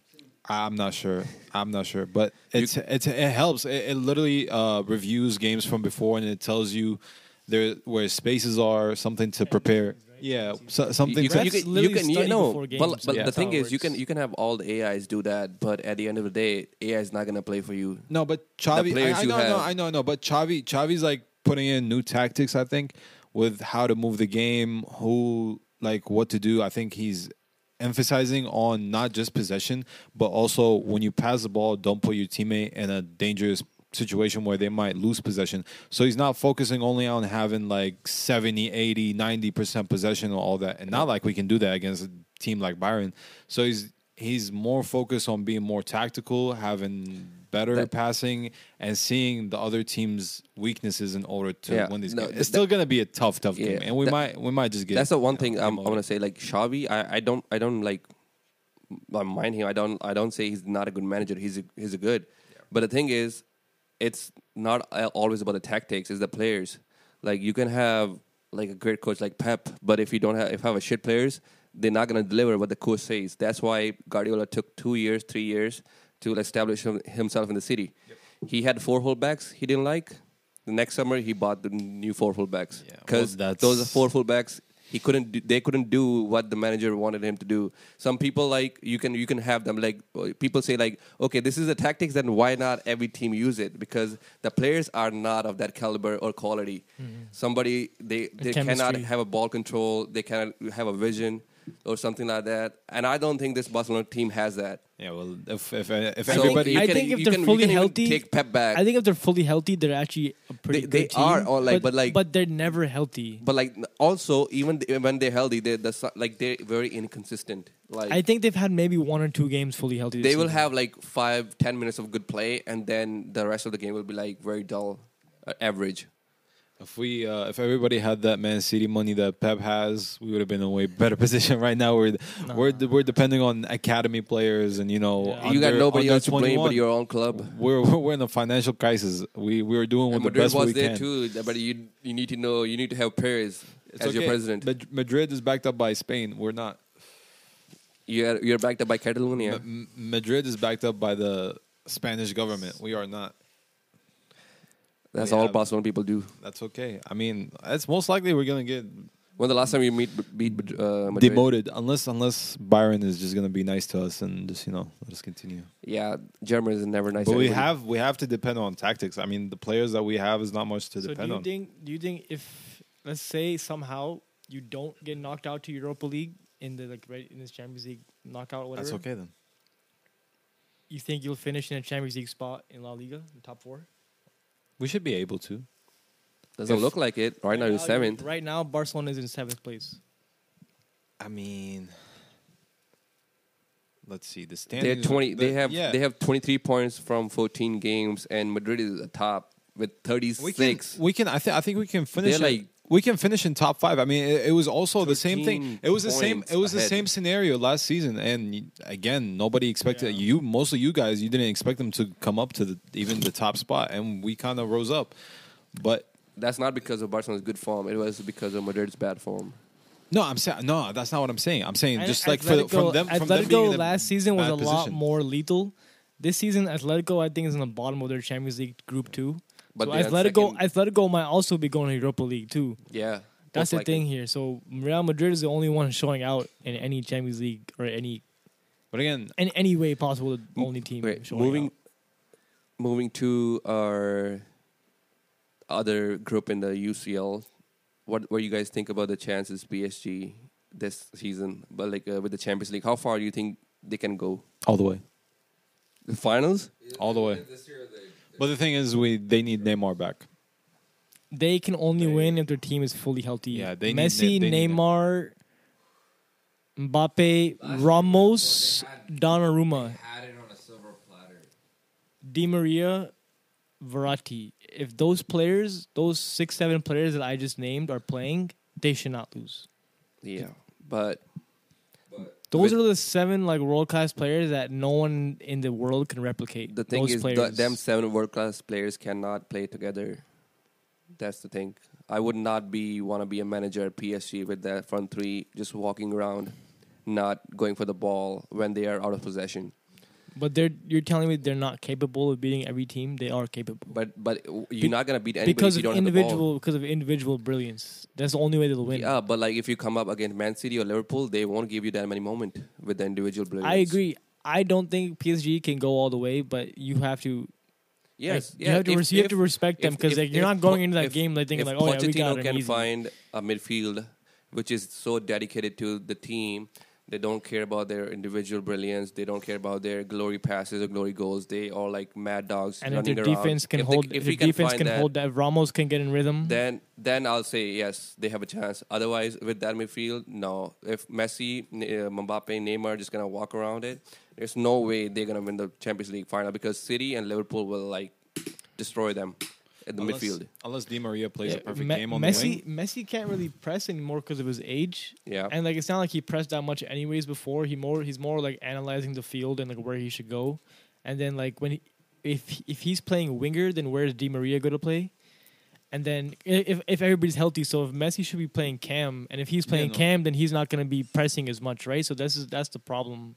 Speaker 2: I'm not sure. I'm not sure, but it's it's it helps. It, it literally uh, reviews games from before, and it tells you there where spaces are, something to prepare. Yeah, so, something.
Speaker 4: you, can, you can, you can you know, but, but
Speaker 2: Yeah.
Speaker 4: the thing is, you can you can have all the AIs do that, but at the end of the day, AI is not gonna play for you.
Speaker 2: No, but
Speaker 4: Xavi,
Speaker 2: I, I know, I know,
Speaker 4: have.
Speaker 2: I know, know, but Xavi, Xavi's like putting in new tactics. I think with how to move the game, who like what to do. I think he's emphasizing on not just possession, but also when you pass the ball, don't put your teammate in a dangerous situation where they might lose possession. So he's not focusing only on having like 70, 80, 90% possession and all that. And not like we can do that against a team like Bayern. So he's he's more focused on being more tactical, having better
Speaker 4: That-
Speaker 2: passing and seeing the other team's weaknesses in order to
Speaker 4: Yeah.
Speaker 2: win these
Speaker 4: No,
Speaker 2: game.
Speaker 4: th-
Speaker 2: It's still going to be a tough tough
Speaker 4: Yeah.
Speaker 2: game and we
Speaker 4: That-
Speaker 2: might we might just get
Speaker 4: That's the one thing I'm, I want to say. Like Xavi, I, I don't I don't like I mind him. I don't I don't say he's not a good manager. He's a, he's a good. But the thing is, it's not always about the tactics. It's the players. Like you can have like a great coach like Pep, but if you don't have if you have a shit players, they're not gonna deliver what the coach says. That's why Guardiola took two years, three years to establish himself in the city. He had four fullbacks he didn't like. The next summer he bought the new four fullbacks
Speaker 2: Yeah, well,
Speaker 4: because those are four fullbacks he couldn't do, they couldn't do what the manager wanted him to do. Some people like you can you can have them like people say like okay this is the tactics then why not every team use it? Because the players are not of that caliber or quality. Mm-hmm. Somebody they they cannot have a ball control. They cannot have a vision or something like that and i don't think this barcelona team has that
Speaker 2: Yeah, well, if if if
Speaker 4: So
Speaker 2: everybody,
Speaker 4: you
Speaker 3: I
Speaker 4: can-
Speaker 3: think if
Speaker 4: you
Speaker 3: they're
Speaker 4: can-
Speaker 3: fully healthy-
Speaker 4: take pep back
Speaker 3: I think if they're fully healthy, they're actually a pretty
Speaker 4: They- they
Speaker 3: good team.
Speaker 4: are, or like- but like-
Speaker 3: but they're never healthy.
Speaker 4: but like also even when they're healthy they're the, like they're very inconsistent like
Speaker 3: I think they've had maybe one or two games fully healthy. this
Speaker 4: they will
Speaker 3: season.
Speaker 4: have like five, ten minutes of good play, and then the rest of the game will be like very dull, uh, average.
Speaker 2: If we uh, if everybody had that Man City money that Pep has, we would have been in a way better (laughs) position right now. We're we're we're depending on academy players and you know
Speaker 3: Yeah.
Speaker 4: you got nobody else to blame but your own club.
Speaker 2: We're we're in a financial crisis. We we were doing
Speaker 4: And
Speaker 2: with the
Speaker 4: Madrid
Speaker 2: best
Speaker 4: was
Speaker 2: we
Speaker 4: there
Speaker 2: can.
Speaker 4: too, but you you need to know you need to have Perez
Speaker 2: It's
Speaker 4: as your president.
Speaker 2: Mad- Madrid is backed up by Spain. We're not.
Speaker 4: You're you're backed up by Catalonia.
Speaker 2: M- M- Madrid is backed up by the Spanish government. We are not.
Speaker 4: That's
Speaker 2: we
Speaker 4: all
Speaker 2: have-
Speaker 4: Barcelona people do.
Speaker 2: That's okay. I mean, it's most likely we're gonna get
Speaker 4: When the last time you meet beat uh, Madrid?
Speaker 2: demoted unless unless Bayern is just gonna be nice to us and just you know let us continue.
Speaker 4: Yeah, Germany is never nice.
Speaker 2: but
Speaker 4: to
Speaker 2: we have we have to depend on tactics. I mean, the players that we have is not much to
Speaker 3: So do you
Speaker 2: on.
Speaker 3: think? Do you think if let's say somehow you don't get knocked out to Europa League in the like right in this Champions League knockout whatever,
Speaker 2: That's okay then.
Speaker 3: you think you'll finish in a Champions League spot in La Liga, the top four?
Speaker 2: We should be able to.
Speaker 4: doesn't
Speaker 2: if-
Speaker 4: look like it. Right, now you're seventh.
Speaker 3: Right now, Barcelona is in seventh place.
Speaker 2: I mean, let's see the
Speaker 4: They're
Speaker 2: standings.
Speaker 4: twenty.
Speaker 2: the-
Speaker 4: They have
Speaker 2: yeah.
Speaker 4: they have twenty three points from fourteen games, and Madrid is at the top with thirty
Speaker 2: we can,
Speaker 4: six.
Speaker 2: we can. I think. I think we can finish.
Speaker 4: They're
Speaker 2: in-
Speaker 4: like-
Speaker 2: we can finish in top five. I mean, it, it was also the same thing. It was the same. It was the same scenario last season, and again, nobody expected
Speaker 3: Yeah.
Speaker 2: you. Most of you guys, you didn't expect them to come up to the even the top spot, and we kind of rose up. But
Speaker 4: That's not because of Barcelona's good form. It was because of Madrid's bad form.
Speaker 2: No, I'm saying no. That's not what I'm saying. I'm saying
Speaker 3: And
Speaker 2: just like for from them. From
Speaker 3: Atletico
Speaker 2: being in a
Speaker 3: last season was
Speaker 2: bad
Speaker 3: a lot more lethal. This season, Atletico I think is in the bottom of their Champions League group two.
Speaker 4: But
Speaker 3: so
Speaker 4: they're
Speaker 3: Atletico,
Speaker 4: second-
Speaker 3: Atletico might also be going to Europa League too.
Speaker 4: yeah,
Speaker 3: That's the
Speaker 4: likely.
Speaker 3: thing here. So Real Madrid is the only one showing out in any Champions League or any
Speaker 2: But again,
Speaker 3: in any way possible. The only team
Speaker 4: Wait,
Speaker 3: showing
Speaker 4: moving,
Speaker 3: out.
Speaker 4: moving to our other group in the UCL. What what you guys think about the chances PSG this season? But like uh, with the Champions League, how far do you think they can go?
Speaker 2: all the way,
Speaker 4: The finals?
Speaker 2: all the way. But the thing is, we they need Neymar back.
Speaker 3: They can only win if their team is fully healthy.
Speaker 2: Yeah, they need-
Speaker 3: Messi,
Speaker 2: they need-
Speaker 3: Neymar, Mbappe, Ramos, Donnarumma,
Speaker 5: Had it on a silver platter.
Speaker 3: Di Maria, Verratti. If those players, those six, seven players that I just named are playing, they should not lose.
Speaker 4: Yeah, but
Speaker 3: Those are the seven like world class players that no one in the world can replicate.
Speaker 4: the thing
Speaker 3: those
Speaker 4: is, the,
Speaker 3: players.
Speaker 4: them seven world class players cannot play together. That's the thing. I would not be want to be a manager at PSG with that front three just walking around, not going for the ball when they are out of possession.
Speaker 3: But they're you're telling me they're not capable of beating every team. They are capable.
Speaker 4: But but you're
Speaker 3: Be-
Speaker 4: not gonna beat anybody
Speaker 3: because
Speaker 4: if you
Speaker 3: of
Speaker 4: don't have the ball.
Speaker 3: individual because of individual brilliance. That's the only way they'll win.
Speaker 4: Yeah, but like if you come up against Man City or Liverpool, they won't give you that many moment with the individual brilliance.
Speaker 3: I agree. I don't think PSG can go all the way, but you have to.
Speaker 4: Yes,
Speaker 3: like,
Speaker 4: yeah,
Speaker 3: you have to.
Speaker 4: if-
Speaker 3: res- you have
Speaker 4: if-
Speaker 3: to respect them
Speaker 4: if-
Speaker 3: because
Speaker 4: if-
Speaker 3: like, you're
Speaker 4: if
Speaker 3: not going
Speaker 4: Po-
Speaker 3: into that
Speaker 4: if-
Speaker 3: game like thinking
Speaker 4: if
Speaker 3: like, oh yeah, we
Speaker 4: Pochettino
Speaker 3: got it
Speaker 4: can
Speaker 3: easy.
Speaker 4: find a midfield which is so dedicated to the team, they don't care about their individual brilliance. They don't care about their glory passes or glory goals. They are like mad dogs
Speaker 3: and if their
Speaker 4: around.
Speaker 3: defense can
Speaker 4: if they-
Speaker 3: hold,
Speaker 4: if
Speaker 3: if their defense
Speaker 4: find
Speaker 3: can hold that, if Ramos can get in rhythm.
Speaker 4: then then I'll say yes, they have a chance. Otherwise, with that midfield, no. If Messi, uh, Mbappe, Neymar are just gonna walk around it, there's no way they're gonna win the Champions League final because City and Liverpool will like destroy them at the
Speaker 2: unless,
Speaker 4: midfield.
Speaker 2: unless Di Maria plays
Speaker 3: Yeah,
Speaker 2: a perfect
Speaker 3: Me-
Speaker 2: game on the
Speaker 3: Messi,
Speaker 2: wing.
Speaker 3: Messi can't really press anymore because of his age.
Speaker 4: Yeah,
Speaker 3: And like it's not like he pressed that much anyways before. He more he's more like analyzing the field and like where he should go. And then like when he, if if he's playing winger, then where's Di Maria going to play? And then if if everybody's healthy, so if Messi should be playing Cam, and if he's playing
Speaker 2: no.
Speaker 3: Cam, then he's not going to be pressing as much, right? So that's that's the problem.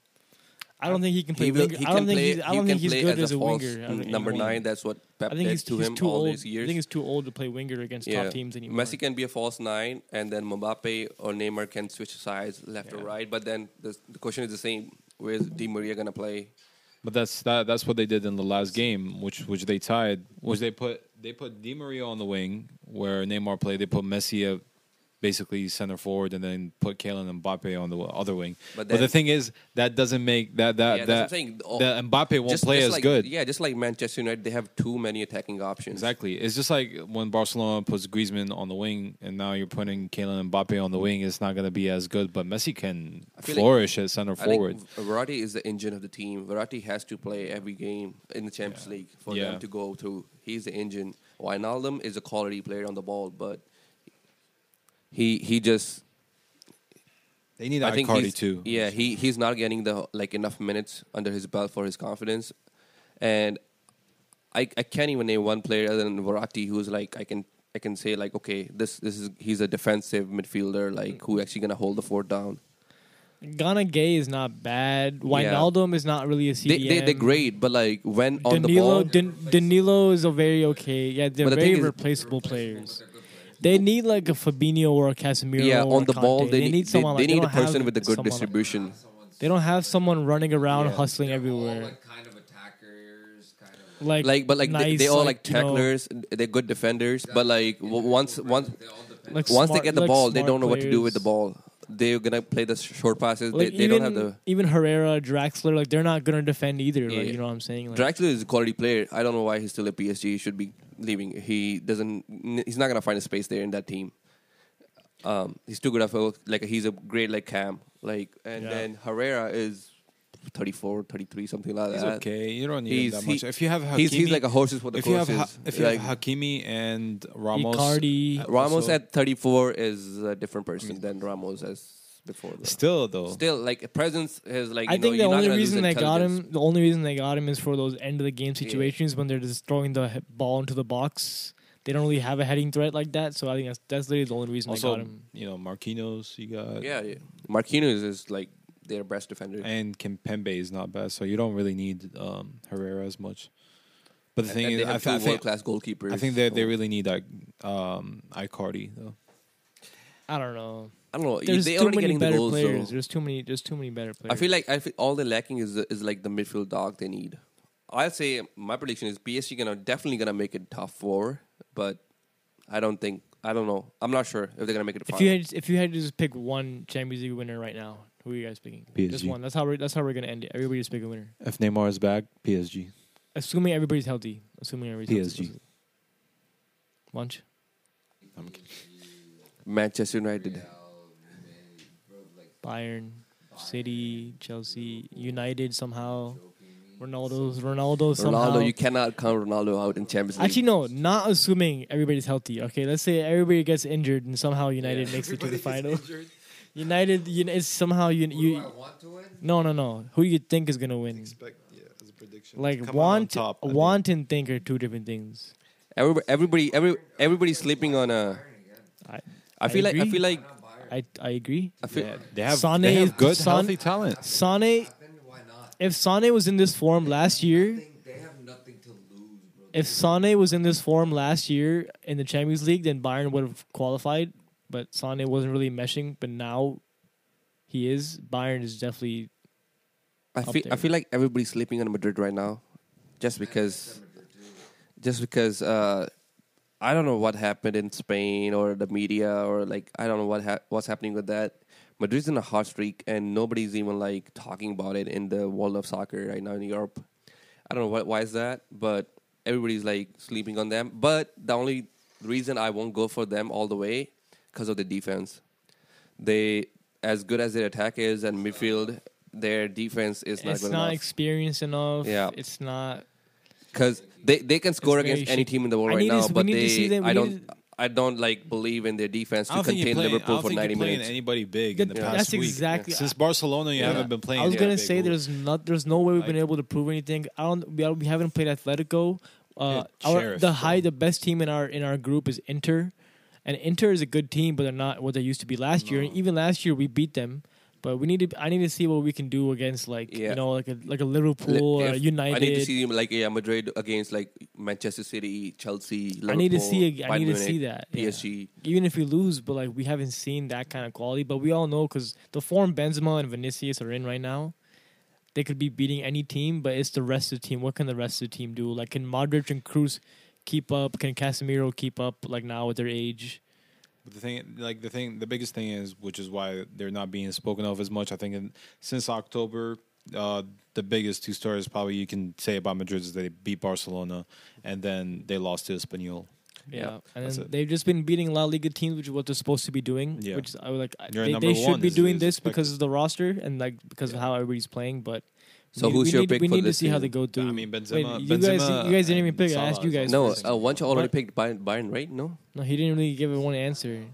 Speaker 3: I don't think he can play
Speaker 4: he will.
Speaker 3: winger.
Speaker 4: He
Speaker 3: I don't
Speaker 4: can
Speaker 3: think
Speaker 4: play.
Speaker 3: he's I don't
Speaker 4: can
Speaker 3: think he's good
Speaker 4: as
Speaker 3: as
Speaker 4: a
Speaker 3: a winger. I
Speaker 4: n-
Speaker 3: think-
Speaker 4: number
Speaker 3: I
Speaker 4: nine. That's what Pep
Speaker 3: think
Speaker 4: did
Speaker 3: he's,
Speaker 4: to
Speaker 3: he's
Speaker 4: him
Speaker 3: too
Speaker 4: all
Speaker 3: old.
Speaker 4: these years.
Speaker 3: I think he's too old to play winger against
Speaker 4: yeah.
Speaker 3: top teams anymore.
Speaker 4: Messi can be a false nine, and then Mbappe or Neymar can switch sides left or right. But then the, the question is the same: Where's Di Maria gonna play?
Speaker 2: But that's that. That's what they did in the last game, which which they tied. Was they put they put Di Maria on the wing where Neymar played. They put Messi at basically center forward, and then put Kylian Mbappe on the other wing.
Speaker 4: But
Speaker 2: But, the thing is that doesn't make that that
Speaker 4: yeah,
Speaker 2: that,
Speaker 4: that's what I'm saying. Oh,
Speaker 2: that Mbappe won't
Speaker 4: just-
Speaker 2: play
Speaker 4: just
Speaker 2: as
Speaker 4: like-
Speaker 2: good.
Speaker 4: Yeah, just like Manchester United, they have too many attacking options.
Speaker 2: Exactly. It's just like when Barcelona puts Griezmann on the wing, and now you're putting Kylian Mbappe on the wing. It's not going to be as good, but Messi can
Speaker 4: feel like-
Speaker 2: flourish at center
Speaker 4: I
Speaker 2: forward.
Speaker 4: think Verratti is the engine of the team. Verratti has to play every game in the Champions League for
Speaker 2: Yeah.
Speaker 4: them to go through. He's the engine. Wijnaldum is a quality player on the ball, but he he just
Speaker 2: They need
Speaker 4: I think
Speaker 2: Icardi
Speaker 4: he's,
Speaker 2: too.
Speaker 4: Yeah, he he's not getting the like enough minutes under his belt for his confidence, and I I can't even name one player other than Verratti who's like I can I can say like okay this this is he's a defensive midfielder like who actually gonna hold the fort down.
Speaker 3: Gana Gueye is not bad. Wijnaldum is not really a CDM.
Speaker 4: They they they're great, but like when on the
Speaker 3: Danilo,
Speaker 4: ball,
Speaker 3: Dan- Danilo is a very okay. Yeah, they're
Speaker 4: the
Speaker 3: very
Speaker 4: thing is-
Speaker 3: replaceable players. They need like a Fabinho or a Casemiro.
Speaker 4: yeah,
Speaker 3: or
Speaker 4: on the
Speaker 3: Conte.
Speaker 4: ball they, need
Speaker 3: someone
Speaker 4: they
Speaker 3: like, they
Speaker 4: need a
Speaker 3: don't have
Speaker 4: person with a good
Speaker 3: someone-
Speaker 4: distribution.
Speaker 3: They don't have someone running around
Speaker 4: Yeah.
Speaker 3: hustling
Speaker 5: They're all,
Speaker 3: everywhere.
Speaker 5: like kind of attackers, kind of.
Speaker 3: Like,
Speaker 4: Like but like they,
Speaker 3: nice,
Speaker 4: they all like,
Speaker 3: you know,
Speaker 4: tacklers, they're good defenders, but like w- once once
Speaker 5: They all depend.
Speaker 3: Like
Speaker 4: once
Speaker 3: smart-
Speaker 4: they get the
Speaker 3: like
Speaker 4: ball, they
Speaker 3: smart
Speaker 4: don't know what to do with the
Speaker 3: players.
Speaker 4: ball. They're gonna play the sh- short passes.
Speaker 3: Like
Speaker 4: they, they
Speaker 3: even,
Speaker 4: don't have the.
Speaker 3: even Herrera, Draxler, like they're not gonna defend either.
Speaker 4: Yeah.
Speaker 3: Like you know what I'm saying? Like,
Speaker 4: Draxler is a quality player. I don't know why he's still at PSG. He should be leaving. He doesn't. He's not gonna find a space there in that team. Um, he's too good of a like. He's a great like Cam. Like and
Speaker 3: Yeah.
Speaker 4: then Herrera is 34, 33, something like
Speaker 2: He's
Speaker 4: that.
Speaker 2: okay. You don't need
Speaker 4: He's-
Speaker 2: him that much.
Speaker 4: he-
Speaker 2: if you have Hakimi,
Speaker 4: He's he's like a horses for the
Speaker 2: if you have
Speaker 4: courses.
Speaker 2: Ha- if you
Speaker 4: like,
Speaker 2: have Hakimi and Ramos,
Speaker 3: Icardi.
Speaker 4: Ramos
Speaker 2: also-
Speaker 4: at 34 is a different person than Ramos as before. though.
Speaker 2: still though.
Speaker 4: Still, like presence is like.
Speaker 3: I
Speaker 4: you know,
Speaker 3: think the
Speaker 4: you're
Speaker 3: only reason they got him, the only reason they got him is for those end of the game situations when they're just throwing the ball into the box. they don't really have a heading threat like that. So I think that's that's literally the only reason I
Speaker 2: Also,
Speaker 3: got him.
Speaker 2: you know, Marquinhos, you got
Speaker 4: yeah, yeah. Marquinhos is like their best defender.
Speaker 2: and Kimpembe is not bad, so you don't really need um, Herrera as much. But the
Speaker 4: And-
Speaker 2: thing
Speaker 4: and
Speaker 2: is,
Speaker 4: they
Speaker 2: I,
Speaker 4: have
Speaker 2: th- I
Speaker 4: two
Speaker 2: think
Speaker 4: world class goalkeepers.
Speaker 2: I think they they really need like um, Icardi though.
Speaker 3: I don't know.
Speaker 4: I don't know.
Speaker 3: There's
Speaker 4: they
Speaker 3: too
Speaker 4: already
Speaker 3: many
Speaker 4: getting
Speaker 3: better
Speaker 4: goals.
Speaker 3: players.
Speaker 4: So.
Speaker 3: There's too many. There's too many better players.
Speaker 4: I feel like I feel all the lacking is is like the midfield dog they need. I'll say my prediction is PSG gonna definitely gonna make it top four, but I don't think I don't know. I'm not sure if they're gonna make it.
Speaker 3: if
Speaker 4: Final.
Speaker 3: you had if you had to just pick one Champions League winner right now, who are you guys picking? Just one. That's how we're that's how we're gonna end it. Everybody just pick a winner,
Speaker 2: If Neymar is back, PSG.
Speaker 3: assuming everybody's healthy. Assuming everybody's
Speaker 2: PSG.
Speaker 3: healthy. Lunch.
Speaker 2: I'm kidding.
Speaker 4: Manchester United.
Speaker 3: Bayern, City, Chelsea, United somehow. Ronaldo's Ronaldo somehow.
Speaker 4: Ronaldo, you cannot count Ronaldo out in Champions League.
Speaker 3: Actually, no. Not assuming everybody's healthy. Okay, let's say everybody gets injured and somehow United makes it to the final. (laughs) United, you, it's somehow you you.
Speaker 5: want to win?
Speaker 3: No, no, no. Who you think is gonna win?
Speaker 2: Expect yeah, as a prediction.
Speaker 3: Like want, want and think are two different things.
Speaker 4: everybody, everybody, every, everybody's sleeping on a.
Speaker 3: I,
Speaker 4: I feel like I feel like
Speaker 3: I, I agree.
Speaker 4: I feel.
Speaker 2: They have
Speaker 3: Sane
Speaker 2: they
Speaker 3: is-
Speaker 2: have good
Speaker 3: San-
Speaker 2: healthy talent.
Speaker 3: Sane,
Speaker 5: Then why not?
Speaker 3: if Sane was in this form last year,
Speaker 5: They have nothing to lose, bro.
Speaker 3: if Sane was in this form last year in the Champions League, then Bayern would have qualified. But Sane wasn't really meshing. But now he is. Bayern is definitely.
Speaker 4: I
Speaker 3: up
Speaker 4: feel I feel like everybody's sleeping on Madrid right now, just because, just because uh, I don't know what happened in Spain or the media or like I don't know what ha- what's happening with that. Madrid's in a hot streak and nobody's even like talking about it in the world of soccer right now in Europe. I don't know what why is that, but everybody's like sleeping on them. But the only reason I won't go for them all the way because of the defense. They as good as their attack is and midfield, their defense is not
Speaker 3: it's not
Speaker 4: enough.
Speaker 3: experienced enough.
Speaker 4: Yeah.
Speaker 3: It's not.
Speaker 4: because they, they can score
Speaker 3: It's very
Speaker 4: against any
Speaker 3: shaky.
Speaker 4: team in the world
Speaker 3: I
Speaker 4: right
Speaker 3: need
Speaker 4: now,
Speaker 3: s- we
Speaker 4: but
Speaker 3: need to
Speaker 4: they
Speaker 3: them-
Speaker 4: I
Speaker 3: need
Speaker 4: don't I don't like believe in their defense
Speaker 2: I
Speaker 4: to
Speaker 2: don't think you're
Speaker 4: contain
Speaker 2: playing, I
Speaker 4: Liverpool
Speaker 2: don't
Speaker 4: for
Speaker 2: think you're
Speaker 4: 90
Speaker 2: playing
Speaker 4: minutes.
Speaker 2: anybody big in the
Speaker 3: That-
Speaker 2: past
Speaker 3: that's
Speaker 2: week.
Speaker 3: exactly-
Speaker 2: Since Barcelona, you
Speaker 3: Yeah.
Speaker 2: haven't been playing.
Speaker 3: I was gonna
Speaker 2: big
Speaker 3: say
Speaker 2: league.
Speaker 3: there's not there's no way we've been
Speaker 2: Like-
Speaker 3: able to prove anything. I don't we, we haven't played Atletico. Uh,
Speaker 2: Yeah,
Speaker 3: our,
Speaker 2: Sheriff,
Speaker 3: the high the best team in our in our group is Inter, and Inter is a good team, but they're not what they used to be last year. And even last year we beat them, but we need to I need to see what we can do against like
Speaker 4: Yeah.
Speaker 3: you know like a like a Liverpool or
Speaker 4: If-
Speaker 3: a United.
Speaker 4: I need to see like yeah, Madrid against like Manchester City, Chelsea, Liverpool,
Speaker 3: I need to see. I
Speaker 4: Bayern
Speaker 3: need to see that. yeah.
Speaker 4: PSG.
Speaker 3: Even if we lose, but like we haven't seen that kind of quality. But we all know because the form Benzema and Vinicius are in right now, they could be beating any team. But it's the rest of the team. What can the rest of the team do? Like can Modric and Kroos keep up? Can Casemiro keep up? Like now with their age,
Speaker 2: But the thing, like the thing, the biggest thing is, which is why they're not being spoken of as much. I think in, since October, uh, the biggest two stories probably you can say about Madrid is they beat Barcelona, and then they lost to Espanyol.
Speaker 3: yeah.
Speaker 4: Yeah,
Speaker 3: and then they've just been beating La Liga teams, which is what they're supposed to be doing.
Speaker 2: Yeah.
Speaker 3: Which is, I would like.
Speaker 2: You're
Speaker 3: they they should be
Speaker 2: is-
Speaker 3: doing
Speaker 2: is
Speaker 3: this
Speaker 2: expected.
Speaker 3: because of the roster and like because of how everybody's playing. But
Speaker 4: So
Speaker 3: we,
Speaker 4: who's
Speaker 3: we
Speaker 4: your
Speaker 3: need,
Speaker 4: pick
Speaker 3: we
Speaker 4: for
Speaker 3: need to
Speaker 4: this
Speaker 3: see how they go through.
Speaker 2: I mean, Benzema.
Speaker 3: Wait, you guys,
Speaker 2: Benzema
Speaker 3: you guys didn't even
Speaker 2: and
Speaker 3: pick. I asked you
Speaker 2: is
Speaker 3: guys.
Speaker 4: No,
Speaker 3: first.
Speaker 4: uh, Wancho already
Speaker 3: What?
Speaker 4: picked Bayern, Bayern, right? No,
Speaker 3: No, he didn't really give it one answer.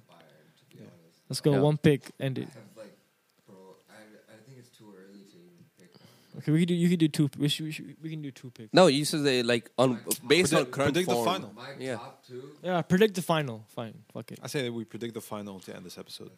Speaker 3: Let's go
Speaker 4: Yeah.
Speaker 3: one pick and it.
Speaker 5: I have like, bro, I, I think it's too early to pick.
Speaker 3: Okay, we could do. You could do two. We, should, we, should, we can do two picks.
Speaker 4: no. You said they like on based on
Speaker 2: Predict-
Speaker 4: current
Speaker 2: predict the final.
Speaker 5: My
Speaker 4: Yeah.
Speaker 5: top two.
Speaker 3: Yeah, predict the final. Fine, fuck it.
Speaker 2: I say that we predict the final to end this episode.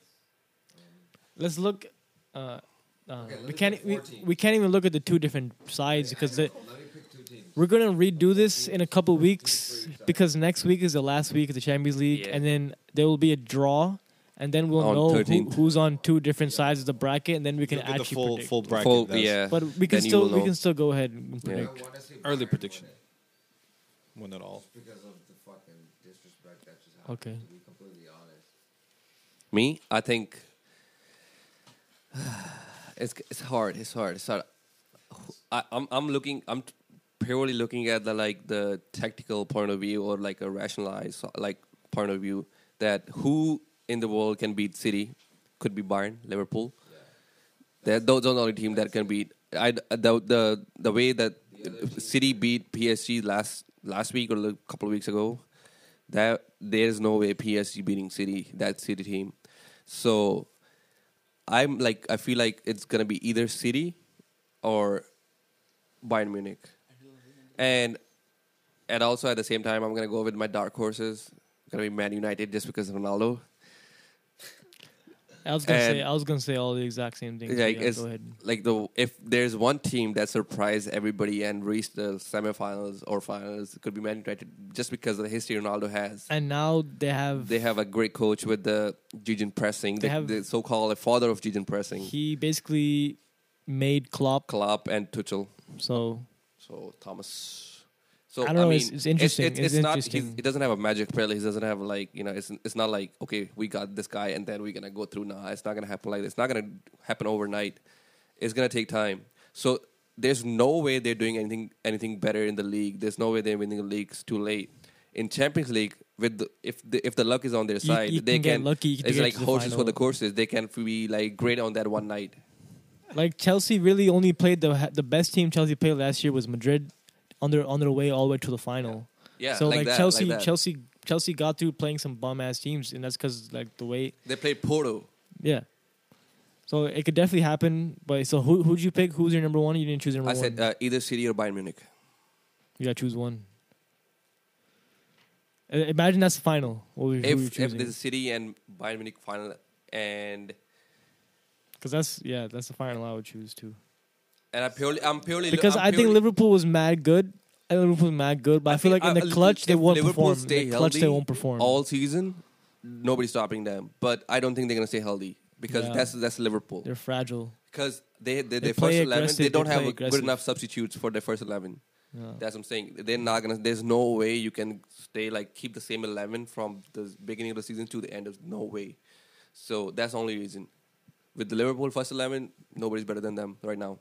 Speaker 3: Let's look. Uh, uh,
Speaker 5: Okay,
Speaker 3: we can't. We, we can't even look at the two different sides because the,
Speaker 5: Let me pick two teams.
Speaker 3: we're gonna redo this in a couple weeks because next week is the last week of the Champions League,
Speaker 4: Yeah.
Speaker 3: and then there will be a draw, and then we'll
Speaker 4: On
Speaker 3: know who, who's on two different sides of the bracket, and then we can
Speaker 2: Look at the
Speaker 3: actually
Speaker 2: full
Speaker 3: predict.
Speaker 2: full bracket.
Speaker 4: Full- yeah,
Speaker 3: But we can
Speaker 4: Then
Speaker 3: still we can still go ahead and
Speaker 4: Yeah.
Speaker 3: predict.
Speaker 5: I
Speaker 2: Early prediction.
Speaker 5: win
Speaker 2: One at all.
Speaker 5: it Because of the fucking disrespect that just happened.
Speaker 3: Okay.
Speaker 5: To be completely honest.
Speaker 4: Me, I think (sighs) it's it's hard. It's hard. It's hard. I, I'm I'm looking. I'm purely looking at the like the tactical point of view or like a rationalized like point of view that who in the world can beat City could be Bayern, Liverpool. That those are the only team that can beat. I the the the way that City beat PSG last last week or a couple of weeks ago. That there is no way PSG beating City that City team. So I'm like I feel like it's gonna be either City or Bayern Munich. And and also at the same time, I'm gonna go with my dark horses. Gonna be Man United just because of Ronaldo.
Speaker 3: I was gonna
Speaker 4: And-
Speaker 3: say I was gonna say all the exact same things.
Speaker 4: Like,
Speaker 3: yeah, go ahead.
Speaker 4: Like the if there's one team that surprised everybody and reached the semifinals or finals, it could be Man United just because of the history Ronaldo has.
Speaker 3: And now they have
Speaker 4: They have a great coach with the Gegen pressing,
Speaker 3: They
Speaker 4: the,
Speaker 3: have-
Speaker 4: the so-called father of Gegen pressing,
Speaker 3: he basically made Klopp.
Speaker 4: Klopp and Tuchel.
Speaker 3: So
Speaker 4: So Thomas. So
Speaker 3: I don't know,
Speaker 4: mean,
Speaker 3: it's- it's interesting,
Speaker 4: It's,
Speaker 3: it's
Speaker 4: not.
Speaker 3: interesting.
Speaker 4: He doesn't have a magic pill. He doesn't have like you know. It's it's not like okay, we got this guy and then we're gonna go through. Nah, it's not gonna happen like this. It's not gonna happen overnight. It's gonna take time. So there's no way they're doing anything anything better in the league. There's no way they're winning the league. It's too late. In Champions League, with the, if the if the luck is on their side,
Speaker 3: you
Speaker 4: they
Speaker 3: can
Speaker 4: can.
Speaker 3: lucky
Speaker 4: It's like horses for the courses. They can be like great on that one night.
Speaker 3: like Chelsea really only played the the best team Chelsea played last year was Madrid on their on their way all the way to the final.
Speaker 4: Yeah.
Speaker 3: so like,
Speaker 4: that,
Speaker 3: Chelsea
Speaker 4: like.
Speaker 3: Chelsea Chelsea got through playing some bum ass teams and that's cuz like the way
Speaker 4: They played Porto.
Speaker 3: yeah. So it could definitely happen, but so who who'd you pick? Who's your number one? You didn't choose your number
Speaker 4: I
Speaker 3: one.
Speaker 4: said uh, either City or Bayern Munich.
Speaker 3: you gotta choose one. Imagine that's the final. What would, who you
Speaker 4: if if there's a City and Bayern Munich final, and
Speaker 3: Because that's yeah, that's the final I would choose too.
Speaker 4: And I purely I'm purely
Speaker 3: Because
Speaker 4: I'm
Speaker 3: I think
Speaker 4: purely-
Speaker 3: Liverpool was mad good. I think Liverpool was mad good, but I,
Speaker 4: I
Speaker 3: feel like in the clutch they won't
Speaker 4: Liverpool
Speaker 3: perform.
Speaker 4: stay
Speaker 3: In the clutch they won't perform.
Speaker 4: all season. Nobody's stopping them, but I don't think they're gonna stay healthy because
Speaker 3: Yeah.
Speaker 4: that's that's Liverpool.
Speaker 3: They're fragile.
Speaker 4: Because they, they,
Speaker 3: They
Speaker 4: their first eleven, they don't
Speaker 3: they
Speaker 4: have a good enough substitutes for their first eleven.
Speaker 3: Yeah.
Speaker 4: That's what I'm saying. They're not gonna. There's no way you can stay like keep the same eleven from the beginning of the season to the end. Of no way. So that's the only reason. With the Liverpool first eleven, nobody's better than them right now.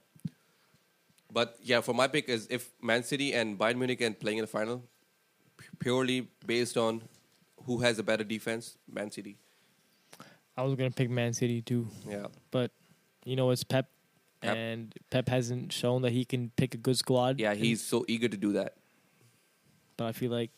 Speaker 4: But yeah, for my pick is if Man City and Bayern Munich and playing in the final, purely based on who has a better defense, Man City.
Speaker 3: I was gonna pick Man City too,
Speaker 4: Yeah,
Speaker 3: but you know it's Pep,
Speaker 4: Pep.
Speaker 3: and Pep hasn't shown that he can pick a good squad.
Speaker 4: yeah, he's so eager to do that.
Speaker 3: But I feel like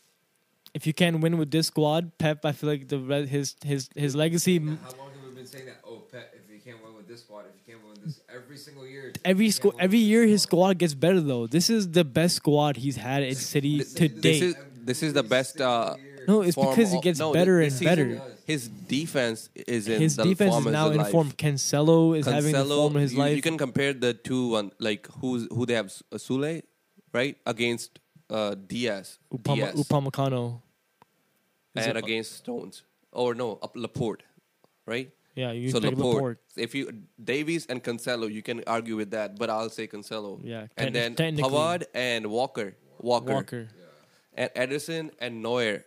Speaker 3: if you can't win with this squad, Pep, I feel like the re- his his his legacy.
Speaker 5: How long have we been saying that? Oh, Pep, if you can't win with this squad, if you can't win this every single year,
Speaker 3: Every
Speaker 5: you
Speaker 3: squ- every year his squad gets better though. This is the best squad he's had in City
Speaker 4: This-
Speaker 3: to
Speaker 4: this
Speaker 3: date.
Speaker 4: is this is the best. Uh,
Speaker 3: no, it's
Speaker 4: form
Speaker 3: because he
Speaker 4: of-
Speaker 3: gets
Speaker 4: no,
Speaker 3: better
Speaker 4: this
Speaker 3: and
Speaker 4: season,
Speaker 3: better.
Speaker 4: His defense is in
Speaker 3: His
Speaker 4: the
Speaker 3: defense
Speaker 4: form
Speaker 3: is now
Speaker 4: his
Speaker 3: in
Speaker 4: life.
Speaker 3: form. Cancelo is having the
Speaker 4: Cancelo,
Speaker 3: form of his
Speaker 4: you,
Speaker 3: life.
Speaker 4: You can compare the two one like who's who they have uh, Sule, right against uh, Diaz,
Speaker 3: Upama,
Speaker 4: Dayot
Speaker 3: Upamecano. Is
Speaker 4: and
Speaker 3: it-
Speaker 4: against Stones, or no, up Laporte, right?
Speaker 3: Yeah, you
Speaker 4: so
Speaker 3: pick
Speaker 4: Laporte.
Speaker 3: Laporte.
Speaker 4: If you Davies and Cancelo, you can argue with that, but I'll say Cancelo.
Speaker 3: Yeah,
Speaker 4: and then Pavard and Walker, Walker,
Speaker 3: Walker.
Speaker 4: and Ederson and Neuer.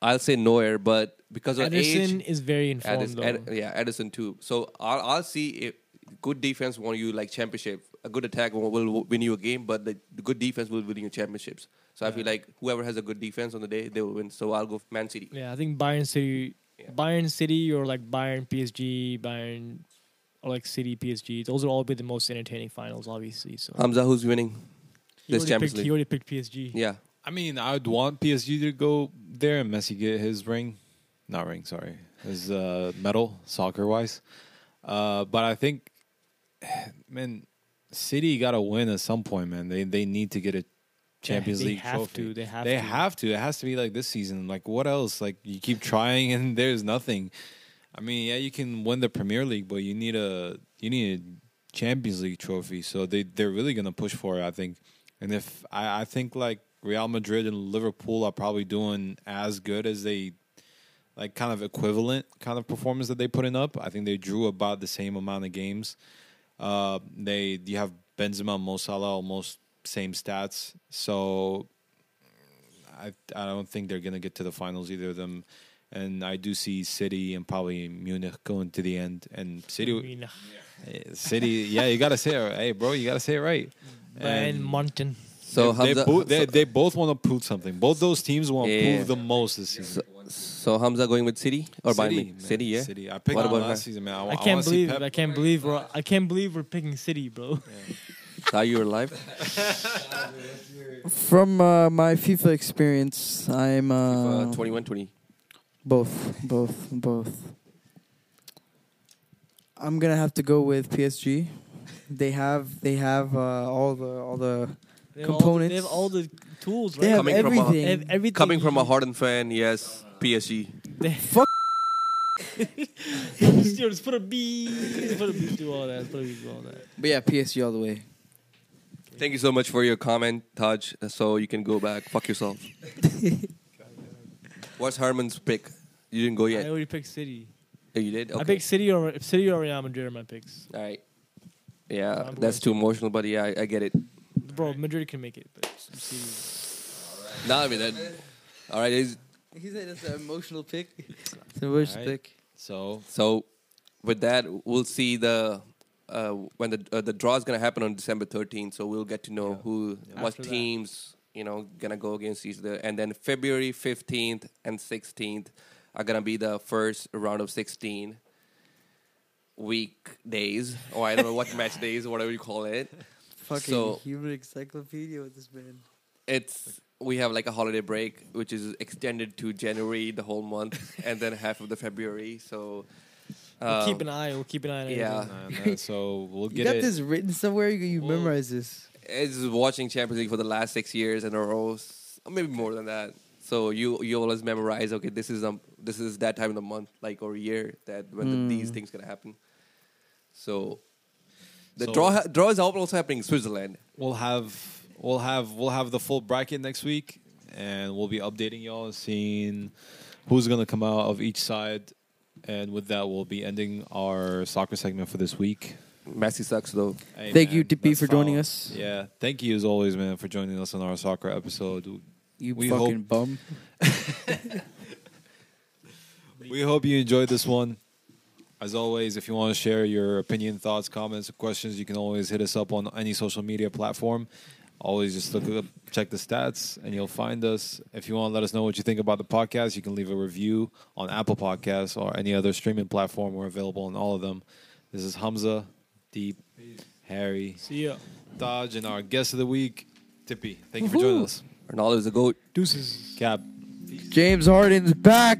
Speaker 4: I'll say Neuer, but because of
Speaker 3: Ederson
Speaker 4: age,
Speaker 3: is very informed
Speaker 4: Ederson,
Speaker 3: though.
Speaker 4: Ed, yeah, Ederson too. So I'll, I'll see if good defense won you like championship. A good attack will, will win you a game, but the, the good defense will win you championships. So I feel like whoever has a good defense on the day, they will win. So I'll go Man City.
Speaker 3: Yeah, I think Bayern City,
Speaker 4: Yeah.
Speaker 3: Bayern City, or like Bayern PSG, Bayern, or like City PSG. Those will all be the most entertaining finals, obviously. So
Speaker 4: Hamza, who's winning
Speaker 3: he
Speaker 4: this
Speaker 3: already
Speaker 4: Champions
Speaker 3: picked,
Speaker 4: League?
Speaker 3: He already picked PSG.
Speaker 4: Yeah,
Speaker 2: I mean, I'd want PSG to go there and Messi get his ring, not ring, sorry, his uh, medal soccer wise. Uh, but I think, (sighs) man, City got to win at some point, man. They they need to get a Champions
Speaker 3: they
Speaker 2: League
Speaker 3: have
Speaker 2: trophy.
Speaker 3: to. They have
Speaker 2: they
Speaker 3: to.
Speaker 2: have to. It has to be like this season. Like what else? Like you keep trying and (laughs) there's nothing. I mean, yeah, you can win the Premier League, but you need a you need a Champions League trophy. So they they're really gonna push for it, I think. And if I, I think like Real Madrid and Liverpool are probably doing as good as they like kind of equivalent kind of performance that they putting up. I think they drew about the same amount of games. Uh, they you have Benzema, Mo Salah, almost same stats. So I I don't think they're gonna get to the finals either of them. And I do see City and probably Munich going to the end. And City,
Speaker 3: mean,
Speaker 2: eh, City, yeah, you gotta say it. right. Hey, bro, you gotta say it right.
Speaker 3: Bayern
Speaker 2: And
Speaker 3: München.
Speaker 4: So
Speaker 2: they, they, bo- they,
Speaker 4: so,
Speaker 2: they both want to prove something. Both those teams want to
Speaker 4: Yeah.
Speaker 2: prove the most this season.
Speaker 4: so, so Hamza going with City or Bayern
Speaker 2: City,
Speaker 4: Munich?
Speaker 2: man.
Speaker 4: City, yeah.
Speaker 2: City. I picked
Speaker 4: What about
Speaker 2: last
Speaker 4: Man-
Speaker 2: season, man. I,
Speaker 3: I can't
Speaker 2: see
Speaker 3: believe. I can't believe. We're, I can't believe we're picking City, bro. (laughs)
Speaker 4: Are you were alive?
Speaker 1: From uh, my FIFA experience, I'm uh,
Speaker 4: FIFA 21 20.
Speaker 1: both, both, both. I'm gonna have to go with PSG. They have they have uh, all the all the
Speaker 3: They have all the-
Speaker 1: Components.
Speaker 3: they have all the tools,
Speaker 1: They
Speaker 3: right?
Speaker 1: have
Speaker 4: Coming from a-
Speaker 1: everything.
Speaker 3: They have everything.
Speaker 4: Coming from a
Speaker 3: you-
Speaker 4: Harden fan, yes, PSG.
Speaker 1: Fuck. (laughs)
Speaker 3: just, yo, just put a B. Just put a B through all that. Put a B through all that.
Speaker 1: But yeah, PSG all the way.
Speaker 4: Thank you so much for your comment, Taj. So you can go back. Fuck yourself. (laughs) What's Herman's pick? You didn't go yet.
Speaker 3: I
Speaker 4: yet.
Speaker 3: already picked City.
Speaker 4: Oh, you did. Okay.
Speaker 3: I picked City or City or Real Madrid are my picks.
Speaker 4: All right. Yeah,
Speaker 3: I'm
Speaker 4: that's too emotional, but yeah, I, I get it.
Speaker 3: Bro, Madrid can make it, but City.
Speaker 4: Nah, I mean that. All right. is-
Speaker 1: He said it's an emotional pick. It's an emotional
Speaker 2: Alright.
Speaker 1: pick.
Speaker 2: So
Speaker 4: So, with that, we'll see the uh, when the uh, the draw is gonna happen on December 13th. So we'll get to know
Speaker 2: Yeah.
Speaker 4: who what
Speaker 3: After that.
Speaker 4: teams you know gonna go against each other, and then February 15th and 16th are gonna be the first round of 16 week days, or I don't know what (laughs) match days, or whatever you call it.
Speaker 1: Fucking
Speaker 4: So-
Speaker 1: human encyclopedia with this man.
Speaker 4: It's we have like a holiday break, which is extended to January, the whole month, and then half of the February. So.
Speaker 3: We'll
Speaker 4: um,
Speaker 3: keep an eye. We'll keep an eye on
Speaker 4: yeah.
Speaker 3: everything.
Speaker 2: and, so we'll get (laughs)
Speaker 1: You
Speaker 2: get
Speaker 1: got
Speaker 2: it.
Speaker 1: this written somewhere. You, you
Speaker 2: Well-
Speaker 1: memorize this.
Speaker 4: It's watching Champions League for the last six years in a row, maybe more than that. So you you always memorize. Okay, this is um this is that time of the month, like or year that when the, these
Speaker 1: Mm.
Speaker 4: things gonna happen. So the
Speaker 2: So-
Speaker 4: draw ha- draw is also happening in Switzerland.
Speaker 2: We'll have we'll have we'll have the full bracket next week, and we'll be updating y'all, seeing who's gonna come out of each side. And with that, we'll be ending our soccer segment for this week.
Speaker 4: Messi sucks though.
Speaker 2: Hey,
Speaker 1: Thank you,
Speaker 2: man,
Speaker 1: Tipi,
Speaker 2: that's
Speaker 1: for joining us.
Speaker 2: Yeah, thank you as always, man, for joining us on our soccer episode.
Speaker 1: You
Speaker 2: We
Speaker 1: fucking
Speaker 2: hope-
Speaker 1: bum. (laughs)
Speaker 2: We hope you enjoyed this one. As always, if you want to share your opinion, thoughts, comments, or questions, you can always hit us up on any social media platform. Always just look up, check the stats, and you'll find us. If you want to let us know what you think about the podcast, you can leave a review on Apple Podcasts or any other streaming platform. We're available on all of them. This is Hamza, Deep, Harry,
Speaker 3: See ya.
Speaker 2: Dodge, and our guest of the week, Tipi. Thank you for joining us.
Speaker 4: Ronaldo is a goat.
Speaker 3: Deuces.
Speaker 2: Cap.
Speaker 1: James Harden's back.